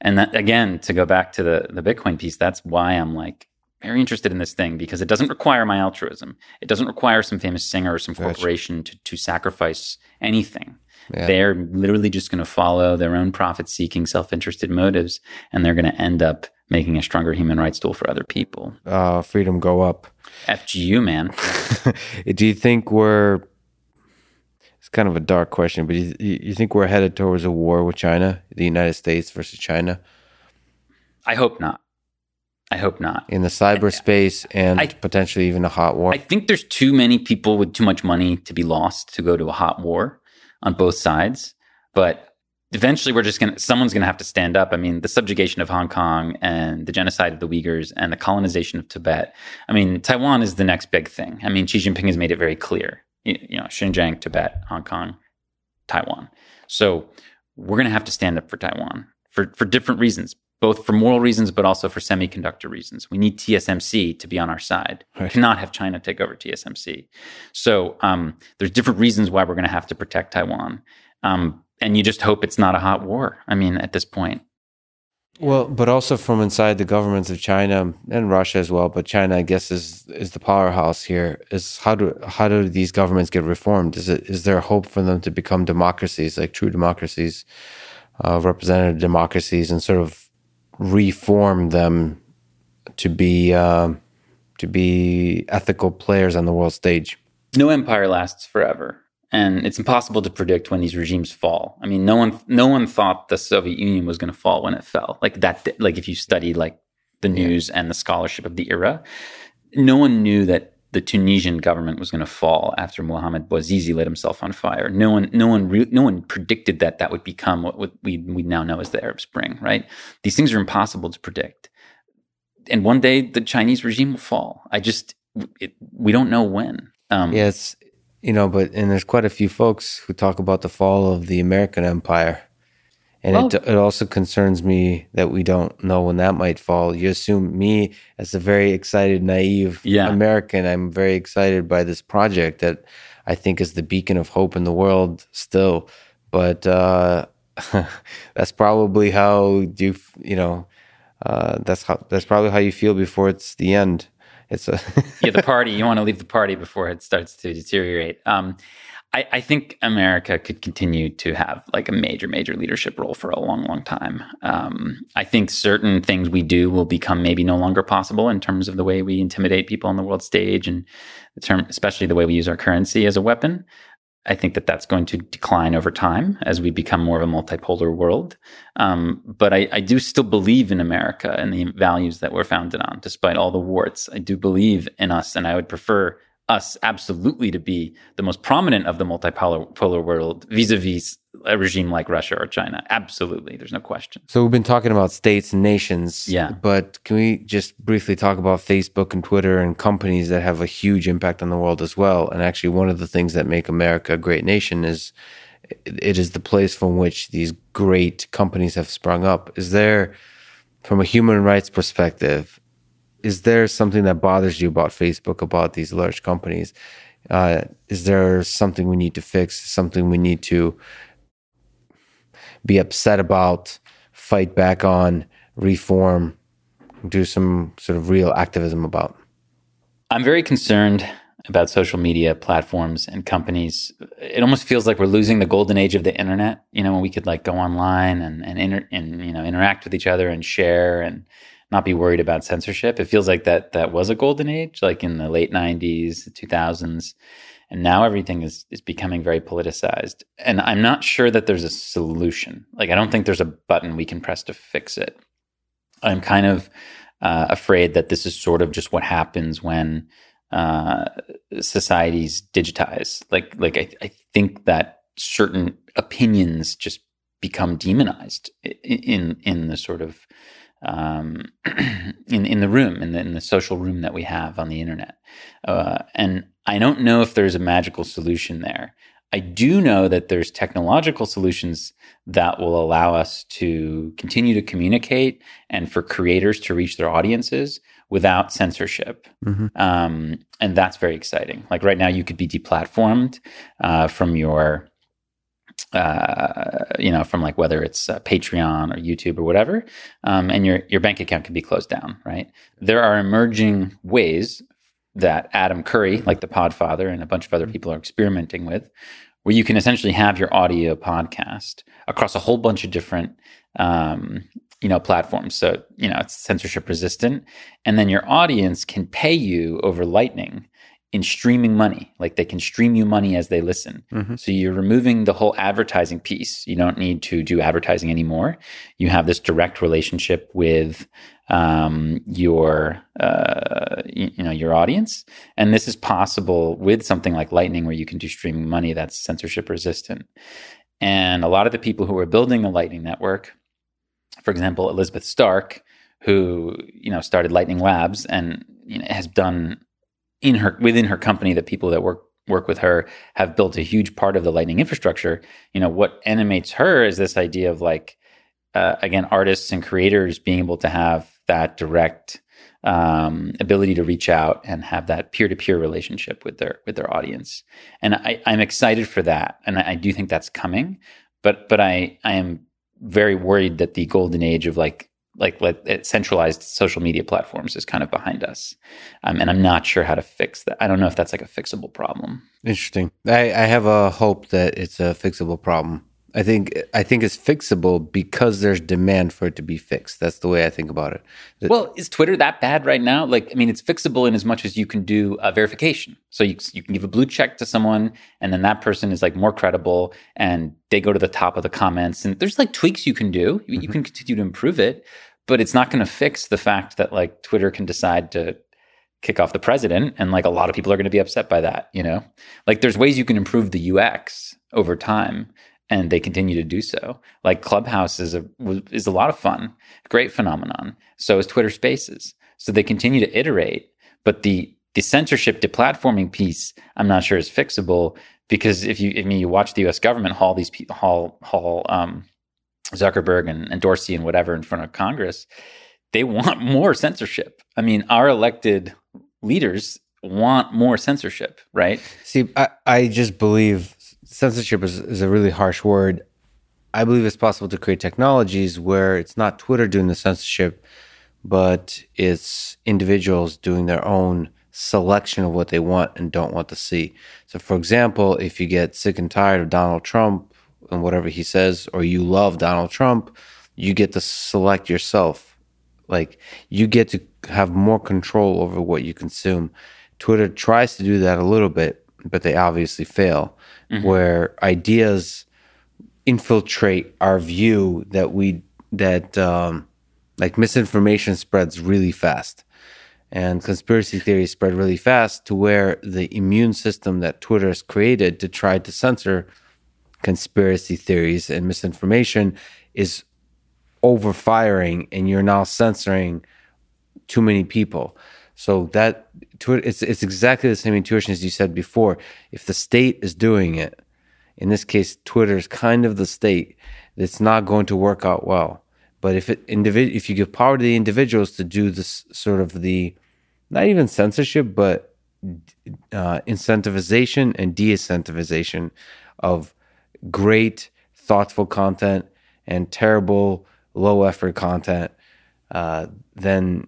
And that, again, to go back to the the Bitcoin piece, that's why I'm like very interested in this thing because it doesn't require my altruism. It doesn't require some famous singer or some corporation to, to sacrifice anything. Yeah. They're literally just going to follow their own profit seeking, self interested motives, and they're going to end up making a stronger human rights tool for other people. Uh, freedom go up. FGU, man. do you think we're, it's kind of a dark question, but you, you think we're headed towards a war with China, the United States versus China? I hope not. I hope not. In the cyberspace and I, potentially even a hot war? I think there's too many people with too much money to be lost to go to a hot war on both sides. But eventually we're just going to, someone's going to have to stand up. I mean, the subjugation of Hong Kong and the genocide of the Uyghurs and the colonization of Tibet. I mean, Taiwan is the next big thing. I mean, Xi Jinping has made it very clear, you, know, Xinjiang, Tibet, Hong Kong, Taiwan. So we're going to have to stand up for Taiwan for, for different reasons, both for moral reasons, but also for semiconductor reasons. We need TSMC to be on our side. Right. We cannot have China take over TSMC. So um, there's different reasons why we're going to have to protect Taiwan. Um, and you just hope it's not a hot war. I mean, at this point. Well, but also from inside the governments of China and Russia as well. But China, I guess, is is the powerhouse here. Is how do how do these governments get reformed? Is it is there hope for them to become democracies, like true democracies, uh, representative democracies, and sort of reform them to be uh, to be ethical players on the world stage. No empire lasts forever, and it's impossible to predict when these regimes fall. I mean, no one no one thought the Soviet Union was going to fall when it fell. Like that, like if you study like the news yeah. and the scholarship of the era, no one knew that the Tunisian government was going to fall after Mohamed Bouazizi lit himself on fire. No one, no one, re- no one predicted that that would become what, we we now know as the Arab Spring. Right? These things are impossible to predict, and one day the Chinese regime will fall. I just it, we don't know when. Um, yes, you know, but and there's quite a few folks who talk about the fall of the American empire. And well, it, it also concerns me that we don't know when that might fall. You assume me as a very excited, naive yeah. American. I'm very excited by this project that I think is the beacon of hope in the world still. But uh, that's probably how you, you know, uh, that's how that's probably how you feel before it's the end. It's a yeah, the party. You want to leave the party before it starts to deteriorate. Um, I, I, think America could continue to have like a major, major leadership role for a long, long time. Um, I think certain things we do will become maybe no longer possible in terms of the way we intimidate people on the world stage, and the term, especially the way we use our currency as a weapon. I think that that's going to decline over time as we become more of a multipolar world. Um, but I, I, do still believe in America and the values that we're founded on, despite all the warts. I do believe in us, and I would prefer us absolutely to be the most prominent of the multipolar polar world vis-a-vis a regime like Russia or China. Absolutely, there's no question. So we've been talking about states and nations. Yeah. But can we just briefly talk about Facebook and Twitter and companies that have a huge impact on the world as well? And actually, one of the things that make America a great nation is it is the place from which these great companies have sprung up. Is there, from a human rights perspective, is there something that bothers you about Facebook, about these large companies? Uh, is there something we need to fix? Something we need to be upset about, fight back on, reform, do some sort of real activism about? I'm very concerned about social media platforms and companies. It almost feels like we're losing the golden age of the internet. You know, when we could like go online and and, inter- and you know interact with each other and share and not be worried about censorship. It feels like that that was a golden age, like in the late '90s, 2000s, and now everything is is becoming very politicized. And I'm not sure that there's a solution. Like I don't think there's a button we can press to fix it. I'm kind of uh, afraid that this is sort of just what happens when uh, societies digitize. Like like I, I think that certain opinions just become demonized in in the sort of um, in in the room in the, in the social room that we have on the internet. Uh, and I don't know if there's a magical solution there. I do know that there's technological solutions that will allow us to continue to communicate and for creators to reach their audiences without censorship. Mm-hmm. Um, and that's very exciting. Like right now, you could be deplatformed uh, from your uh, you know, from like whether it's uh, Patreon or YouTube or whatever, um, and your your bank account can be closed down, right? There are emerging ways that Adam Curry, like the Podfather, and a bunch of other people are experimenting with, where you can essentially have your audio podcast across a whole bunch of different, um, you know, platforms. So you know, it's censorship resistant, and then your audience can pay you over Lightning in streaming money. Like they can stream you money as they listen. Mm-hmm. So you're removing the whole advertising piece. You don't need to do advertising anymore. You have this direct relationship with um, your uh, you, you, know your audience, and this is possible with something like Lightning, where you can do streaming money that's censorship resistant. And a lot of the people who are building the Lightning network, for example, Elizabeth Stark, who you know started Lightning Labs and you know, has done in her within her company that people that work work with her have built a huge part of the lightning infrastructure. You know what animates her is this idea of like uh, again artists and creators being able to have that direct um, ability to reach out and have that peer-to-peer relationship with their with their audience. And I, i'm excited for that and I, I do think that's coming but but i i am very worried that the golden age of like like let, centralized social media platforms is kind of behind us um, and i'm not sure how to fix that i don't know if that's like a fixable problem interesting I, I have a hope that it's a fixable problem I think I think it's fixable because there's demand for it to be fixed. That's the way I think about it. Well, is Twitter that bad right now? Like, I mean, it's fixable in as much as you can do a verification. So you you can give a blue check to someone, and then that person is like more credible, and they go to the top of the comments. And there's like tweaks you can do. You, mm-hmm. you can continue to improve it, but it's not going to fix the fact that like Twitter can decide to kick off the president and like a lot of people are going to be upset by that you know? Like there's ways you can improve the ux over time and they continue to do so. Like clubhouse is a is a lot of fun great phenomenon. So is twitter spaces. So they continue to iterate but the the censorship deplatforming piece i'm not sure is fixable because if you i mean you watch the us government haul these haul haul um, zuckerberg and, and dorsey and whatever in front of congress they want more censorship i mean our elected leaders want more censorship, right? See, I, I just believe censorship is, is a really harsh word. I believe it's possible to create technologies where it's not Twitter doing the censorship, but it's individuals doing their own selection of what they want and don't want to see. So, for example, if you get sick and tired of Donald Trump and whatever he says, or you love Donald Trump, you get to select yourself. Like, you get to have more control over what you consume. Twitter tries to do that a little bit, but they obviously fail. Mm-hmm. Where ideas infiltrate our view that we that um, like misinformation spreads really fast, and conspiracy theories spread really fast to where the immune system that Twitter has created to try to censor conspiracy theories and misinformation is overfiring, and you're now censoring too many people. So that it's it's exactly the same intuition as you said before. If the state is doing it, in this case, Twitter is kind of the state. It's not going to work out well. But if it individ- if you give power to the individuals to do this sort of the not even censorship, but uh, incentivization and de-incentivization of great, thoughtful content and terrible, low effort content, uh, then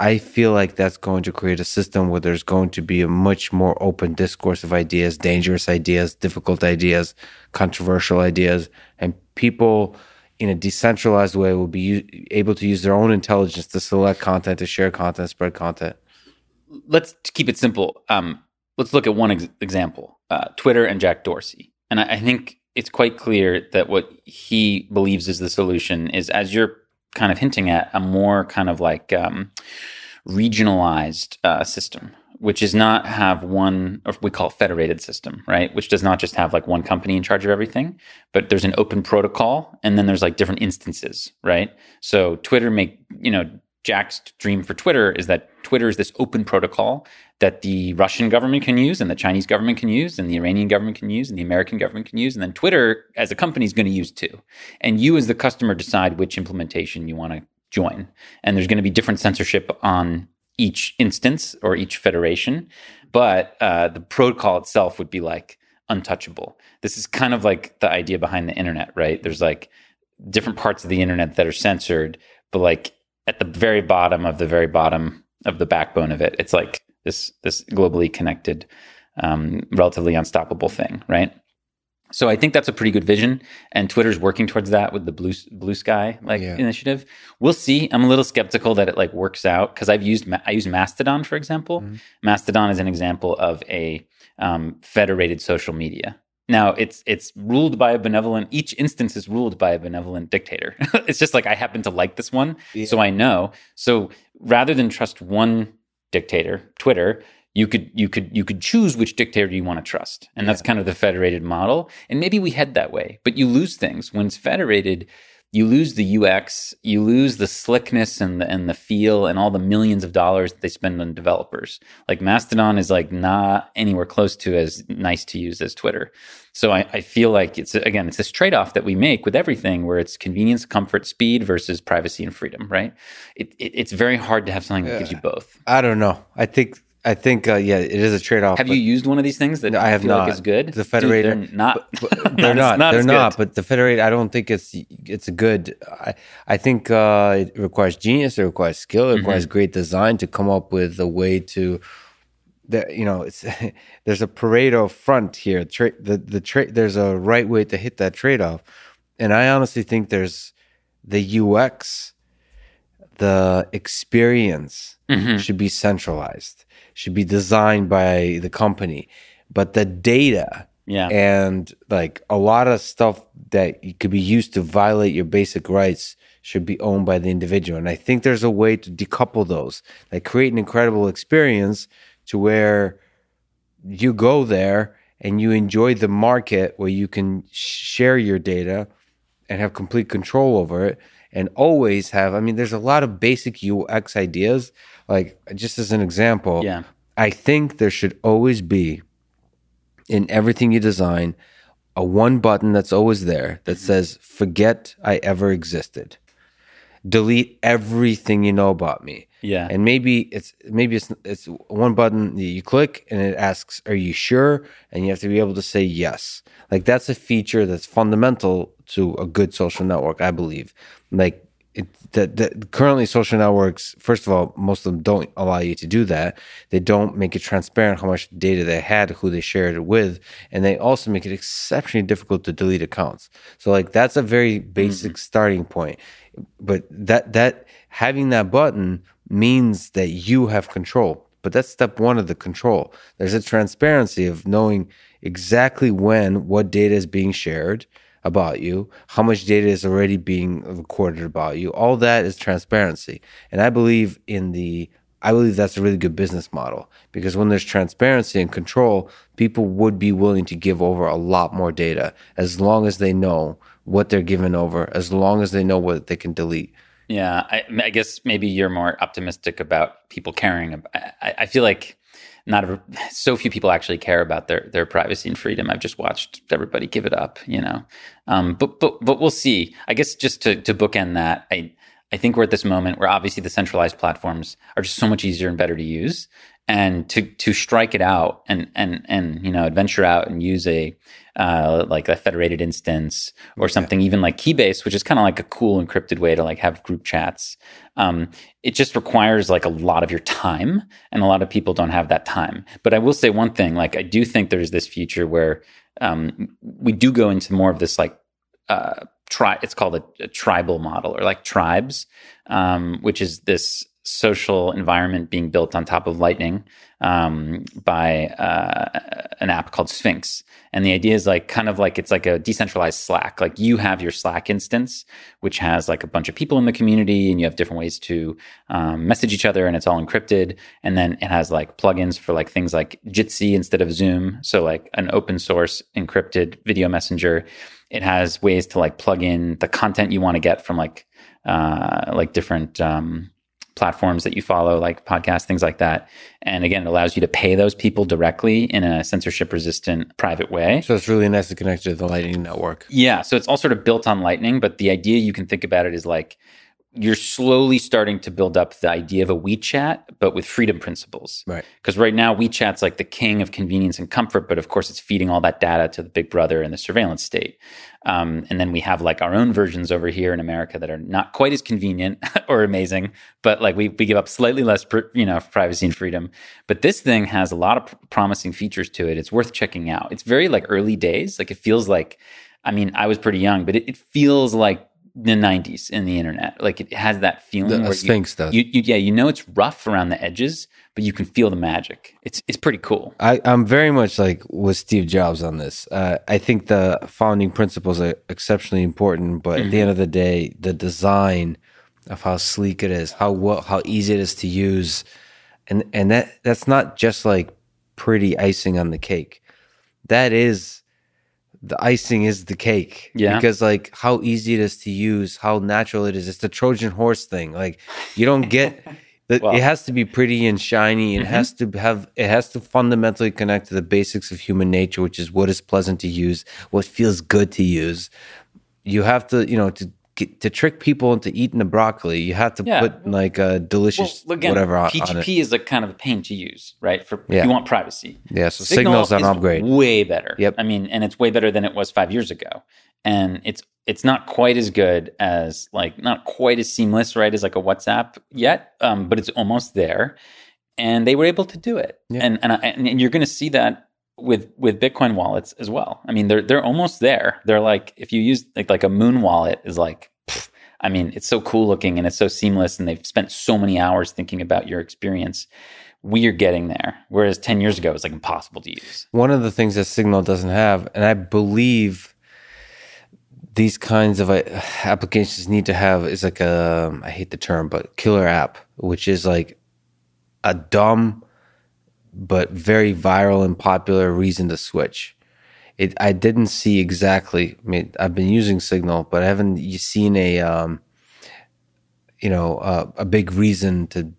I feel like that's going to create a system where there's going to be a much more open discourse of ideas, dangerous ideas, difficult ideas, controversial ideas, and people in a decentralized way will be u- able to use their own intelligence to select content, to share content, spread content. Let's keep it simple. Um, let's look at one ex- example: uh, Twitter and Jack Dorsey. And I, I think it's quite clear that what he believes is the solution is, as you're kind of hinting at a more kind of like um, regionalized uh, system, which is not have one, or we call it federated system, right? Which does not just have like one company in charge of everything, but there's an open protocol, and then there's like different instances, right? So Twitter make you know Jack's dream for Twitter is that Twitter is this open protocol that the Russian government can use and the Chinese government can use and the Iranian government can use and the American government can use. And then Twitter as a company is going to use too. And you as the customer decide which implementation you want to join. And there's going to be different censorship on each instance or each federation. But uh, the protocol itself would be like untouchable. This is kind of like the idea behind the internet, right? There's like different parts of the internet that are censored, but like at the very bottom of the very bottom of the backbone of it, it's like this this globally connected, um, relatively unstoppable thing, right? So I think that's a pretty good vision, and Twitter's working towards that with the blue blue sky like yeah. initiative. We'll see. I'm a little skeptical that it like works out because I've used I use Mastodon for example. Mm-hmm. Mastodon is an example of a um, federated social media. Now it's it's ruled by a benevolent. Each instance is ruled by a benevolent dictator. it's just like I happen to like this one, yeah. so I know. So rather than trust one dictator, Twitter, you could you could you could choose which dictator you want to trust, and yeah. that's kind of the federated model. And maybe we head that way, but you lose things when it's federated you lose the UX, you lose the slickness and the and the feel and all the millions of dollars that they spend on developers. Like Mastodon is like not anywhere close to as nice to use as Twitter. So I, I feel like it's again it's this trade off that we make with everything where it's convenience, comfort, speed versus privacy and freedom. Right? It, it it's very hard to have something that gives you both. I don't know. I think I think uh, yeah, it is a trade off. Have you used one of these things that no, I have not. Like is good? The federated, Dude, they're not. they're not. not they're not. But the federated, I don't think it's it's a good. I I think uh, it requires genius. It requires skill. It requires mm-hmm. great design to come up with a way to. That you know, it's there's a Pareto front here. Tra- the the tra- there's a right way to hit that trade off, and I honestly think there's the UX, the experience mm-hmm. should be centralized should be designed by the company, but the data Yeah. And like a lot of stuff that could be used to violate your basic rights should be owned by the individual. And I think there's a way to decouple those, like create an incredible experience to where you go there and you enjoy the market where you can share your data and have complete control over it and always have i mean there's a lot of basic ux ideas like just as an example Yeah. i think there should always be in everything you design a one button that's always there that mm-hmm. says forget i ever existed. Delete everything you know about me. Yeah. and maybe it's maybe it's it's one button that you click and it asks are you sure? And you have to be able to say yes. Like that's a feature that's fundamental to a good social network i believe. Like it, that, that currently social networks first of all most of them don't allow you to do that. They don't make it transparent how much data they had who they shared it with and they also make it exceptionally difficult to delete accounts. So like that's a very basic mm-hmm. starting point. But that that having that button means that you have control. But that's step one of the control. There's a transparency of knowing exactly when what data is being shared about you how much data is already being recorded about you all that is transparency and i believe in the i believe that's a really good business model because when there's transparency and control people would be willing to give over a lot more data as long as they know what they're giving over as long as they know what they can delete Yeah, I, I guess maybe you're more optimistic about people caring. I, I feel like not a, so few people actually care about their their privacy and freedom. I've just watched everybody give it up, you know. Um, but but but we'll see. I guess just to to bookend that, I I think we're at this moment where obviously the centralized platforms are just so much easier and better to use, and to to strike it out and and and you know adventure out and use a uh, like a federated instance or something even like keybase which is kind of like a cool encrypted way to like have group chats. Um, it just requires like a lot of your time and a lot of people don't have that time. But i will say one thing like i do think there's this future where um, we do go into more of this like uh, tri- it's called a, a tribal model or like tribes um, which is this social environment being built on top of lightning um, by uh, an app called sphinx. And the idea is like kind of like it's like a decentralized slack. Like you have your slack instance which has like a bunch of people in the community and you have different ways to um, message each other and it's all encrypted. And then it has like plugins for like things like jitsi instead of zoom. So like an open source encrypted video messenger. It has ways to like plug in the content you want to get from like uh, like different um, platforms that you follow, like podcasts, things like that. And again, it allows you to pay those people directly in a censorship resistant private way. so it's really nice to connect to the lightning network Yeah. So it's all sort of built on Lightning, but the idea you can think about it is like you're slowly starting to build up the idea of a WeChat, but with freedom principles. Right. Because right now, WeChat's like the king of convenience and comfort, but of course, it's feeding all that data to the big brother and the surveillance state. Um, and then we have like our own versions over here in America that are not quite as convenient or amazing, but like we, we give up slightly less, pr- you know, privacy and freedom. But this thing has a lot of pr- promising features to it. It's worth checking out. It's very like early days. Like it feels like, I mean, I was pretty young, but it, it feels like the 90s in the internet. Like it has that feeling the where you- sphinx does you, you, yeah, you know it's rough around the edges, but you can feel the magic. It's it's pretty cool. I, I'm very much like with Steve Jobs on this. Uh, I think the founding principles are exceptionally important, but at the end of the day, the design of how sleek it is, how well, how easy it is to use, and and that that's not just like pretty icing on the cake. That is the icing is the cake. Yeah. Because like how easy it is to use, how natural it is. It's the Trojan horse thing. Like you don't get the, Well- it has to be pretty and shiny. It mm-hmm. has to have it has to fundamentally connect to the basics of human nature, which is what is pleasant to use, what feels good to use. You have to, you know, to get, to trick people into eating the broccoli, you have to Yeah. put like a delicious Well, again, whatever on, on it. PGP is like kind of a pain to use, right? For Yeah. you want privacy. Yeah, so Signal's an upgrade. Way better. Yep. I mean, and it's way better than it was five years ago. And it's it's not quite as good as like not quite as seamless, right, as like a WhatsApp yet, um, but it's almost there. And they were able to do it. Yeah. And and, I, and you're going to see that with with Bitcoin wallets as well. I mean, they're they're almost there. They're like if you use like like a Muun wallet is like. I mean, it's so cool looking and it's so seamless, and they've spent so many hours thinking about your experience we're getting there. Whereas 10 years ago, it was like impossible to use. One of the things that Signal doesn't have, and I believe these kinds of uh, applications need to have is like a, I hate the term, but killer app, which is like a dumb but very viral and popular reason to switch. It, I didn't see exactly. I mean, I've been using Signal, but I haven't you seen a, um, you know, uh, a big reason to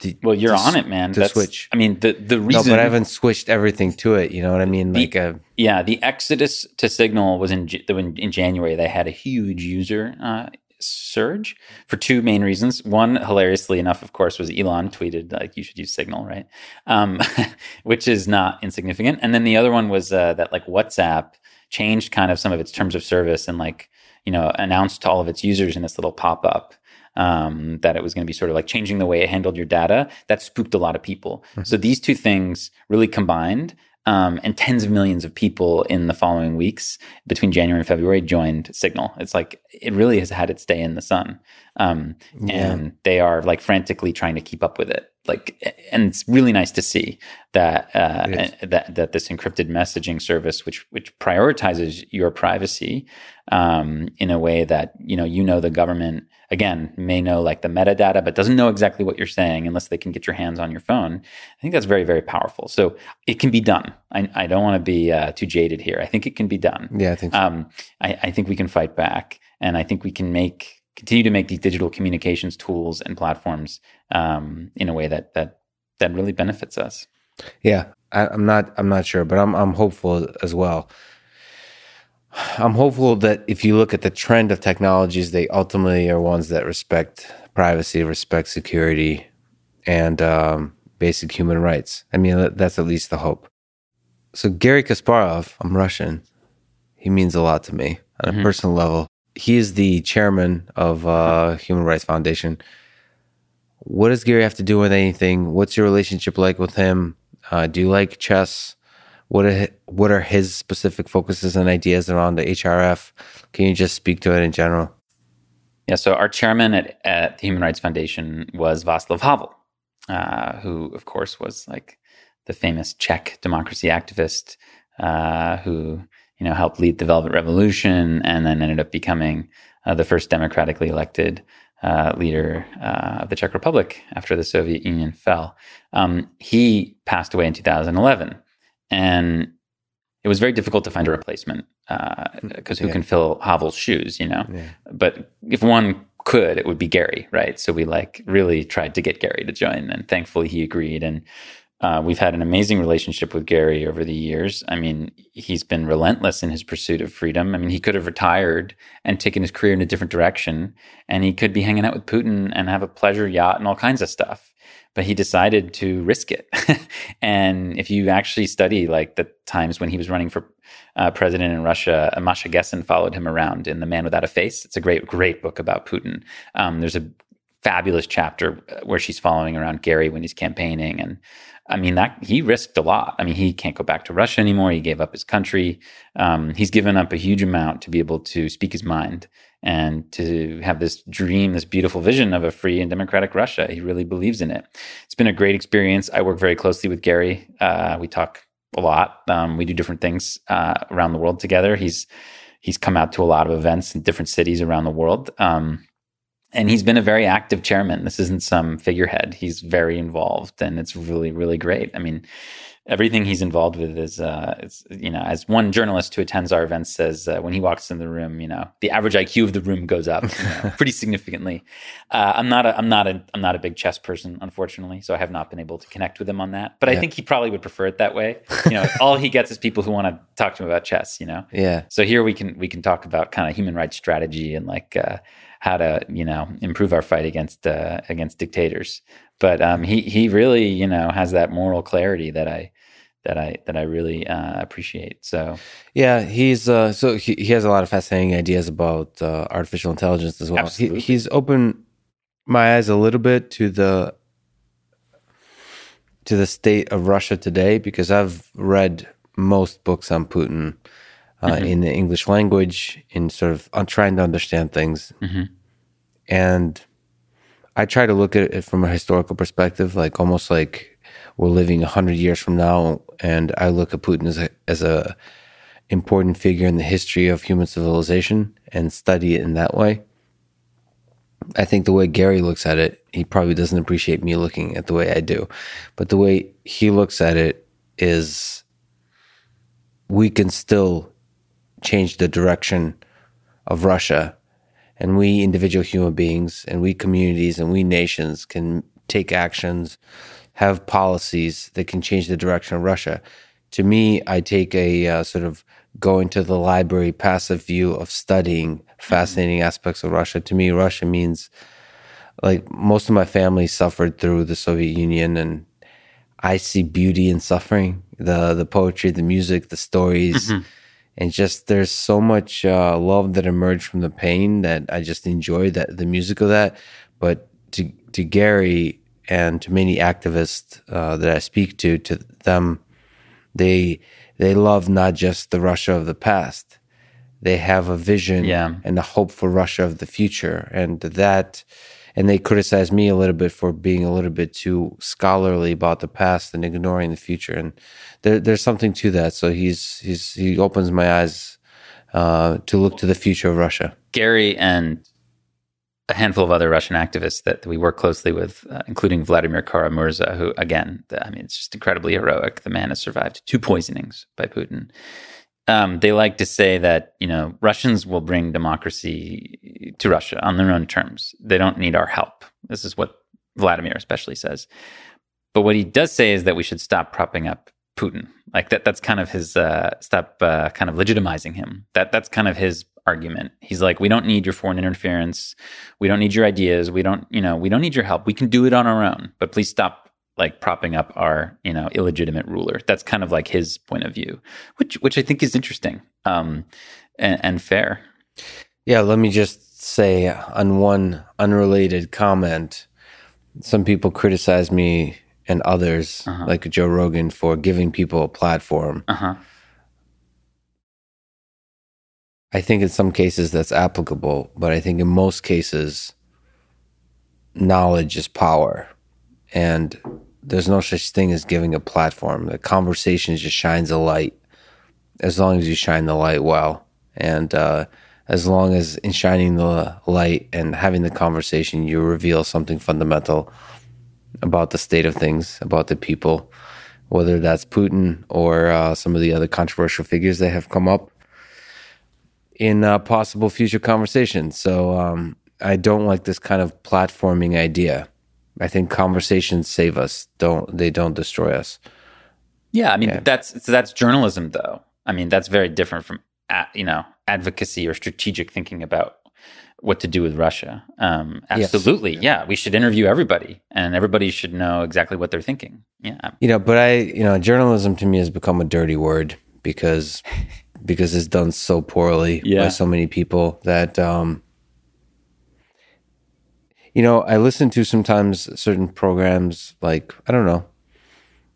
to, Well, you're to, on it, man. To That's- switch. I mean, the, the No, reason. but I haven't switched everything to it. You know what I mean? The- Like, uh, Yeah, the exodus to Signal was in in in January. They had a huge user uh, surge for two main reasons. One, hilariously enough, of course, was Elon tweeted like you should use Signal, right? Um, which is not insignificant. And then the other one was uh, that like WhatsApp changed kind of some of its terms of service and like you know announced to all of its users in this little pop up. Um, that it was going to be sort of like changing the way it handled your data. That spooked a lot of people. So these two things really combined um, and tens of millions of people in the following weeks between January and February joined Signal. It's like it really has had its day in the sun, um, Yeah. and they are like frantically trying to keep up with it. Like, and it's really nice to see that uh, It that that this encrypted messaging service, which which prioritizes your privacy um, in a way that you know you know the government again may know like the metadata, but doesn't know exactly what you're saying unless they can get your hands on your phone. I think that's very very powerful. So it can be done. I, I don't want to be uh, too jaded here. I think it can be done. yeah, I think so. Um, I, I think we can fight back, and I think we can make continue to make these digital communications tools and platforms um, in a way that that that really benefits us. Yeah, I, I'm not. I'm not sure, but I'm. I'm hopeful as well. I'm hopeful that if you look at the trend of technologies, they ultimately are ones that respect privacy, respect security, and um, basic human rights. I mean, that's at least the hope. So Garry Kasparov, I'm Russian. He means a lot to me on a Mhm. personal level. He is the chairman of uh, Human Rights Foundation. What does Garry have to do with anything? What's your relationship like with him? Uh, do you like chess? What are what are his specific focuses and ideas around the HRF? Can you just speak to it in general? Yeah. So our chairman at, at the Human Rights Foundation was Václav Havel, uh, who, of course, was like the famous Czech democracy activist uh, who you know helped lead the Velvet Revolution and then ended up becoming uh, the first democratically elected uh, leader uh, of the Czech Republic after the Soviet Union fell. Um, he passed away in 2011, and it was very difficult to find a replacement because who Yeah. can fill Havel's shoes, you know? Yeah. but if one could, it would be Garry, right? So we like really tried to get Garry to join, and thankfully he agreed. And uh, we've had an amazing relationship with Garry over the years. I mean, he's been relentless in his pursuit of freedom. I mean, he could have retired and taken his career in a different direction, and he could be hanging out with Putin and have a pleasure yacht and all kinds of stuff. But he decided to risk it. and if you actually study like the times when he was running for uh, president in Russia, Masha Gessen followed him around in The Man Without a Face. It's a great, great book about Putin. Um, there's a fabulous chapter uh, where she's following around Garry when he's campaigning. And I mean, that he risked a lot. I mean, he can't go back to Russia anymore. He gave up his country. Um, he's given up a huge amount to be able to speak his mind and to have this dream, this beautiful vision of a free and democratic Russia. He really believes in it. It's been a great experience. I work very closely with Garry. Uh, we talk a lot. Um, we do different things uh, around the world together. He's he's come out to a lot of events in different cities around the world. Um, and he's been a very active chairman. This isn't some figurehead. He's very involved, and it's really, really great. I mean, everything he's involved with is, uh, is you know, as one journalist who attends our events says, uh, when he walks in the room, you know, the average IQ of the room goes up you know, pretty significantly. Uh, I'm not a, I'm not a, I'm not a big chess person, unfortunately, so I have not been able to connect with him on that. But I think he probably would prefer it that way. You know, all he gets is people who want to talk to him about chess. You know, Yeah. so here we can we can talk about kind of human rights strategy and like uh, how to you know improve our fight against uh, against dictators. But um, he he really you know has that moral clarity that I that I that I really uh, appreciate. So Yeah, he's uh, so he, he has a lot of fascinating ideas about uh, artificial intelligence as well. He, he's opened my eyes a little bit to the to the state of Russia today because I've read most books on Putin uh, Mhm. in the English language in sort of on trying to understand things, Mhm. And I try to look at it from a historical perspective, like almost like we're living 100 years from now and I look at Putin as a, as a important figure in the history of human civilization and study it in that way. I think the way Garry looks at it, he probably doesn't appreciate me looking at the way I do. But the way he looks at it is we can still change the direction of Russia. And we individual human beings and we communities and we nations can take actions, have policies that can change the direction of Russia. To me, I take a uh, sort of going to the library passive view of studying fascinating mm-hmm. aspects of Russia. To me, Russia means like most of my family suffered through the Soviet Union and I see beauty in suffering, the the poetry, the music, the stories. Mm-hmm and just there's so much uh, love that emerged from the pain that I just enjoy that the music of that. But to to Garry and to many activists uh, that I speak to, to them, they they love not just the Russia of the past. They have a vision yeah. and a hope for Russia of the future, and that and they criticize me a little bit for being a little bit too scholarly about the past and ignoring the future. And there, there's something to that. So he's he's he opens my eyes uh, to look to the future of Russia. Garry and a handful of other Russian activists that we work closely with, uh, including Vladimir Kara-Murza, who, again, I mean, it's just incredibly heroic. The man has survived two poisonings by Putin um, they like to say that you know Russians will bring democracy to Russia on their own terms. They don't need our help. This is what Vladimir especially says. But what he does say is that we should stop propping up Putin. Like that. That's kind of his uh, stop uh, kind of legitimizing him. That that's kind of his argument. He's like, we don't need your foreign interference. We don't need your ideas. We don't, you know, we don't need your help. We can do it on our own. But please stop like propping up our you know illegitimate ruler. That's kind of like his point of view, which which I think is interesting um, and, and fair. Yeah, let me just say on one unrelated comment, some people criticize me and others, uh-huh. like Joe Rogan, for giving people a platform. Uh-huh. I think in some cases that's applicable, but I think in most cases, knowledge is power. And there's no such thing as giving a platform. The conversation just shines a light as long as you shine the light well. And uh, as long as in shining the light and having the conversation, you reveal something fundamental about the state of things, about the people, whether that's Putin or uh, some of the other controversial figures that have come up in uh, possible future conversations. So um, I don't like this kind of platforming idea. I think conversations save us. Don't they don't destroy us. Yeah, I mean yeah. that's so that's journalism though. I mean that's very different from you know advocacy or strategic thinking about what to do with Russia. Um, absolutely, yes. yeah. We should interview everybody, and everybody should know exactly what they're thinking. Yeah, you know, but I, you know, journalism to me has become a dirty word because because it's done so poorly yeah. by so many people that um, you know, I listen to sometimes certain programs like I don't know,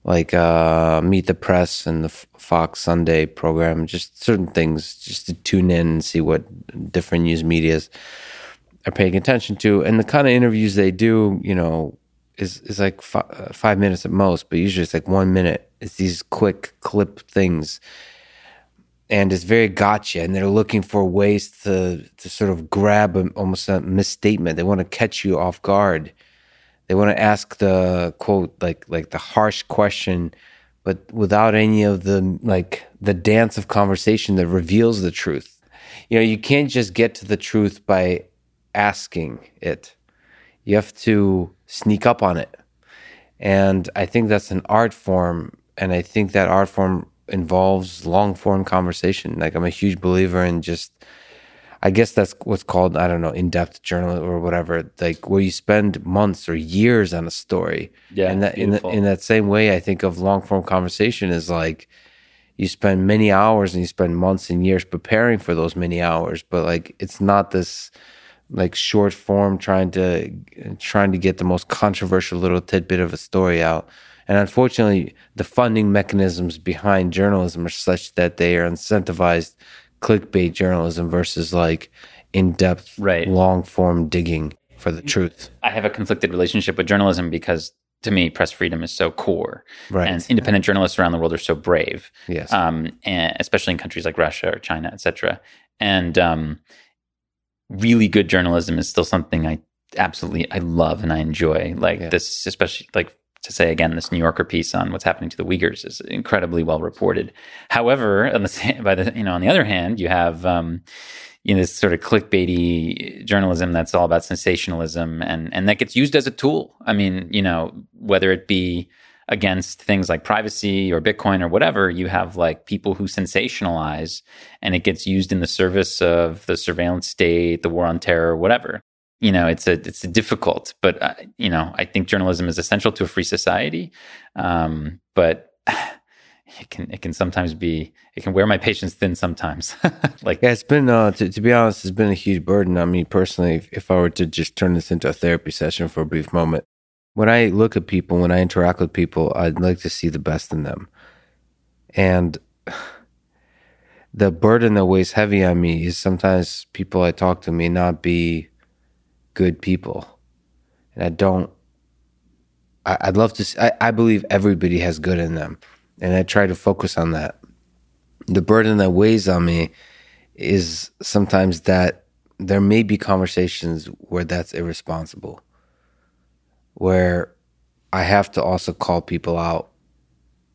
like uh, Meet the Press and the Fox Sunday program. Just certain things, just to tune in and see what different news media's are paying attention to, and the kind of interviews they do. You know, is is like f- uh, five minutes at most, but usually it's like one minute. It's these quick clip things and it's very gotcha and they're looking for ways to to sort of grab a, almost a misstatement. They want to catch you off guard. They want to ask the quote like like the harsh question but without any of the like the dance of conversation that reveals the truth. You know you can't just get to the truth by asking it. You have to sneak up on it. And i think that's an art form and i think that art form involves long form conversation. Like I'm a huge believer in just I guess that's what's called, I don't know, in depth journal or whatever, like where you spend months or years on a story. Yeah. And that in, the, in that same way, I think of long form conversation is like you spend many hours and you spend months and years preparing for those many hours, but like it's not this like short form trying to trying to get the most controversial little tidbit of a story out. And unfortunately, the funding mechanisms behind journalism are such that they are incentivized clickbait journalism versus like in depth, right. long form digging for the truth. I have a conflicted relationship with journalism because to me, press freedom is so core, Right. and independent journalists around the world are so brave, yes. um, and especially in countries like Russia or China, etc. And um, really good journalism is still something I absolutely I love and I enjoy. Like Yeah. this, especially like to say again, this New Yorker piece on what's happening to the Uyghurs is incredibly well reported. However, on the by the you know on the other hand, you have um, you know this sort of clickbaity journalism that's all about sensationalism and and that gets used as a tool. I mean, you know, whether it be against things like privacy or Bitcoin or whatever, you have like people who sensationalize and it gets used in the service of the surveillance state, the war on terror, whatever. You know, it's a it's difficult, but uh, you know, I think journalism is essential to a free society. Um, but it can it can sometimes be it can wear my patience thin sometimes. like Yeah, it's been uh, to, to be honest, it's been a huge burden on me personally. If, if I were to just turn this into a therapy session for a brief moment, when I look at people, when I interact with people, I'd like to see the best in them, and the burden that weighs heavy on me is sometimes people I talk to may not be good people, and I don't. I, I'd love to. I, I believe everybody has good in them, and I try to focus on that. The burden that weighs on me is sometimes that there may be conversations where that's irresponsible, where I have to also call people out.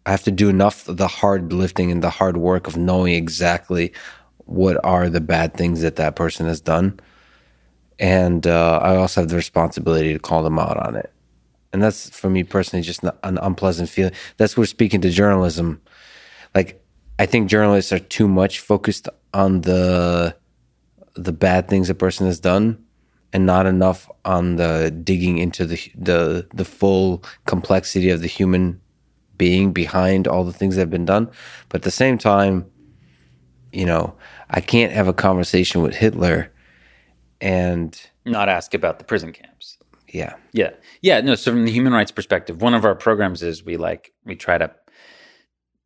I have to do enough of the hard lifting and the hard work of knowing exactly what are the bad things that that person has done. And uh, I also have the responsibility to call them out on it. And that's for me personally just an an unpleasant feeling. That's where speaking to journalism, like I think journalists are too much focused on the the bad things a person has done and not enough on the digging into the the the full complexity of the human being behind all the things that have been done. But at the same time, you know, I can't have a conversation with Hitler and not ask about the prison camps. yeah. Yeah. Yeah. No. So from the human rights perspective, one of our programs is we like, we try to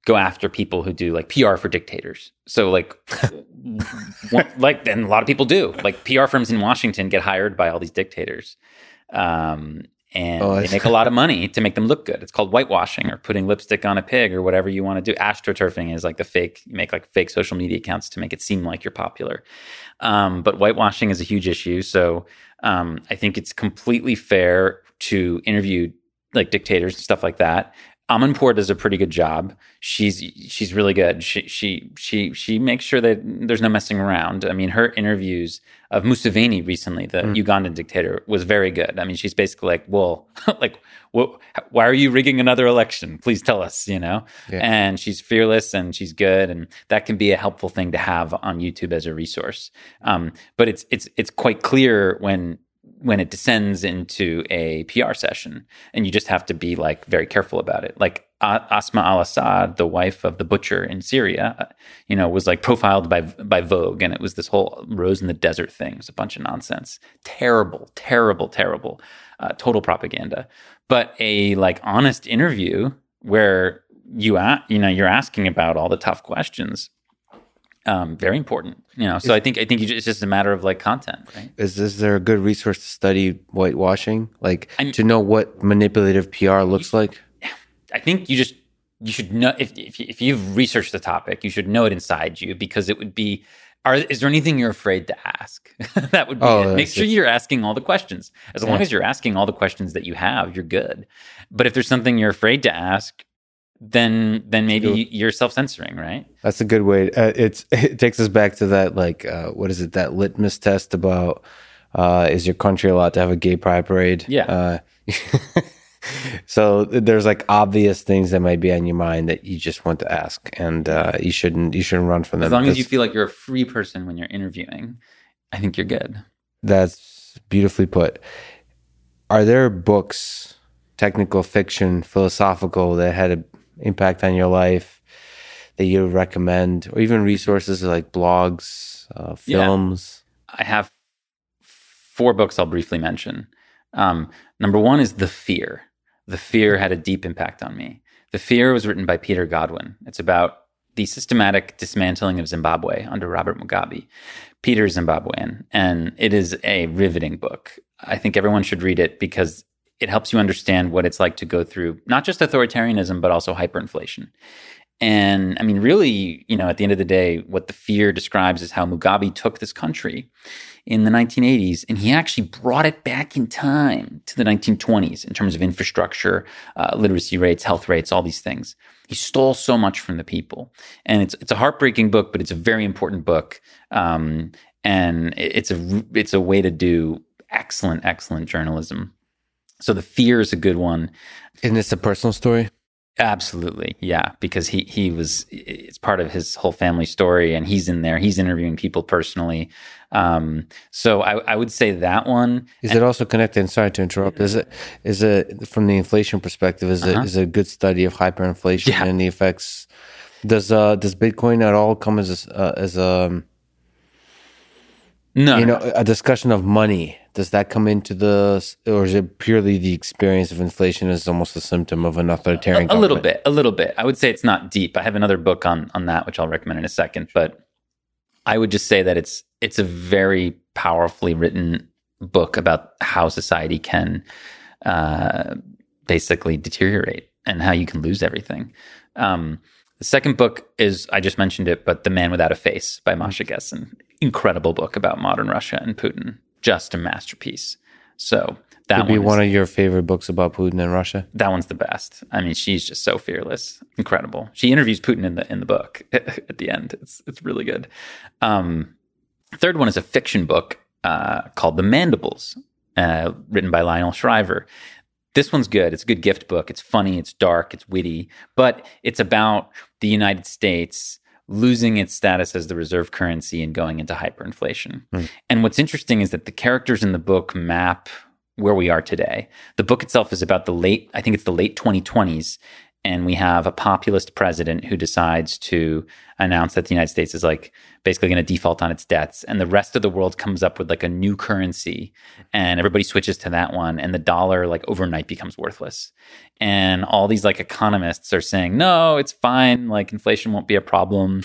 go after people who do like PR for dictators. So like, one, like, and a lot of people do like PR firms in Washington get hired by all these dictators. Um, and Oh, they make a lot of money to make them look good. It's called whitewashing or putting lipstick on a pig or whatever you want to do. Astroturfing is like the fake, you make like fake social media accounts to make it seem like you're popular. Um, but whitewashing is a huge issue. So um, I think it's completely fair to interview like dictators and stuff like that. Amanpour does a pretty good job. She's she's really good. She she she she makes sure that there's no messing around. I mean, her interviews of Museveni recently, the Ugandan dictator, was very good. I mean, she's basically like, well, like, what, why are you rigging another election? Please tell us, you know. Yeah. And she's fearless and she's good, and that can be a helpful thing to have on YouTube as a resource. Um, but it's it's it's quite clear when when it descends into a PR session, and you just have to be like very careful about it. Like Asma Al Assad, the wife of the butcher in Syria, uh, you know, was like profiled by by Vogue, and it was this whole rose in the desert thing. It was a bunch of nonsense. Terrible, terrible, terrible, uh, total propaganda. But a like honest interview where you a- you know you're asking about all the tough questions. Um, very important, you know. So I think I think you ju- it's just a matter of like content, right? Is is there a good resource to study whitewashing? Like I'm- to know what manipulative PR looks like? I think you just you should know if if, you- if you've researched the topic, you should know it inside you because it would be. Are is there anything you're afraid to ask? that would be Oh, it. Make sure it. you're asking all the questions. As long as you're asking all the questions that you have, you're good. But if there's something you're afraid to ask, then then maybe you're self censoring, right? That's a good way. Uh, it's it takes us back to that like uh, what is it that litmus test about uh, is your country allowed to have a gay pride parade? Yeah. Uh, so there's like obvious things that might be on your mind that you just want to ask, and uh, you shouldn't you shouldn't run from them. As long as you feel like you're a free person when you're interviewing, I think you're good. That's beautifully put. Are there books, technical fiction, philosophical, that had an impact on your life that you recommend, or even resources like blogs, uh, Yeah. films? I have four books I'll briefly mention. Um, number one is The Fear. The Fear had a deep impact on me. The Fear was written by Peter Godwin. It's about the systematic dismantling of Zimbabwe under Robert Mugabe. Peter's Zimbabwean, and it is a riveting book. I think everyone should read it because it helps you understand what it's like to go through not just authoritarianism, but also hyperinflation. And I mean, really, you know, at the end of the day, what the fear describes is how Mugabe took this country in the 1980s and he actually brought it back in time to the 1920s in terms of infrastructure, uh, literacy rates, health rates, all these things. He stole so much from the people. And it's, it's a heartbreaking book, but it's a very important book. Um, and it's a, it's a way to do excellent, excellent journalism. So the fear is a good one. Isn't this a personal story? Absolutely, yeah. Because he he was it's part of his whole family story, and he's in there. He's interviewing people personally. Um, so I, I would say that one is it also connected. Sorry to interrupt. Is it is it from the inflation perspective? Is uh-huh. it is it a good study of hyperinflation yeah. and the effects? Does uh does Bitcoin at all come as a, uh, as a no, you know, a discussion of money. Does that come into the, or is it purely the experience of inflation is almost a symptom of an authoritarian? A, a little bit, a little bit. I would say it's not deep. I have another book on on that, which I'll recommend in a second. But I would just say that it's it's a very powerfully written book about how society can uh, basically deteriorate and how you can lose everything. Um, the second book is I just mentioned it, but The Man Without a Face by Masha Gessen incredible book about modern Russia and Putin. Just a masterpiece. So that would be one, is, of your favorite books about Putin and Russia. That one's the best. I mean, she's just so fearless, incredible. She interviews Putin in the in the book at the end. It's it's really good. Um, third one is a fiction book uh, called The Mandibles, uh, written by Lionel Shriver. This one's good. It's a good gift book. It's funny. It's dark. It's witty, but it's about the United States losing its status as the reserve currency and going into hyperinflation. Mm. And what's interesting is that the characters in the book map where we are today. The book itself is about the late, I think it's the late 2020s. And we have a populist president who decides to announce that the United States is like basically going to default on its debts. And the rest of the world comes up with like a new currency and everybody switches to that one. And the dollar like overnight becomes worthless. And all these like economists are saying, no, it's fine. Like inflation won't be a problem.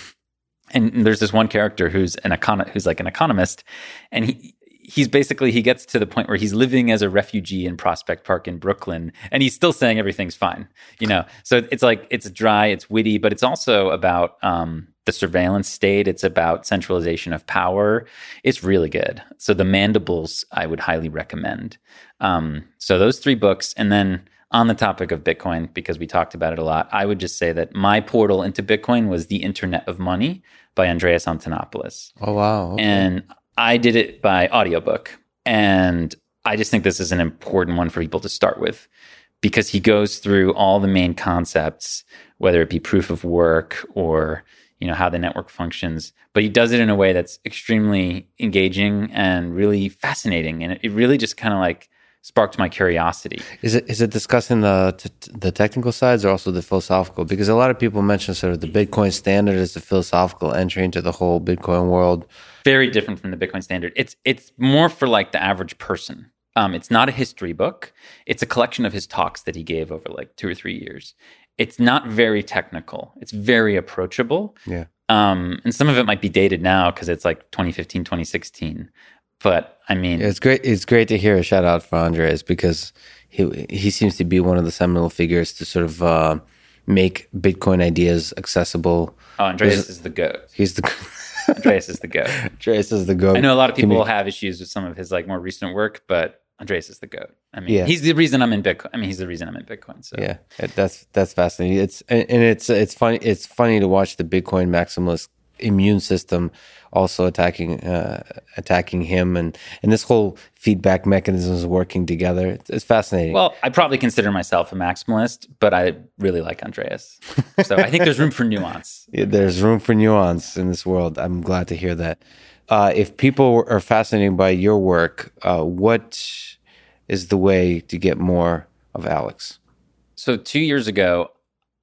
And there's this one character who's an econ- who's like an economist and he, he's basically he gets to the point where he's living as a refugee in Prospect Park in Brooklyn and he's still saying everything's fine you know? So it's like it's dry it's witty but it's also about um, the surveillance state. It's about centralization of power. It's really good. So the mandibles I would highly recommend. Um, so those three books and then on the topic of Bitcoin because we talked about it a lot I would just say that my portal into Bitcoin was the Internet of Money by Andreas Antonopoulos. Oh wow. Okay. and I did it by audiobook. And I just think this is an important one for people to start with because he goes through all the main concepts, whether it be proof of work or you know how the network functions but he does it in a way that's extremely engaging and really fascinating and it, really just kind of like sparked my curiosity. Is it is it discussing the t- the technical sides or also the philosophical? Because a lot of people mention sort of the Bitcoin standard as the philosophical entry into the whole Bitcoin world. Very different from the Bitcoin standard. It's it's more for like the average person. Um, it's not a history book. It's a collection of his talks that he gave over like two or three years. It's not very technical. It's very approachable. Yeah. Um, and some of it might be dated now because it's like 2015, 2016. But I mean, it's great. It's great to hear a shout out for Andreas because he he seems to be one of the seminal figures to sort of uh, make Bitcoin ideas accessible. Oh, Andreas There's, is the goat. He's the. Andreas is the goat. Andreas is the goat. I know a lot of people have issues with some of his like more recent work, but Andreas is the goat. I mean, yeah. he's the reason I'm in Bitcoin. I mean, he's the reason I'm in Bitcoin. So yeah, that's that's fascinating. It's and it's it's funny. It's funny to watch the Bitcoin maximalist immune system also attacking uh, attacking him. And and this whole feedback mechanism is working together. It's, it's, fascinating. Well i probably consider myself a maximalist but i really like andreas. So i think there's room for nuance. Yeah, there's room for nuance in this world. I'm glad to hear that. Uh, if people are fascinated by your work uh, what is the way to get more of alex? So two years ago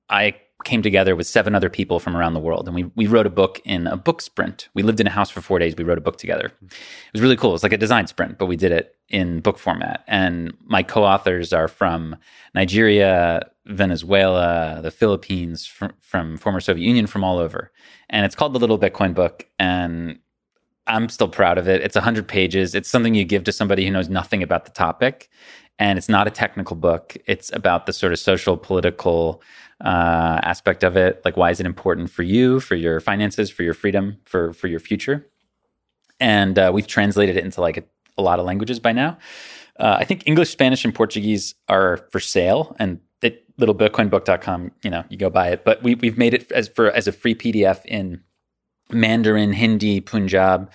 i came together with seven other people from around the world. And we, we wrote a book in a book sprint. We lived in a house for four days. We wrote a book together. It was really cool. It was like a design sprint but we did it in book format. And my co-authors are from nigeria venezuela the philippines from, from former soviet union from all over. And it's called the little bitcoin book and i'm still proud of it. It's 100 pages. It's something you give to somebody who knows nothing about the topic and it's not a technical book. It's about the sort of social, political uh, aspect of it. Like, why is it important for you, for your finances, for your freedom, for for your future? And uh, we've translated it into like a, a lot of languages by now. Uh, I think English, Spanish, and Portuguese are for sale, and it, littlebitcoinbook.com, you know, you go buy it. But we, we've made it as for as a free PDF in Mandarin, Hindi, Punjab,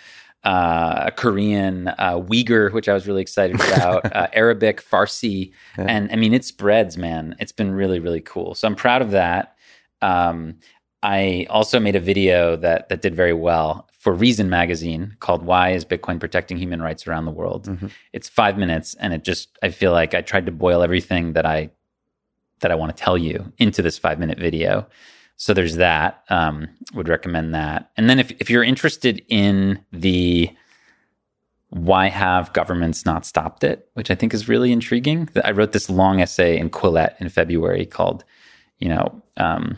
uh, Korean, uh, Uyghur, which I was really excited about, uh, Arabic, Farsi, yeah. and I mean it spreads, man. It's been really really cool. So I'm proud of that. Um, I also made a video that that did very well for Reason magazine called "Why Is Bitcoin Protecting Human Rights Around the World." Mm-hmm. It's five minutes, and it just I feel like I tried to boil everything that I that I want to tell you into this five minute video. So there's that. Um, would recommend that. And then if, if you're interested in the why have governments not stopped it, which I think is really intriguing. I wrote this long essay in Quillette in February called, you know, um,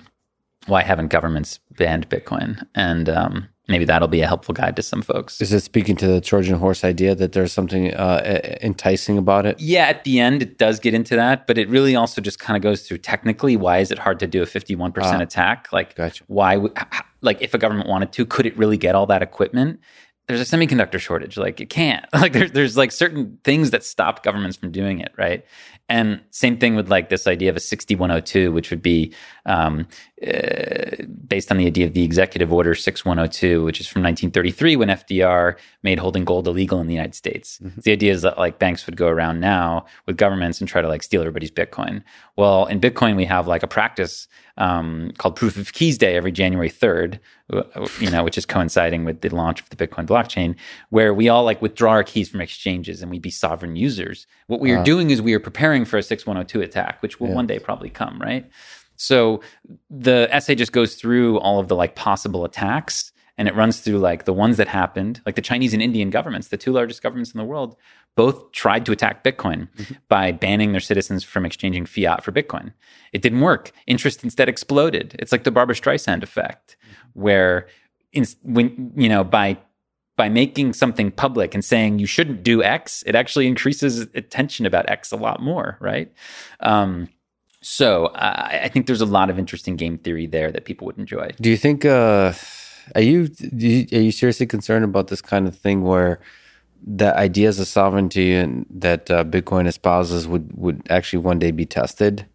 why haven't governments banned Bitcoin? And um, maybe that'll be a helpful guide to some folks. Is it speaking to the Trojan horse idea that there's something uh, enticing about it? Yeah, at the end it does get into that, but it really also just kind of goes through technically why is it hard to do a 51% ah, attack? Like gotcha. why like if a government wanted to, could it really get all that equipment? There's a semiconductor shortage. Like it can't. Like there's there's like certain things that stop governments from doing it, right? And same thing with like this idea of a 6102, which would be um, uh, based on the idea of the Executive Order 6102, which is from 1933 when FDR made holding gold illegal in the United States. Mm-hmm. The idea is that like banks would go around now with governments and try to like steal everybody's Bitcoin. Well, in Bitcoin, we have like a practice um, called Proof of Keys Day every January 3rd, you know, which is coinciding with the launch of the Bitcoin blockchain, where we all like withdraw our keys from exchanges and we be sovereign users. What we are uh, doing is we are preparing for a 6102 attack, which will yeah. one day probably come, right? So the essay just goes through all of the like possible attacks and it runs through like the ones that happened, like the Chinese and Indian governments, the two largest governments in the world, both tried to attack Bitcoin mm-hmm. by banning their citizens from exchanging fiat for Bitcoin. It didn't work. Interest instead exploded. It's like the Barbra Streisand effect, mm-hmm. where in, when you know by by making something public and saying you shouldn't do X, it actually increases attention about X a lot more, right? Um, so uh, I think there's a lot of interesting game theory there that people would enjoy. Do you think? Uh, are you, you are you seriously concerned about this kind of thing where the ideas of sovereignty and that uh, Bitcoin espouses would would actually one day be tested?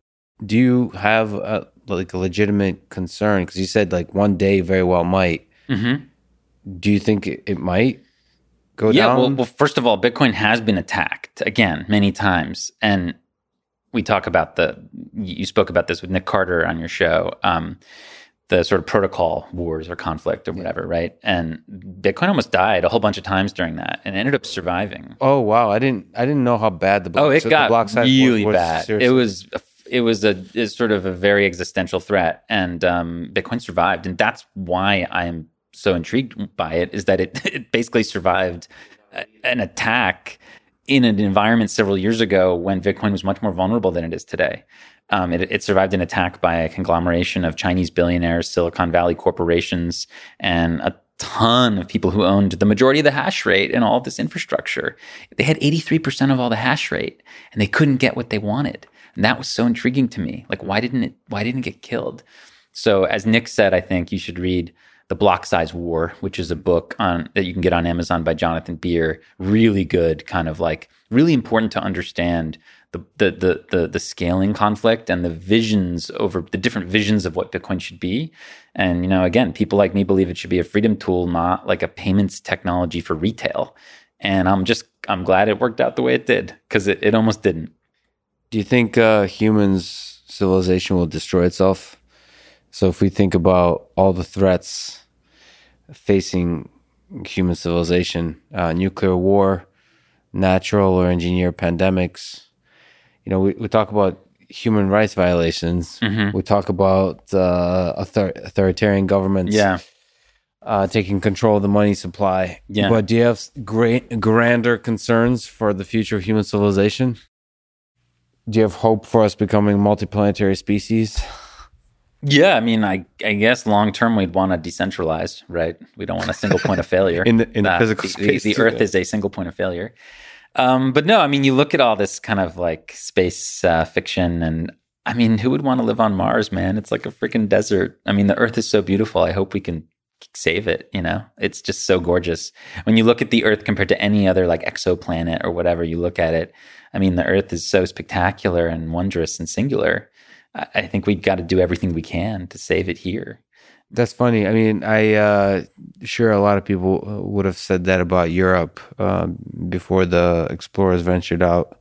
Do you have a, like a legitimate concern? Because you said like one day very well might. Mm-hmm do you think it might go yeah, down? Well, well, first of all, Bitcoin has been attacked again many times, and we talk about the. You spoke about this with Nick Carter on your show. Um, the sort of protocol wars or conflict or whatever, right? And Bitcoin almost died a whole bunch of times during that, and ended up surviving. Oh wow, I didn't I didn't know how bad the block, oh it so got block size really was, was bad. Seriously. It was it was a is sort of a very existential threat, and um, Bitcoin survived, and that's why I am so intrigued by it is that it, it basically survived an attack in an environment several years ago when Bitcoin was much more vulnerable than it is today. Um, it, it, survived an attack by a conglomeration of Chinese billionaires, Silicon Valley corporations, and a ton of people who owned the majority of the hash rate and all of this infrastructure. They had 83% of all the hash rate and they couldn't get what they wanted. And that was so intriguing to me. Like, why didn't it, why didn't it get killed? So as Nick said, I think you should read the Block Size War, which is a book on that you can get on Amazon by Jonathan Bier. Really good, kind of like really important to understand the the the the, scaling conflict and the visions over the different visions of what Bitcoin should be. And you know, again, people like me believe it should be a freedom tool, not like a payments technology for retail. And I'm just I'm glad it worked out the way it did because it, it almost didn't. Do you think uh, humans civilization will destroy itself? So if we think about all the threats facing human civilization, uh, nuclear war, natural or engineered pandemics, you know, we, we talk about human rights violations. Mm-hmm. We talk about uh, author- authoritarian governments. Yeah. Uh, taking control of the money supply. Yeah. But do you have great, grander concerns for the future of human civilization? Do you have hope for us becoming multiplanetary species? Yeah, I mean, I I guess long term we'd want to decentralize, right? We don't want a single point of failure in the in the uh, physical space. The, the Earth is a single point of failure. Um, but no, I mean, you look at all this kind of like space uh, fiction, and I mean, who would want to live on Mars, man? It's like a freaking desert. I mean, the Earth is so beautiful. I hope we can save it. You know, it's just so gorgeous. When you look at the Earth compared to any other like exoplanet or whatever, you look at it. I mean, the Earth is so spectacular and wondrous and singular. I, I think we've got to do everything we can to save it here. That's funny. I mean, I uh, sure a lot of people uh, would have said that about Europe uh, before the explorers ventured out,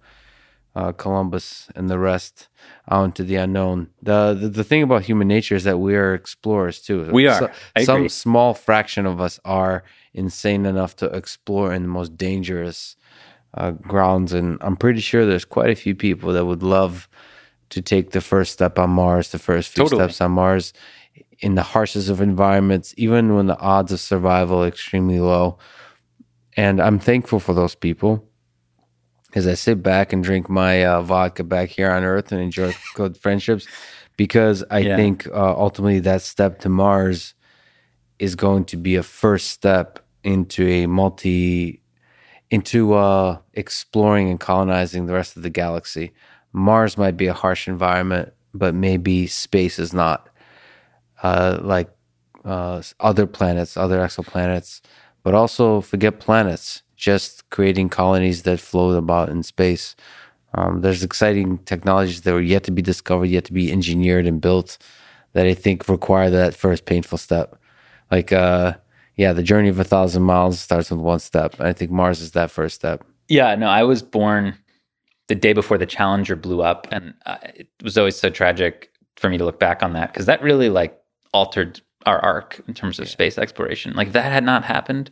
uh, Columbus and the rest out into the unknown. The, the, the thing about human nature is that we are explorers too. We are. So, some small fraction of us are insane enough to explore in the most dangerous uh, grounds, and I'm pretty sure there's quite a few people that would love to take the first step on Mars, the first few totally. steps on Mars in the harshest of environments, even when the odds of survival are extremely low. And I'm thankful for those people as I sit back and drink my uh, vodka back here on Earth and enjoy good friendships, because I yeah. think uh, ultimately that step to Mars is going to be a first step into a multi into uh, exploring and colonizing the rest of the galaxy. Mars might be a harsh environment, but maybe space is not uh, like uh, other planets, other exoplanets, but also forget planets, just creating colonies that float about in space. Um, there's exciting technologies that are yet to be discovered, yet to be engineered and built that I think require that first painful step. Like, uh, yeah, the journey of a thousand miles starts with one step. I think Mars is that first step. Yeah, no, I was born the day before the Challenger blew up, and uh, it was always so tragic for me to look back on that because that really like altered our arc in terms of yeah. space exploration. Like if that had not happened,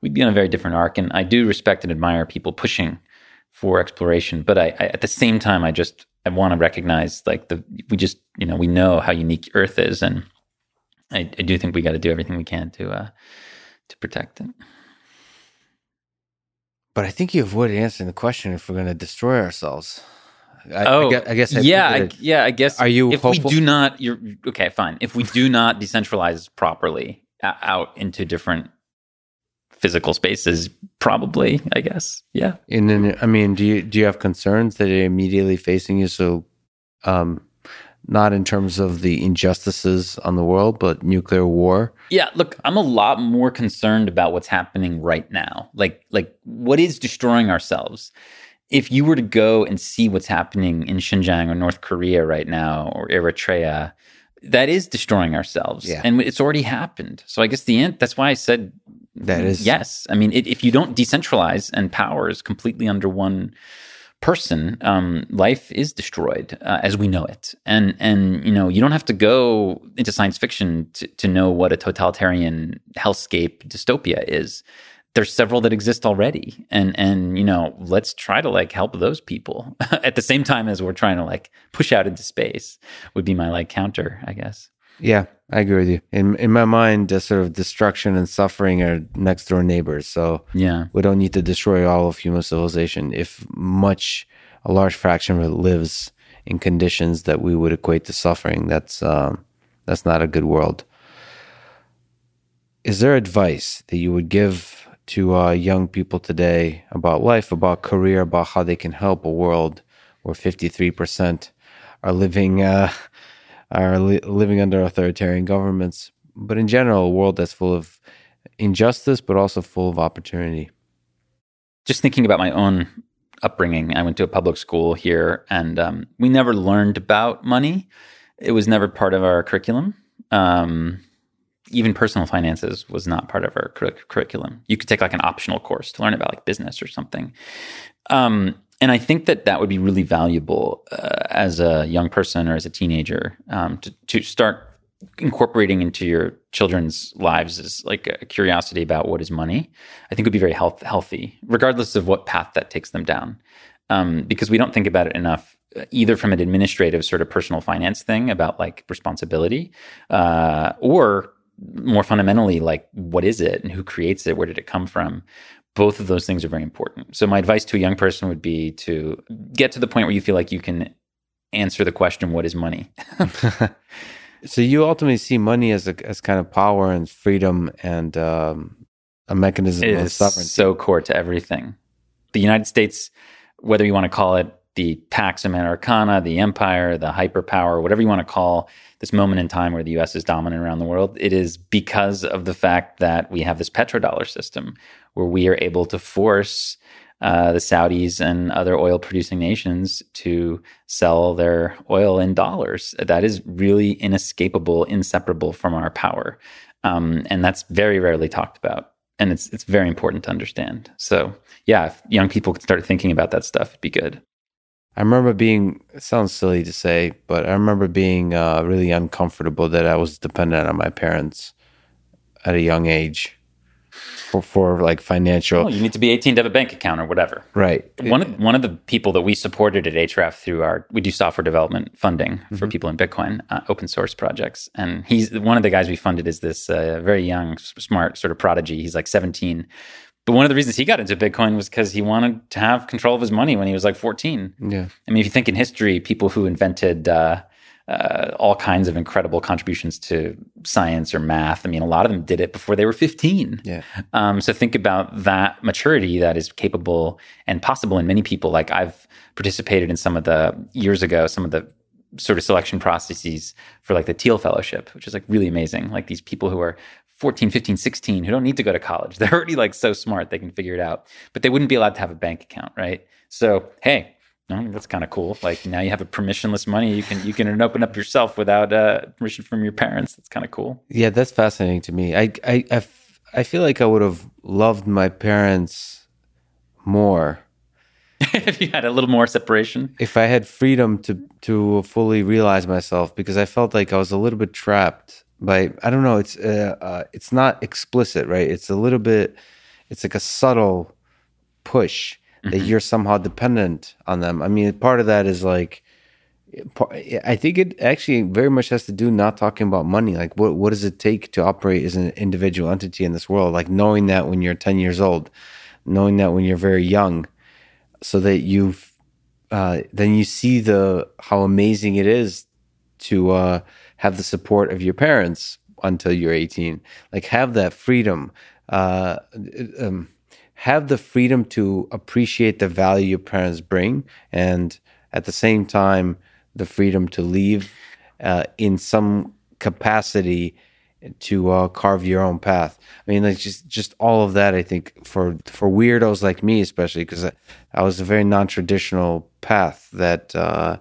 we'd be on a very different arc. And I do respect and admire people pushing for exploration, but I, I at the same time, I just I want to recognize like the we just you know we know how unique Earth is, and I, I do think we got to do everything we can to uh, to protect it. But I think you avoided answering the question if we're going to destroy ourselves. I, oh, I guess, I guess yeah, I, yeah. I guess. Are you? If hopeful? we do not, you're okay. Fine. If we do not decentralize properly out into different physical spaces, probably. I guess. Yeah. And then, I mean, do you do you have concerns that are immediately facing you? So, um, not in terms of the injustices on the world, but nuclear war. Yeah, look, I'm a lot more concerned about what's happening right now. Like, like what is destroying ourselves? If you were to go and see what's happening in Xinjiang or North Korea right now or Eritrea, that is destroying ourselves. Yeah. And it's already happened. So I guess the end, that's why I said that is yes. I mean, it, if you don't decentralize and power is completely under one person, um, life is destroyed uh, as we know it. And and you know, you don't have to go into science fiction to, to know what a totalitarian hellscape dystopia is there's several that exist already. And and you know let's try to like help those people at the same time as we're trying to like push out into space would be my like counter i guess. Yeah i agree with you. In in my mind the sort of destruction and suffering are next door neighbors so yeah. we don't need to destroy all of human civilization if much a large fraction of it lives in conditions that we would equate to suffering. That's um that's not a good world. Is there advice that you would give to uh, young people today about life, about career, about how they can help a world where 53% are living uh, are li- living under authoritarian governments, but in general, a world that's full of injustice, but also full of opportunity. Just thinking about my own upbringing, I went to a public school here, and um, we never learned about money. It was never part of our curriculum. Um, even personal finances was not part of our cur- curriculum. You could take like an optional course to learn about like business or something. Um, and I think that that would be really valuable uh, as a young person or as a teenager um, to, to start incorporating into your children's lives is like a curiosity about what is money. I think would be very health- healthy, regardless of what path that takes them down, um, because we don't think about it enough uh, either from an administrative sort of personal finance thing about like responsibility uh, or more fundamentally, like what is it and who creates it? Where did it come from? Both of those things are very important. So, my advice to a young person would be to get to the point where you feel like you can answer the question, What is money? so, you ultimately see money as, a, as kind of power and freedom and um, a mechanism it of sovereignty. So core to everything. the United States, whether you want to call it the Pax Americana, the empire, the hyperpower, whatever you want to call this moment in time where the US is dominant around the world, it is because of the fact that we have this petrodollar system where we are able to force uh, the Saudis and other oil producing nations to sell their oil in dollars. That is really inescapable, inseparable from our power. Um, and that's very rarely talked about. And it's, it's very important to understand. So, yeah, if young people could start thinking about that stuff, it'd be good. I remember being, it sounds silly to say, but I remember being uh, really uncomfortable that I was dependent on my parents at a young age for, for like financial. Well, you need to be 18 to have a bank account or whatever. Right. One of, one of the people that we supported at HRF through our, we do software development funding for mm-hmm. people in Bitcoin, uh, open source projects. And he's one of the guys we funded is this uh, very young, smart sort of prodigy. He's like 17 but one of the reasons he got into Bitcoin was because he wanted to have control of his money when he was like 14. Yeah. I mean, if you think in history, people who invented uh, uh, all kinds of incredible contributions to science or math, I mean, a lot of them did it before they were 15. Yeah. Um, so think about that maturity that is capable and possible in many people. Like I've participated in some of the years ago, some of the sort of selection processes for like the Thiel Fellowship, which is like really amazing. Like these people who are 14, 15, 16 who don't need to go to college. They're already like so smart, they can figure it out, but they wouldn't be allowed to have a bank account, right? So, hey, that's kind of cool. Like now you have a permissionless money. You can you can open up yourself without uh, permission from your parents. That's kind of cool. Yeah, that's fascinating to me. I, I I, f- I feel like I would have loved my parents more if you had a little more separation. If I had freedom to to fully realize myself, because I felt like I was a little bit trapped by I don't know. It's uh, uh, it's not explicit, right? It's a little bit. It's like a subtle push mm-hmm. that you're somehow dependent on them. I mean, part of that is like. I think it actually very much has to do not talking about money. Like, what what does it take to operate as an individual entity in this world? Like knowing that when you're ten years old, knowing that when you're very young, so that you've uh, then you see the how amazing it is to uh, have the support of your parents until you're 18. Like have that freedom. Uh, um, have the freedom to appreciate the value your parents bring, and at the same time, the freedom to leave uh, in some capacity to uh, carve your own path. I mean, like just just all of that. I think for for weirdos like me, especially because I, I, was a very non traditional path that. Uh,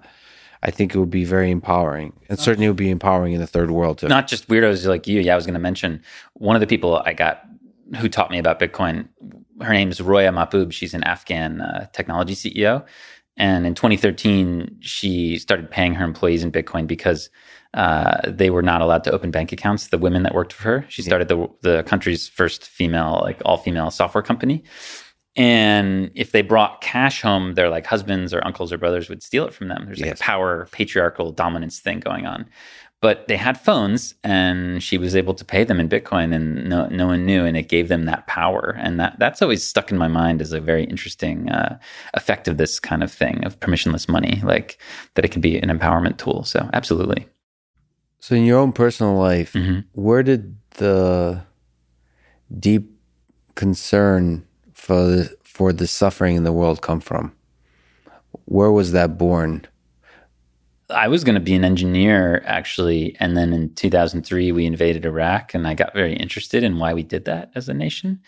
I think it would be very empowering, and certainly it would be empowering in the third world too. Not just weirdos like you. Yeah, I was going to mention one of the people I got who taught me about Bitcoin. Her name is Roya Mahboob. She's an Afghan uh, technology CEO, and in 2013 she started paying her employees in Bitcoin because uh, they were not allowed to open bank accounts. The women that worked for her, she started the the country's first female like all female software company and if they brought cash home, their like husbands or uncles or brothers would steal it from them. There's like yes. a power patriarchal dominance thing going on. But they had phones, and she was able to pay them in Bitcoin, and no, no one knew, and it gave them that power. And that that's always stuck in my mind as a very interesting uh, effect of this kind of thing of permissionless money, like that it can be an empowerment tool. So absolutely. So in your own personal life, mm-hmm. where did the deep concern for the, for the suffering in the world come from? Where was that born? I was going to be an engineer actually, and then in 2003 we invaded Iraq, and I got very interested in why we did that as a nation,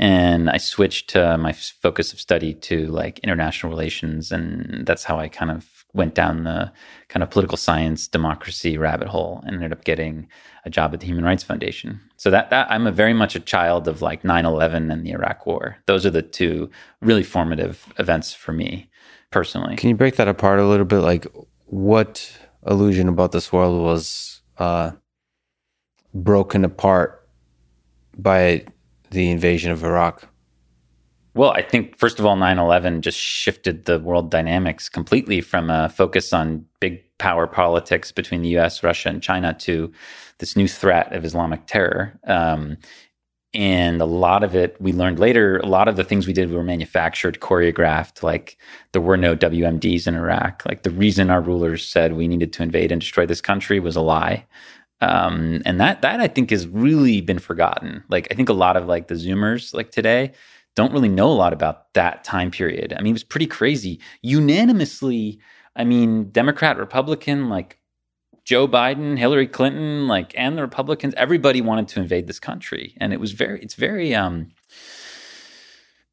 and I switched to my focus of study to like international relations, and that's how I kind of went down the kind of political science democracy rabbit hole and ended up getting a job at the Human Rights Foundation. So that, that I'm a very much a child of like 9/11 and the Iraq War. Those are the two really formative events for me personally. Can you break that apart a little bit? Like what illusion about this world was uh, broken apart by the invasion of Iraq? Well, I think first of all, 9 11 just shifted the world dynamics completely from a focus on big power politics between the US, Russia, and China to this new threat of Islamic terror. Um, and a lot of it we learned later a lot of the things we did were manufactured choreographed like there were no wmds in iraq. Like the reason our rulers said we needed to invade and destroy this country was a lie. Um, and that that i think has really been forgotten. Like i think a lot of like the zoomers like today don't really know a lot about that time period. I mean, it was pretty crazy. Unanimously, I mean, Democrat, Republican, like Joe Biden, Hillary Clinton, like and the Republicans, everybody wanted to invade this country. And it was very it's very um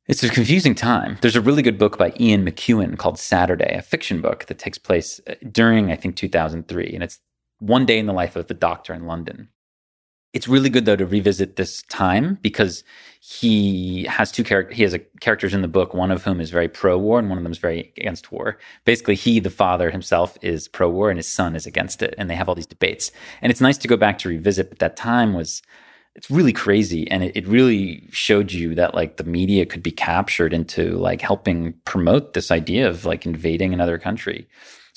it's a confusing time. There's a really good book by Ian McEwan called Saturday, a fiction book that takes place uh, during, I think, 2003. And it's one day in the life of the doctor in London. It's really good though to revisit this time because he has two characters. He has a, characters in the book, one of whom is very pro-war and one of them is very against war. Basically, he, the father himself, is pro-war and his son is against it, and they have all these debates. And it's nice to go back to revisit. But that time was it's really crazy and it, it, really showed you that like the media could be captured into like helping promote this idea of like invading another country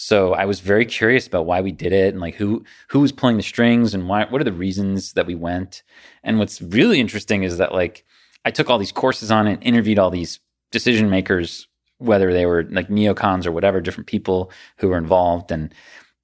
so i was very curious about why we did it and like who who was pulling the strings and why what are the reasons that we went? And what's really interesting is that like i took all these courses on it interviewed all these decision makers whether they were like neocons or whatever different people who were involved. And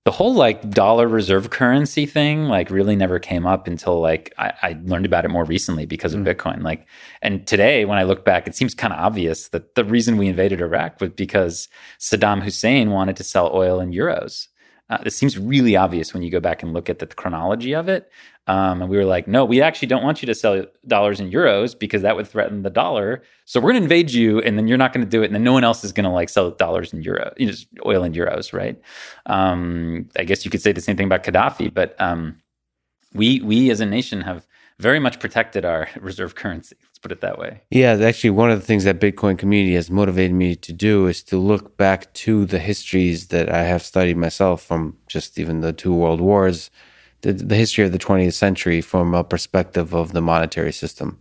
the whole like dollar reserve currency thing like really never came up until like I, I learned about it more recently because of mm. Bitcoin. Like, and today when I look back, it seems kind of obvious that the reason we invaded Iraq was because Saddam Hussein wanted to sell oil in euros. Uh, this seems really obvious when you go back and look at the chronology of it. Um, and we were like, no, we actually don't want you to sell dollars and euros because that would threaten the dollar. So we're going to invade you, and then you're not going to do it, and then no one else is going to like sell dollars and euros, you know, oil and euros, right? Um, I guess you could say the same thing about Gaddafi, but um, we we as a nation have very much protected our reserve currency. Let's put it that way. Yeah, actually, one of the things that Bitcoin community has motivated me to do is to look back to the histories that I have studied myself from just even the two world wars the, the history of the 20th century from a perspective of the monetary system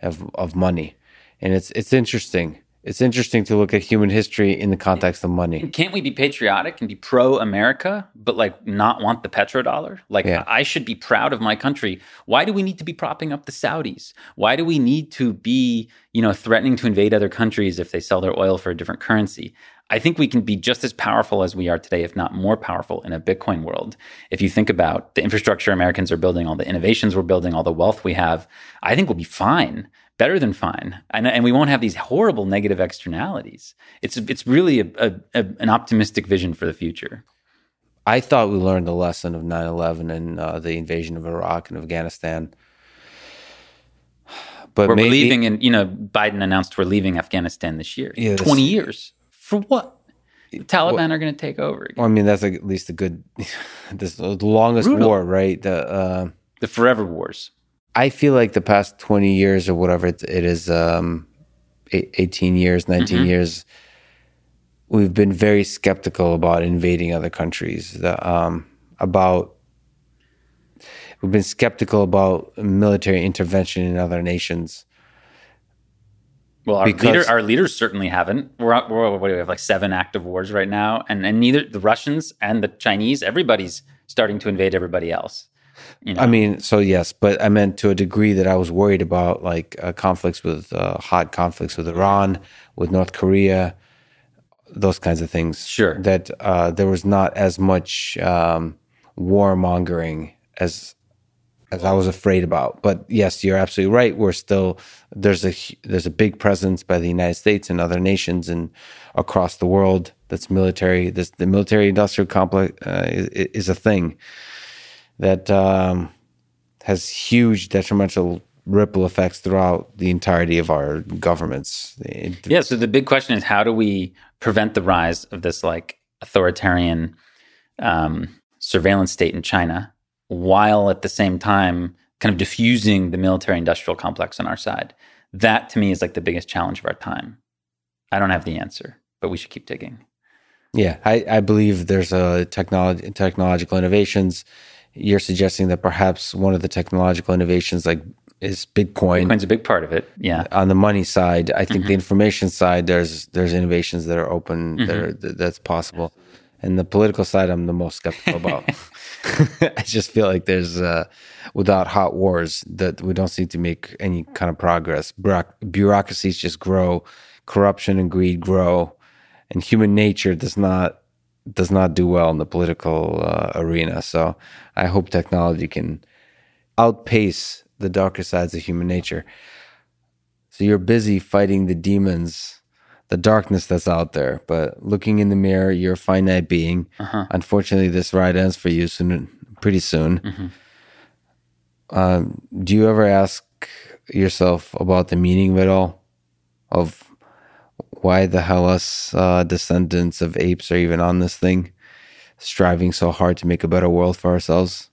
of, of money. And it's, it's interesting. It's interesting to look at human history in the context of money. Can't we be patriotic and be pro America, but like not want the petrodollar? Like, yeah. I should be proud of my country. Why do we need to be propping up the Saudis? Why do we need to be, you know, threatening to invade other countries if they sell their oil for a different currency? I think we can be just as powerful as we are today, if not more powerful, in a Bitcoin world. If you think about the infrastructure Americans are building, all the innovations we're building, all the wealth we have, I think we'll be fine, better than fine, and, and we won't have these horrible negative externalities. It's it's really a, a, a, an optimistic vision for the future. I thought we learned the lesson of 9/11 and uh, the invasion of Iraq and Afghanistan. But we're maybe, leaving, and you know, Biden announced we're leaving Afghanistan this year. Yeah, Twenty years. For what? The Taliban well, are going to take over. Again. Well, I mean, that's at least a good, this the longest Brutal. war, right? The uh, the forever wars. I feel like the past twenty years or whatever it, it is, um, eighteen years, 19 mm-hmm. years, we've been very skeptical about invading other countries. The, um, about we've been skeptical about military intervention in other nations. Well, our, leader, our leaders certainly haven't. We're, we're what do we have like seven active wars right now, and and neither the Russians and the Chinese, everybody's starting to invade everybody else. You know? I mean, so yes, but I meant to a degree that I was worried about like uh, conflicts with uh, hot conflicts with Iran, with North Korea, those kinds of things. Sure, that uh, there was not as much um, warmongering as as I was afraid about. But yes, you're absolutely right. We're still there's a there's a big presence by the United States and other nations and across the world that's military. This the military industrial complex uh, is, is, a thing that um, has huge detrimental ripple effects throughout the entirety of our governments. yeah. So the big question is how do we prevent the rise of this like authoritarian um, surveillance state in China? while at the same time kind of diffusing the military industrial complex on our side. That to me is like the biggest challenge of our time. I don't have the answer, but we should keep digging. Yeah, I, I believe there's a technology technological innovations. You're suggesting that perhaps one of the technological innovations like is Bitcoin. Bitcoin's a big part of it. Yeah. On the money side, I think mm-hmm. the information side, there's there's innovations that are open mm-hmm. that are, that's possible. And the political side, I'm the most skeptical about. I just feel like there's, uh, without hot wars, that we don't seem to make any kind of progress. bureaucracies just grow, corruption and greed grow, and human nature does not does not do well in the political uh, arena. So I hope technology can outpace the darker sides of human nature. So you're busy fighting the demons, the darkness that's out there. But looking in the mirror, you're a finite being. Uh-huh. Unfortunately, this ride ends for you soon, pretty soon. Mhm. Um, do you ever ask yourself about the meaning of it all? Of why the hell us uh, descendants of apes are even on this thing, striving so hard to make a better world for ourselves?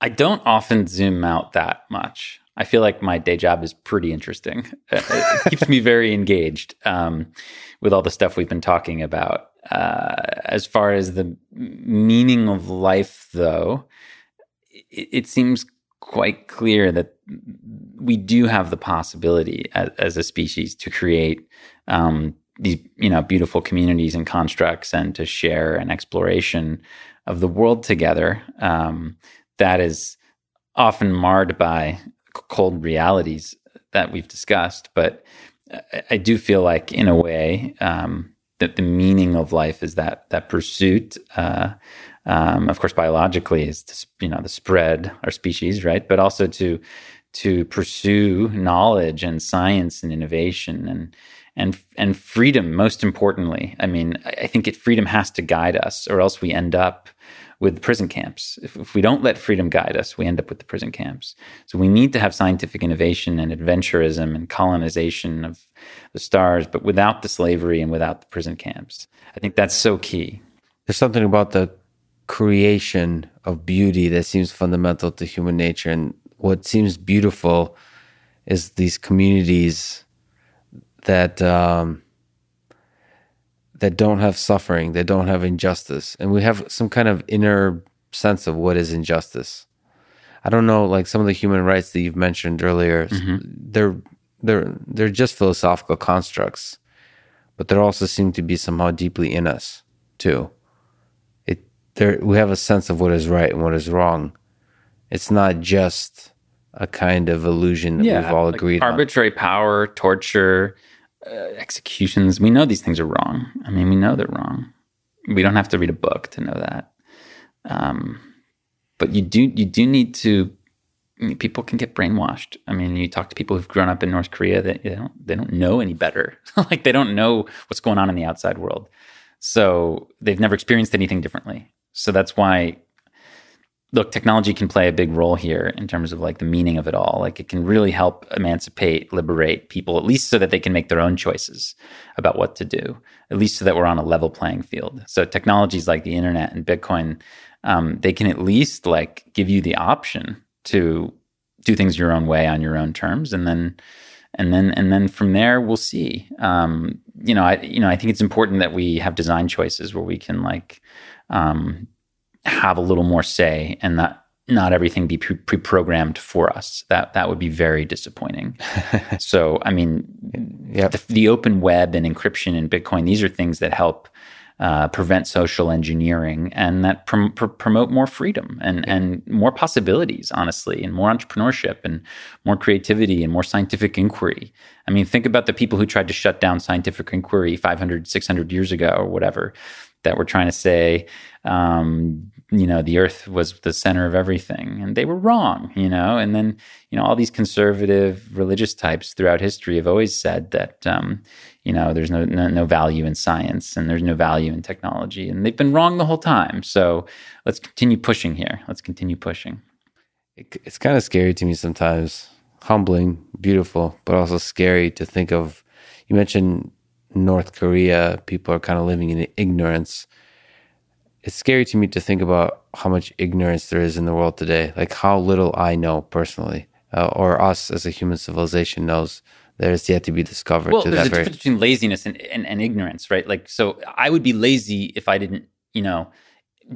I don't often zoom out that much. I feel like my day job is pretty interesting. It keeps me very engaged um, with all the stuff we've been talking about. Uh, as far as the meaning of life, though, it, it seems quite clear that we do have the possibility as, as a species to create um, these, you know, beautiful communities and constructs, and to share an exploration of the world together. Um, that is often marred by cold realities that we've discussed. But I, do feel like, in a way, um, that the meaning of life is that that pursuit. Uh, um, of course, biologically, is to, you know the spread our species, right? But also to to pursue knowledge and science and innovation and and and freedom. Most importantly, I mean, I think it, freedom has to guide us, or else we end up with prison camps. If, if we don't let freedom guide us, we end up with the prison camps. So we need to have scientific innovation and adventurism and colonization of the stars, but without the slavery and without the prison camps. I think that's so key. There's something about the creation of beauty that seems fundamental to human nature. And what seems beautiful is these communities that um, that don't have suffering, that don't have injustice, and we have some kind of inner sense of what is injustice. I don't know, like some of the human rights that you've mentioned earlier, they're they're they're just philosophical constructs, but there also seem to be somehow deeply in us too. There we have a sense of what is right and what is wrong. It's not just a kind of illusion that we've all like agreed on. arbitrary power, torture, uh, executions. We know these things are wrong. I mean, we know they're wrong. We don't have to read a book to know that. Um, but you do you do need to. People can get brainwashed. I mean, you talk to people who've grown up in North Korea that they don't they don't know any better. like they don't know what's going on in the outside world. So they've never experienced anything differently. So that's why look, technology can play a big role here in terms of like the meaning of it all. Like it can really help emancipate, liberate people, at least so that they can make their own choices about what to do, at least so that we're on a level playing field. So technologies like the internet and Bitcoin, um, they can at least like give you the option to do things your own way on your own terms, and then and then and then from there we'll see. Um, you know, I you know I think it's important that we have design choices where we can like um, have a little more say and not not everything be pre- pre-programmed for us. That that would be very disappointing. so, I mean, Yep. the, the open web and encryption and Bitcoin, these are things that help uh, prevent social engineering and that prom- pr- promote more freedom and, and more possibilities, honestly, and more entrepreneurship and more creativity and more scientific inquiry. I mean, think about the people who tried to shut down scientific inquiry 500, 600 years ago or whatever, that were trying to say, um, you know, the earth was the center of everything. And they were wrong, you know. And then, you know, all these conservative religious types throughout history have always said that, um, you know, there's no, no no value in science and there's no value in technology, and they've been wrong the whole time. So let's continue pushing here. Let's continue pushing. it, it's kind of scary to me sometimes humbling beautiful but also scary to think of you mentioned north korea people are kind of living in ignorance it's scary to me to think about how much ignorance there is in the world today like how little i know personally uh, or us as a human civilization knows there's yet to be discovered Well, to there's that a very difference between laziness and, and, and ignorance, right? Like, so I would be lazy if I didn't, you know,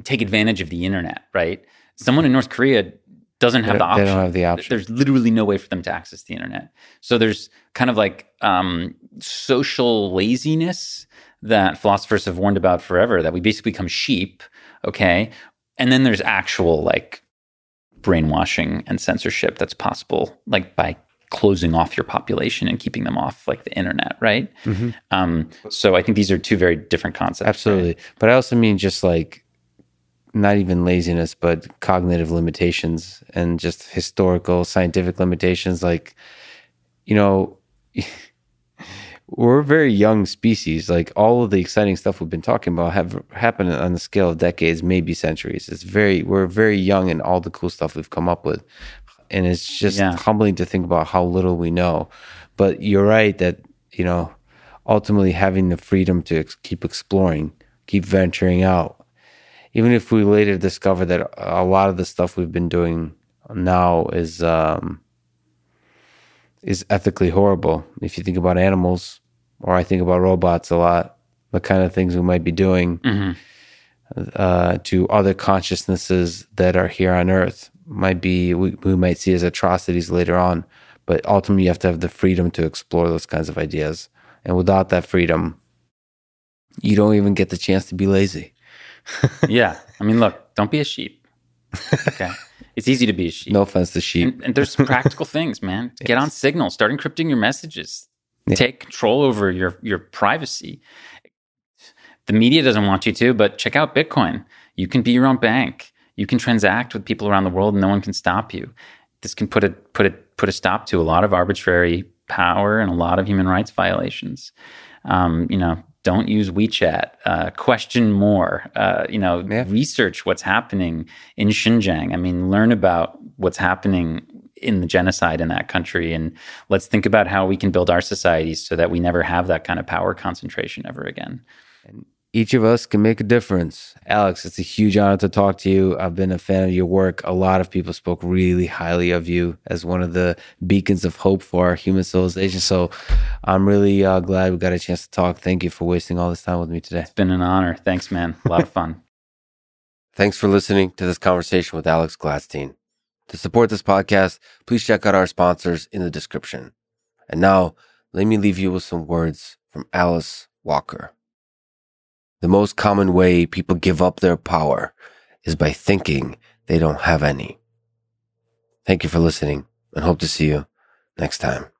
take advantage of the internet, right? Someone in North Korea doesn't have the option. they don't have the option. There's literally no way for them to access the internet. So there's kind of like um, social laziness that philosophers have warned about forever. That we basically become sheep, okay? And then there's actual like brainwashing and censorship that's possible, like by closing off your population and keeping them off like the internet, right? Um, so I think these are two very different concepts. right? Absolutely. But I also mean just like not even laziness, but cognitive limitations and just historical scientific limitations. Like, you know, we're a very young species. Like all of the exciting stuff we've been talking about have happened on the scale of decades, maybe centuries. It's very, we're very young in all the cool stuff we've come up with. And it's just yeah. humbling to think about how little we know. But you're right that, you know, ultimately having the freedom to ex- keep exploring, keep venturing out, even if we later discover that a lot of the stuff we've been doing now is um, is ethically horrible. If you think about animals, or I think about robots a lot, the kind of things we might be doing mm-hmm. uh, to other consciousnesses that are here on Earth might be we, we might see as atrocities later on. But ultimately, you have to have the freedom to explore those kinds of ideas. And without that freedom, you don't even get the chance to be lazy. yeah. I mean, look, don't be a sheep. Okay. It's easy to be a sheep. No offense to sheep. And, and there's practical things, man. Yes. Get on Signal, start encrypting your messages, yeah. take control over your, your privacy. The media doesn't want you to, but check out Bitcoin. You can be your own bank. You can transact with people around the world and no one can stop you. This can put a put a put a stop to a lot of arbitrary power and a lot of human rights violations. Um, you know, don't use WeChat. Uh, question more. Uh, you know, yeah. research what's happening in Xinjiang. I mean, learn about what's happening in the genocide in that country, and let's think about how we can build our societies so that we never have that kind of power concentration ever again. And each of us can make a difference. Alex, it's a huge honor to talk to you. I've been a fan of your work. A lot of people spoke really highly of you as one of the beacons of hope for our human civilization. So I'm really uh, glad we got a chance to talk. Thank you for wasting all this time with me today. It's been an honor. Thanks, man. A lot of fun. Thanks for listening to this conversation with Alex Gladstein. To support this podcast, please check out our sponsors in the description. And now, let me leave you with some words from Alice Walker. The most common way people give up their power is by thinking they don't have any. Thank you for listening and hope to see you next time.